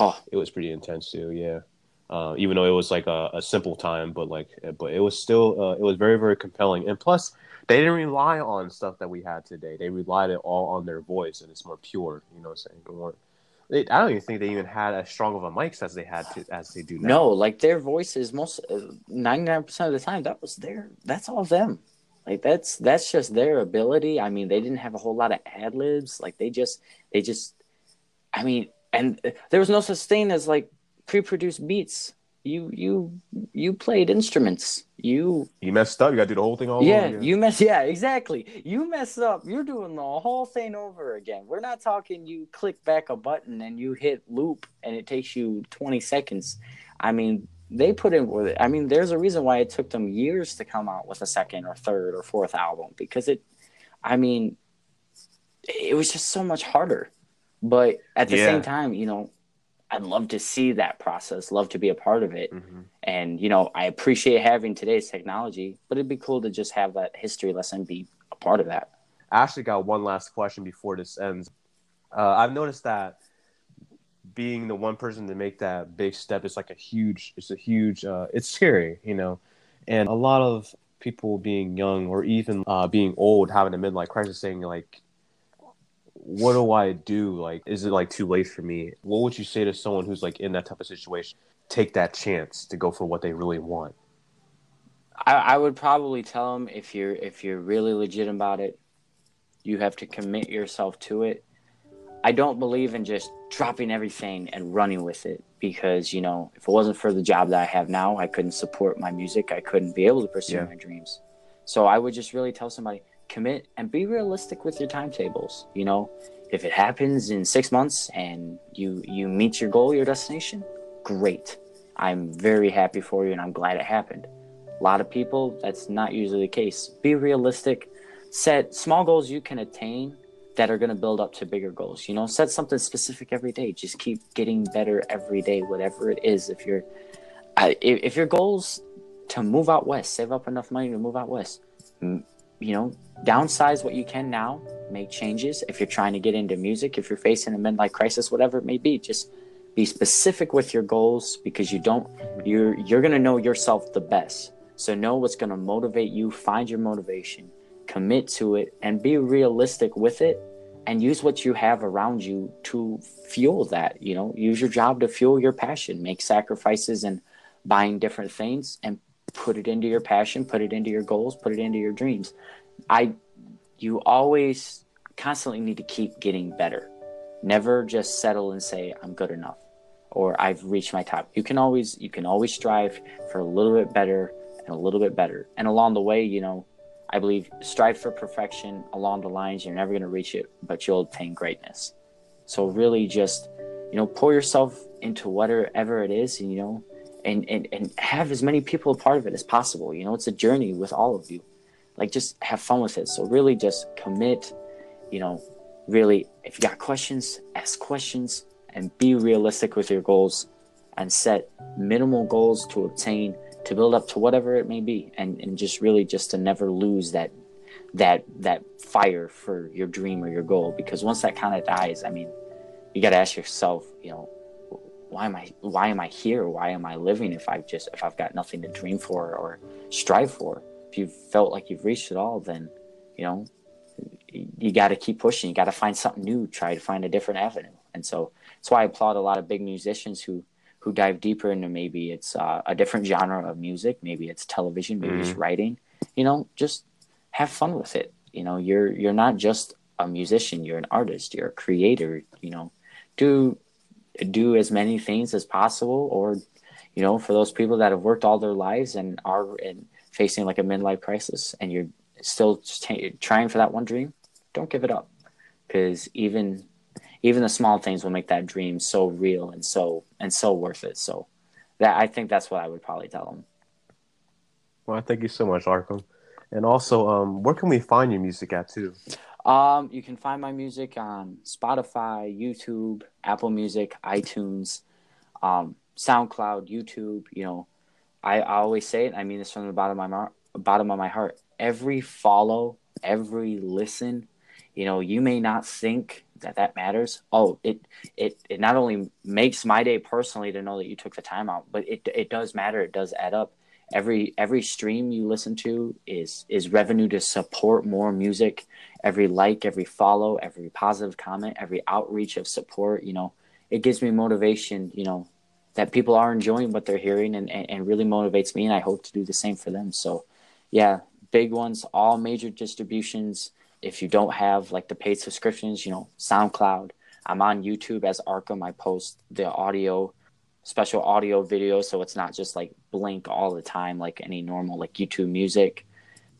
[SPEAKER 2] oh,
[SPEAKER 1] it was pretty intense too. Yeah. Uh, even though it was like a, a simple time, but like, but it was still, uh, it was very, very compelling. And plus, they didn't rely on stuff that we had today. They relied it all on their voice, and it's more pure. You know what I'm saying? It I don't even think they even had as strong of a mics as they had to, as they do now.
[SPEAKER 2] no, like their voices, most ninety nine percent of the time, that was their. That's all them. Like that's that's just their ability. I mean, they didn't have a whole lot of ad libs. Like they just they just. I mean, and there was no such thing as like pre-produced beats. You you you played instruments. You
[SPEAKER 1] you messed up. You got to do the whole thing all
[SPEAKER 2] yeah,
[SPEAKER 1] over again.
[SPEAKER 2] you mess. Yeah, exactly. You mess up. You're doing the whole thing over again. We're not talking. You click back a button and you hit loop, and it takes you 20 seconds. I mean, they put in with it. I mean, there's a reason why it took them years to come out with a second or third or fourth album because it. I mean, it was just so much harder. But at the
[SPEAKER 1] Yeah.
[SPEAKER 2] same time, you know, I'd love to see that process. Love to be a part of it.
[SPEAKER 1] Mhm.
[SPEAKER 2] And, you know, I appreciate having today's technology, but it'd be cool to just have that history lesson be a part of that.
[SPEAKER 1] I actually got one last question before this ends. Uh, I've noticed that being the one person to make that big step is like a huge, it's a huge, uh, it's scary, you know, and a lot of people being young or even uh, being old having a midlife crisis saying like, what do I do? Like, is it like too late for me? What would you say to someone who's like in that type of situation? Take that chance to go for what they really want.
[SPEAKER 2] I, I would probably tell them if you're if you're really legit about it, you have to commit yourself to it. I don't believe in just dropping everything and running with it because you know if it wasn't for the job that I have now, I couldn't support my music. I couldn't be able to pursue
[SPEAKER 1] Yeah.
[SPEAKER 2] my dreams. So I would just really tell somebody commit and be realistic with your timetables. You know, if it happens in six months and you you meet your goal, your destination, great. I'm very happy for you and I'm glad it happened. A lot of people, that's not usually the case. Be realistic. Set small goals you can attain that are going to build up to bigger goals. You know, set something specific every day. Just keep getting better every day, whatever it is. If if, if your goals to move out west, save up enough money to move out west. You know, downsize what you can now. Make changes. If you're trying to get into music, if you're facing a midlife crisis, whatever it may be, just be specific with your goals because you don't you're you're going to know yourself the best so know what's going to motivate you find your motivation commit to it and be realistic with it and use what you have around you to fuel that you know use your job to fuel your passion make sacrifices and buying different things and put it into your passion put it into your goals put it into your dreams i you always constantly need to keep getting better never just settle and say i'm good enough or I've reached my top. You can always you can always strive for a little bit better and a little bit better. And along the way, you know, I believe strive for perfection along the lines you're never going to reach it, but you'll attain greatness. So really just, you know, pour yourself into whatever it is and you know and, and and have as many people a part of it as possible. You know, it's a journey with all of you. Like just have fun with it. So really just commit, you know, really if you got questions, ask questions and be realistic with your goals and set minimal goals to obtain to build up to whatever it may be and, and just really just to never lose that that that fire for your dream or your goal because once that kind of dies i mean you got to ask yourself you know why am i why am i here? Why am i living if i've just if i've got nothing to dream for or strive for? If you've felt like you've reached it all then you know you got to keep pushing. You got to find something new. Try to find a different avenue. And so that's why i applaud a lot of big musicians who who dive deeper into maybe it's uh, a different genre of music. Maybe it's television. Maybe mm-hmm. it's writing. You know just have fun with it. You know, you're you're not just a musician, you're an artist, you're a creator, you know. Do do as many things as possible or you know, for those people that have worked all their lives and are in, facing like a midlife crisis and you're still t- trying for that one dream, don't give it up. Cuz even even the small things will make that dream so real and so and so worth it. So that I think that's what I would probably tell them.
[SPEAKER 1] Well, thank you so much, Arkham. And also, um, where can we find your music at too?
[SPEAKER 2] Um, you can find my music on Spotify, YouTube, Apple Music, iTunes, um, SoundCloud, YouTube. You know, I, I always say it. I mean this from the bottom of my mar- bottom of my heart. Every follow, every listen. You know, you may not think that that matters. Oh, it it it not only makes my day personally to know that you took the time out, but it it does matter. It does add up every every stream you listen to is is revenue to support more music. Every like every follow every positive comment every outreach of support you know it gives me motivation you know that people are enjoying what they're hearing and, and, and really motivates me and i hope to do the same for them. So yeah big ones all major distributions. If you don't have like the paid subscriptions you know soundcloud i'm on youtube as arkham i post the audio special audio video so it's not just like blink all the time like any normal like YouTube music.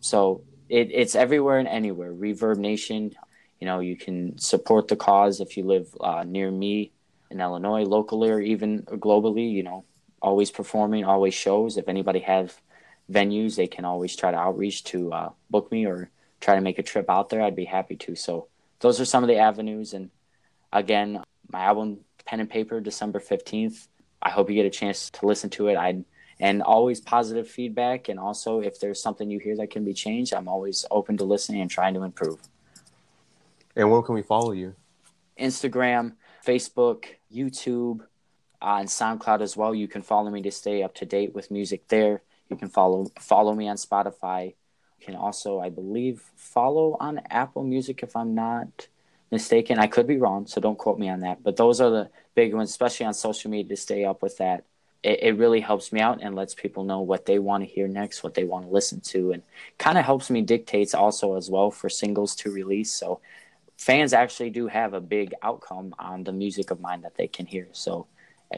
[SPEAKER 2] So it, it's everywhere and anywhere. ReverbNation, you know, you can support the cause if you live uh, near me in Illinois, locally or even globally. You know, always performing, always shows. If anybody have venues, they can always try to outreach to uh, book me or try to make a trip out there. I'd be happy to. So those are some of the avenues. And again, my album Pen and Paper, December fifteenth. I hope you get a chance to listen to it. I and always positive feedback. And also, if there's something you hear that can be changed, I'm always open to listening and trying to improve.
[SPEAKER 1] And where can we follow you?
[SPEAKER 2] Instagram, Facebook, YouTube, uh, and SoundCloud as well. You can follow me to stay up to date with music there. You can follow follow me on Spotify. You can also, I believe, follow on Apple Music if I'm not mistaken. I could be wrong, so don't quote me on that. But those are the big ones, especially on social media, to stay up with that. It, it really helps me out and lets people know what they want to hear next, what they want to listen to, and kind of helps me dictates also as well for singles to release. So fans actually do have a big outcome on the music of mine that they can hear. So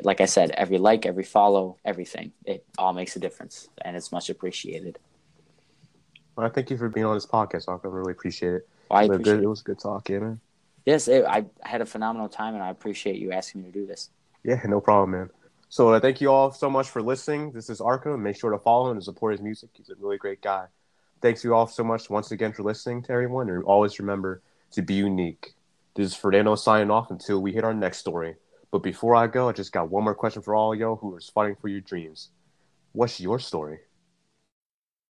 [SPEAKER 2] like I said, every like, every follow, everything, it all makes a difference, and it's much appreciated.
[SPEAKER 1] Well, I thank you for being on this podcast, I really appreciate it. Well, I appreciate good, it. it was a good talk, yeah, man.
[SPEAKER 2] Yes, it, I had a phenomenal time, and I appreciate you asking me to do this.
[SPEAKER 1] Yeah, no problem, man. So uh, thank you all so much for listening. This is Arkham. Make sure to follow him and support his music. He's a really great guy. Thanks you all so much once again for listening to everyone, and always remember to be unique. This is Fernando signing off until we hit our next story. But before I go, I just got one more question for all y'all who are fighting for your dreams. What's your story?